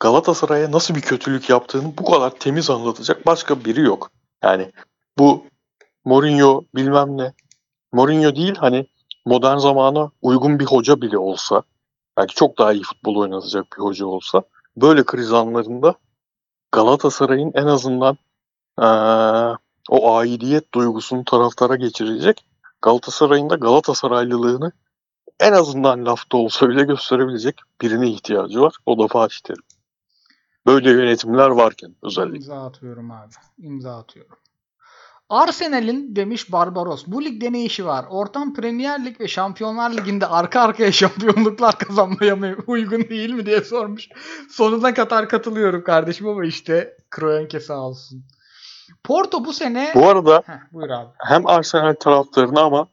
Galatasaray'a nasıl bir kötülük yaptığını bu kadar temiz anlatacak başka biri yok. Yani bu Mourinho bilmem ne. Mourinho değil hani modern zamana uygun bir hoca bile olsa belki çok daha iyi futbol oynatacak bir hoca olsa böyle kriz anlarında Galatasaray'ın en azından eee, o aidiyet duygusunu taraftara geçirecek Galatasaray'ın da Galatasaraylılığını en azından lafta olsa bile gösterebilecek birine ihtiyacı var. O da Fatih Terim. Böyle yönetimler varken özellikle. İmza atıyorum abi. İmza atıyorum. Arsenal'in demiş Barbaros. Bu ligde ne işi var? Ortam Premier Lig ve Şampiyonlar Ligi'nde arka arkaya şampiyonluklar kazanmaya uygun değil mi diye sormuş. Sonuna kadar katılıyorum kardeşim ama işte Kroenke sağ olsun. Porto bu sene... Bu arada Heh, buyur abi. hem Arsenal taraftarına ama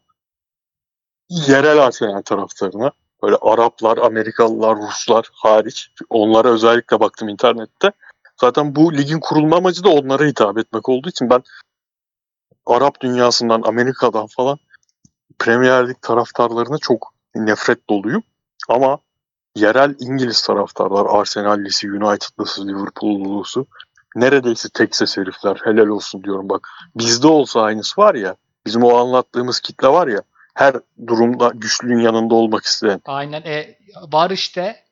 yerel Arsenal taraftarına böyle Araplar, Amerikalılar, Ruslar hariç onlara özellikle baktım internette. Zaten bu ligin kurulma amacı da onlara hitap etmek olduğu için ben Arap dünyasından, Amerika'dan falan Premier Lig taraftarlarına çok nefret doluyum. Ama yerel İngiliz taraftarlar, Arsenal'lisi, United'lısı, Liverpool'lusu neredeyse tek ses herifler. Helal olsun diyorum bak. Bizde olsa aynısı var ya, bizim o anlattığımız kitle var ya, her durumda güçlünün yanında olmak isteyen. Aynen. E, var işte.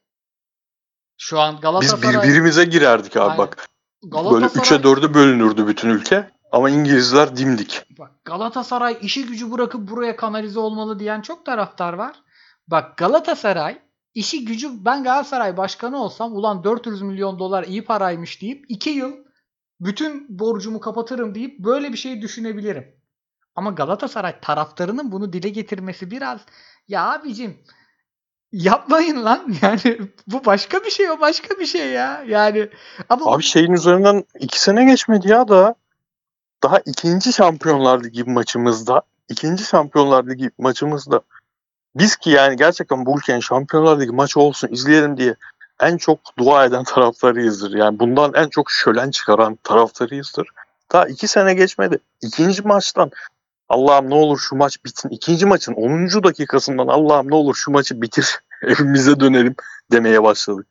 Şu an Biz Galatasaray... birbirimize girerdik abi Aynen. bak. Böyle 3'e 4'e bölünürdü bütün ülke. Ama İngilizler dimdik. Bak Galatasaray işi gücü bırakıp buraya kanalize olmalı diyen çok taraftar var. Bak Galatasaray işi gücü ben Galatasaray başkanı olsam ulan 400 milyon dolar iyi paraymış deyip 2 yıl bütün borcumu kapatırım deyip böyle bir şey düşünebilirim. Ama Galatasaray taraftarının bunu dile getirmesi biraz ya abicim yapmayın lan. Yani bu başka bir şey o başka bir şey ya. Yani ama Abi şeyin üzerinden 2 sene geçmedi ya da. Daha ikinci Şampiyonlar Ligi maçımızda ikinci Şampiyonlar Ligi maçımızda biz ki yani gerçekten bu ülkenin Şampiyonlar Ligi maçı olsun izleyelim diye en çok dua eden taraftarıyızdır. Yani bundan en çok şölen çıkaran taraftarıyızdır. Daha iki sene geçmedi. İkinci maçtan Allah'ım ne olur şu maç bitsin. İkinci maçın 10. dakikasından Allah'ım ne olur şu maçı bitir. Evimize dönelim demeye başladık.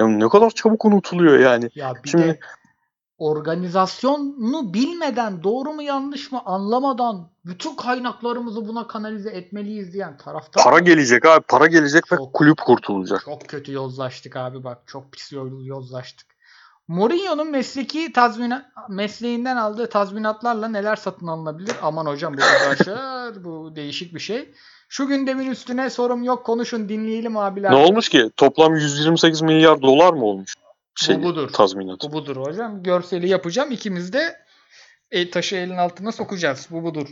Yani ne kadar çabuk unutuluyor yani. Ya bir Şimdi- de organizasyonu bilmeden doğru mu yanlış mı anlamadan bütün kaynaklarımızı buna kanalize etmeliyiz diyen taraftar. Para gelecek abi. Para gelecek ve Çok. kulüp kurtulacak. Çok kötü yozlaştık abi bak. Çok pis yoz- yozlaştık. Mourinho'nun mesleki tazminat mesleğinden aldığı tazminatlarla neler satın alınabilir? Aman hocam bu arkadaşlar bu değişik bir şey. Şu gündemin üstüne sorum yok konuşun dinleyelim abiler. Ne olmuş ki? Toplam 128 milyar dolar mı olmuş? Şey, Bu budur. tazminat. Bu budur hocam. Görseli yapacağım. İkimiz de el taşı elin altına sokacağız. Bu budur.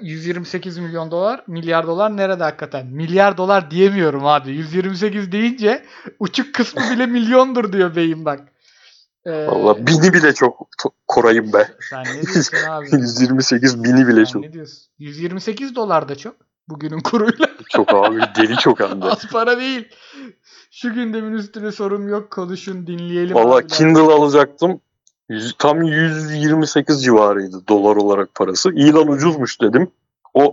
128 milyon dolar, milyar dolar nerede hakikaten? Milyar dolar diyemiyorum abi. 128 deyince uçuk kısmı bile milyondur diyor beyin bak. Ee, Valla bini bile çok korayım be. Sen ne diyorsun abi? 128 bini bile Sen çok. ne diyorsun? 128 dolar da çok. Bugünün kuruyla. Çok abi deli çok hem de. Az para değil. Şu gündemin üstüne sorum yok. Konuşun dinleyelim. Valla. Kindle alacaktım. Tam 128 civarıydı dolar olarak parası. İyi lan ucuzmuş dedim. O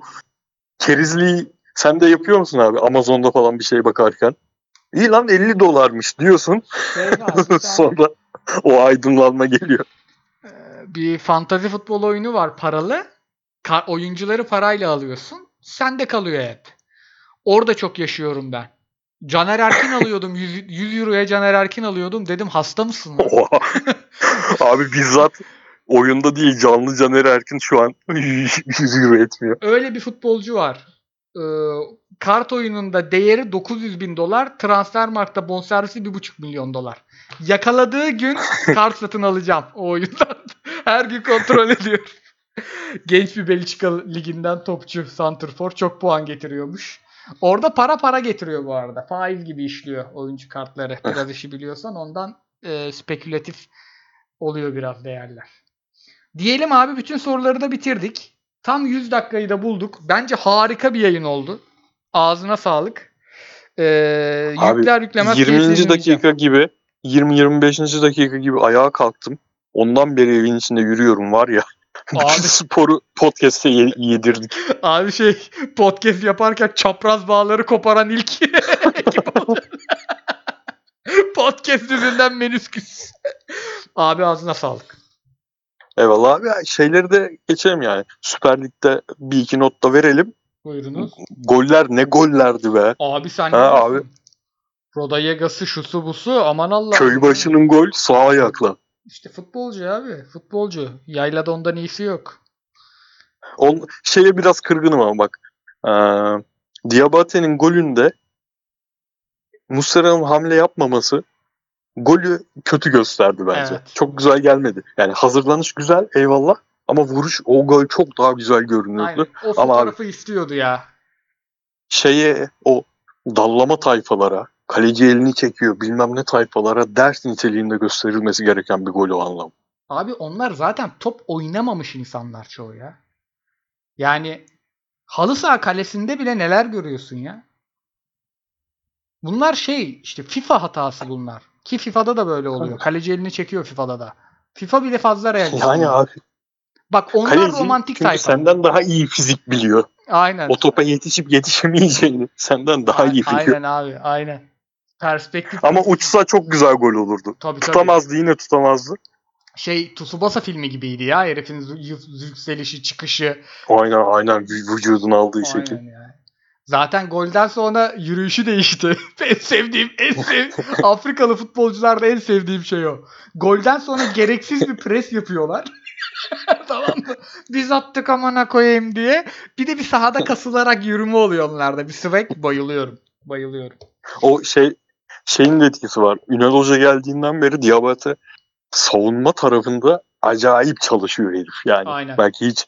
kerizliği sen de yapıyor musun abi Amazon'da falan bir şey bakarken? İyi lan 50 dolarmış diyorsun. Sonra o aydınlanma geliyor. Ee, bir fantazi futbol oyunu var paralı. Ka- oyuncuları parayla alıyorsun. Sende kalıyor hep. Orada çok yaşıyorum ben. Caner Erkin alıyordum. 100, 100 euroya Caner Erkin alıyordum. Dedim hasta mısın? Oha. abi bizzat oyunda değil canlı Caner Erkin şu an 100 euro etmiyor. Öyle bir futbolcu var. Ee, kart oyununda değeri 900 bin dolar. Transfermarkt'ta bonservisi 1,5 milyon dolar. Yakaladığı gün kart satın alacağım o oyundan. Her gün kontrol ediyor. Genç bir Belçika liginden topçu Santrfor çok puan getiriyormuş. Orada para para getiriyor bu arada. Faiz gibi işliyor oyuncu kartları. Biraz işi biliyorsan ondan e, spekülatif oluyor biraz değerler. Diyelim abi bütün soruları da bitirdik. Tam 100 dakikayı da bulduk. Bence harika bir yayın oldu. Ağzına sağlık. Ee, Abi, yükler yüklemez 20. keyifle dinleyeceğim. dakika gibi 20-25. dakika gibi ayağa kalktım. Ondan beri evin içinde yürüyorum var ya. Abi. Bütün sporu podcast'e ye- yedirdik. Abi şey podcast yaparken çapraz bağları koparan ilk ekip oldu. podcast yüzünden menüsküs. Abi ağzına sağlık. Eyvallah abi. Şeyleri de geçelim yani. Süper Lig'de bir iki not da verelim. Buyurunuz. Goller ne gollerdi be. Abi sen ne Ha, diyorsun? abi. Rodayegası şusu busu aman Allah. Köybaşı'nın gol sağ ayakla. İşte futbolcu abi. Futbolcu. Yaylada ondan iyisi yok. On, şeye biraz kırgınım ama bak. Ee, Diabate'nin golünde Muslera'nın hamle yapmaması golü kötü gösterdi bence. Evet. Çok güzel gelmedi. Yani hazırlanış güzel eyvallah ama vuruş o gol çok daha güzel görünüyordu. Aynen. O Ama abi- fotoğrafı istiyordu ya. Şeye o dallama tayfalara kaleci elini çekiyor bilmem ne tayfalara ders niteliğinde gösterilmesi gereken bir gol o anlam. Abi onlar zaten top oynamamış insanlar çoğu ya. Yani halı saha kalesinde bile neler görüyorsun ya. Bunlar şey işte FIFA hatası bunlar. Ki FIFA'da da böyle oluyor. Kaleci elini çekiyor FIFA'da da. FIFA bile fazla realist. Yani abi Bak onlar kaleci romantik tayfa. senden daha iyi fizik biliyor. Aynen. O topa yetişip yetişemeyeceğini senden daha iyi biliyor. Aynen abi aynen. Perspektif. Ama uçsa çok güzel gol olurdu. Tabii, tabii. Tutamazdı yine tutamazdı. Şey Tsubasa filmi gibiydi ya herifin yü- yükselişi çıkışı. Aynen aynen vü- vücudunu aldığı şekil. Aynen yani. Zaten golden sonra yürüyüşü değişti. en sevdiğim, en sev Afrikalı futbolcularda en sevdiğim şey o. Golden sonra gereksiz bir pres yapıyorlar. tamam mı? Biz attık amına koyayım diye. Bir de bir sahada kasılarak yürüme oluyor onlarda. Bir swag bayılıyorum. Bayılıyorum. O şey şeyin de etkisi var. Ünal Hoca geldiğinden beri Diabate savunma tarafında acayip çalışıyor herif. Yani Aynen. belki hiç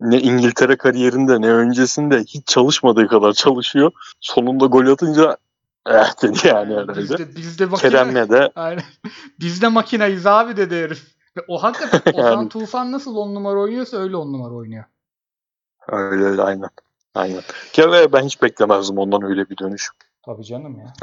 ne İngiltere kariyerinde ne öncesinde hiç çalışmadığı kadar çalışıyor. Sonunda gol atınca eh dedi yani herhalde. Biz de, biz de makine. Kerem'le de Aynen. Biz de makinayız abi dedi herif. Ve o hakikaten Ozan Yani. Tufan nasıl on numara oynuyorsa öyle on numara oynuyor. öyle öyle aynen. Aynen. Kerem'e ben hiç beklemezdim ondan öyle bir dönüş. Tabii canım ya.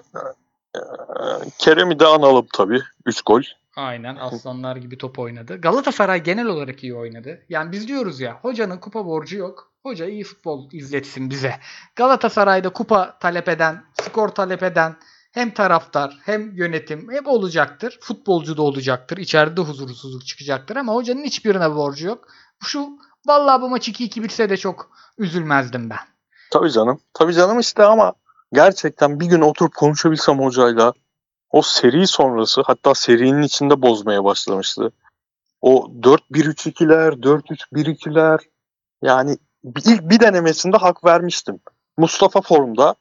Ee, Kerem'i de analım tabii. 3 gol. Aynen aslanlar gibi top oynadı. Galatasaray genel olarak iyi oynadı. Yani biz diyoruz ya hocanın kupa borcu yok. Hoca iyi futbol izletsin bize. Galatasaray'da kupa talep eden, skor talep eden hem taraftar hem yönetim hep olacaktır. Futbolcu da olacaktır. İçeride de huzursuzluk çıkacaktır ama hocanın hiçbirine borcu yok. Şu vallahi bu maç 2-2 bitse de çok üzülmezdim ben. Tabii canım. Tabii canım işte ama gerçekten bir gün oturup konuşabilsem hocayla o seri sonrası hatta serinin içinde bozmaya başlamıştı. O 4-1-3-2'ler, 4-3-1-2'ler yani ilk bir denemesinde hak vermiştim. Mustafa formda,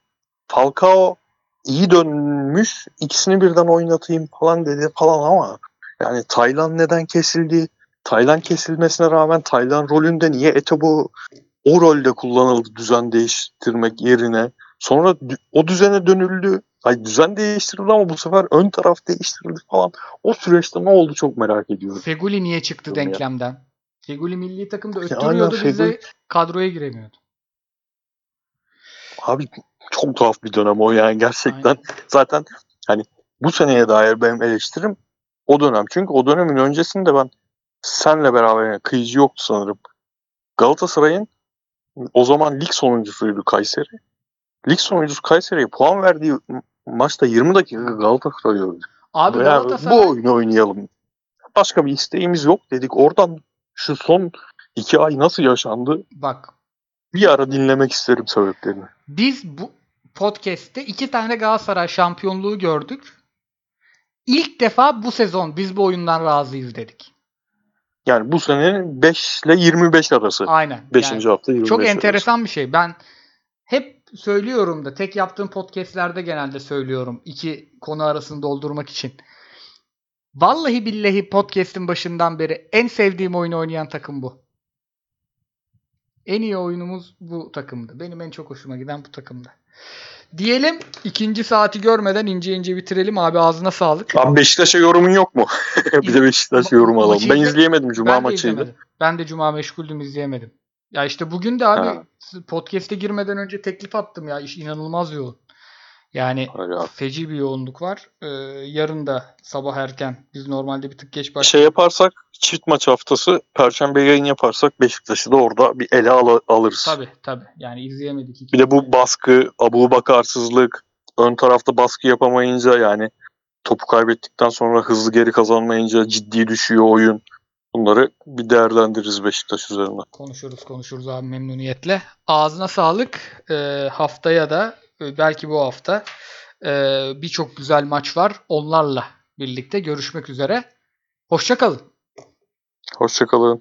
Falcao iyi dönmüş, ikisini birden oynatayım falan dedi falan ama yani Taylan neden kesildi? Taylan kesilmesine rağmen Taylan rolünde niye Etobo o rolde kullanıldı düzen değiştirmek yerine? Sonra o düzene dönüldü. Ay düzen değiştirildi ama bu sefer ön taraf değiştirildi falan. O süreçte ne oldu çok merak ediyorum. Feguli niye çıktı Bilmiyorum ya. denklemden? Feguli milli takımda öttürüyordu bize Feguli- kadroya giremiyordu. Abi çok tuhaf bir dönem o yani gerçekten. Aynen. Zaten hani bu seneye dair benim eleştirim o dönem. Çünkü o dönemin öncesinde ben senle beraber yani kıyıcı yoktu sanırım. Galatasaray'ın o zaman lig sonuncusuydu Kayseri. Lig sonuncusu Kayseri'ye puan verdiği ma- maçta 20 dakika Galatasaray öldü. Abi Yani Galatasaray bu oyunu oynayalım. Başka bir isteğimiz yok dedik. Oradan şu son iki ay nasıl yaşandı bak bir ara dinlemek isterim sebeplerini. biz bu podcast'te iki tane Galatasaray şampiyonluğu gördük. İlk defa bu sezon biz bu oyundan razıyız dedik. Yani bu senenin 5 ile 25 arası. Aynen. 5. Yani hafta 25 çok arası. enteresan bir şey. Ben hep söylüyorum da tek yaptığım podcastlerde genelde söylüyorum. iki konu arasını doldurmak için. Vallahi billahi podcast'in başından beri en sevdiğim oyunu oynayan takım bu. En iyi oyunumuz bu takımdı. Benim en çok hoşuma giden bu takımdı. Diyelim ikinci saati görmeden ince ince bitirelim. Abi ağzına sağlık. Abi Beşiktaş'a yorumun yok mu? bir de Beşiktaş yorumu alalım. Ben izle- izleyemedim Cuma ben maçıydı. Ben de cuma meşguldüm izleyemedim. Ya işte bugün de abi Ha. podcast'e girmeden önce teklif attım ya. İş inanılmaz yoğun. Yani Öyle feci bir yoğunluk var. Ee, yarın da sabah erken. Biz normalde bir tık geç Şey başlıyoruz. yaparsak çift maç haftası Perşembe yayın yaparsak Beşiktaş'ı da orada bir ele al- alırız. Tabii tabii. Yani izleyemedik. iki Bir de bu baskı, abu bakarsızlık, ön tarafta baskı yapamayınca yani topu kaybettikten sonra hızlı geri kazanmayınca ciddi düşüyor oyun. Bunları bir değerlendiririz Beşiktaş üzerine. konuşuruz konuşuruz abi memnuniyetle. Ağzına sağlık. Ee, haftaya da e, belki bu hafta e, birçok güzel maç var. Onlarla birlikte görüşmek üzere. Hoşçakalın. Hoşçakalın.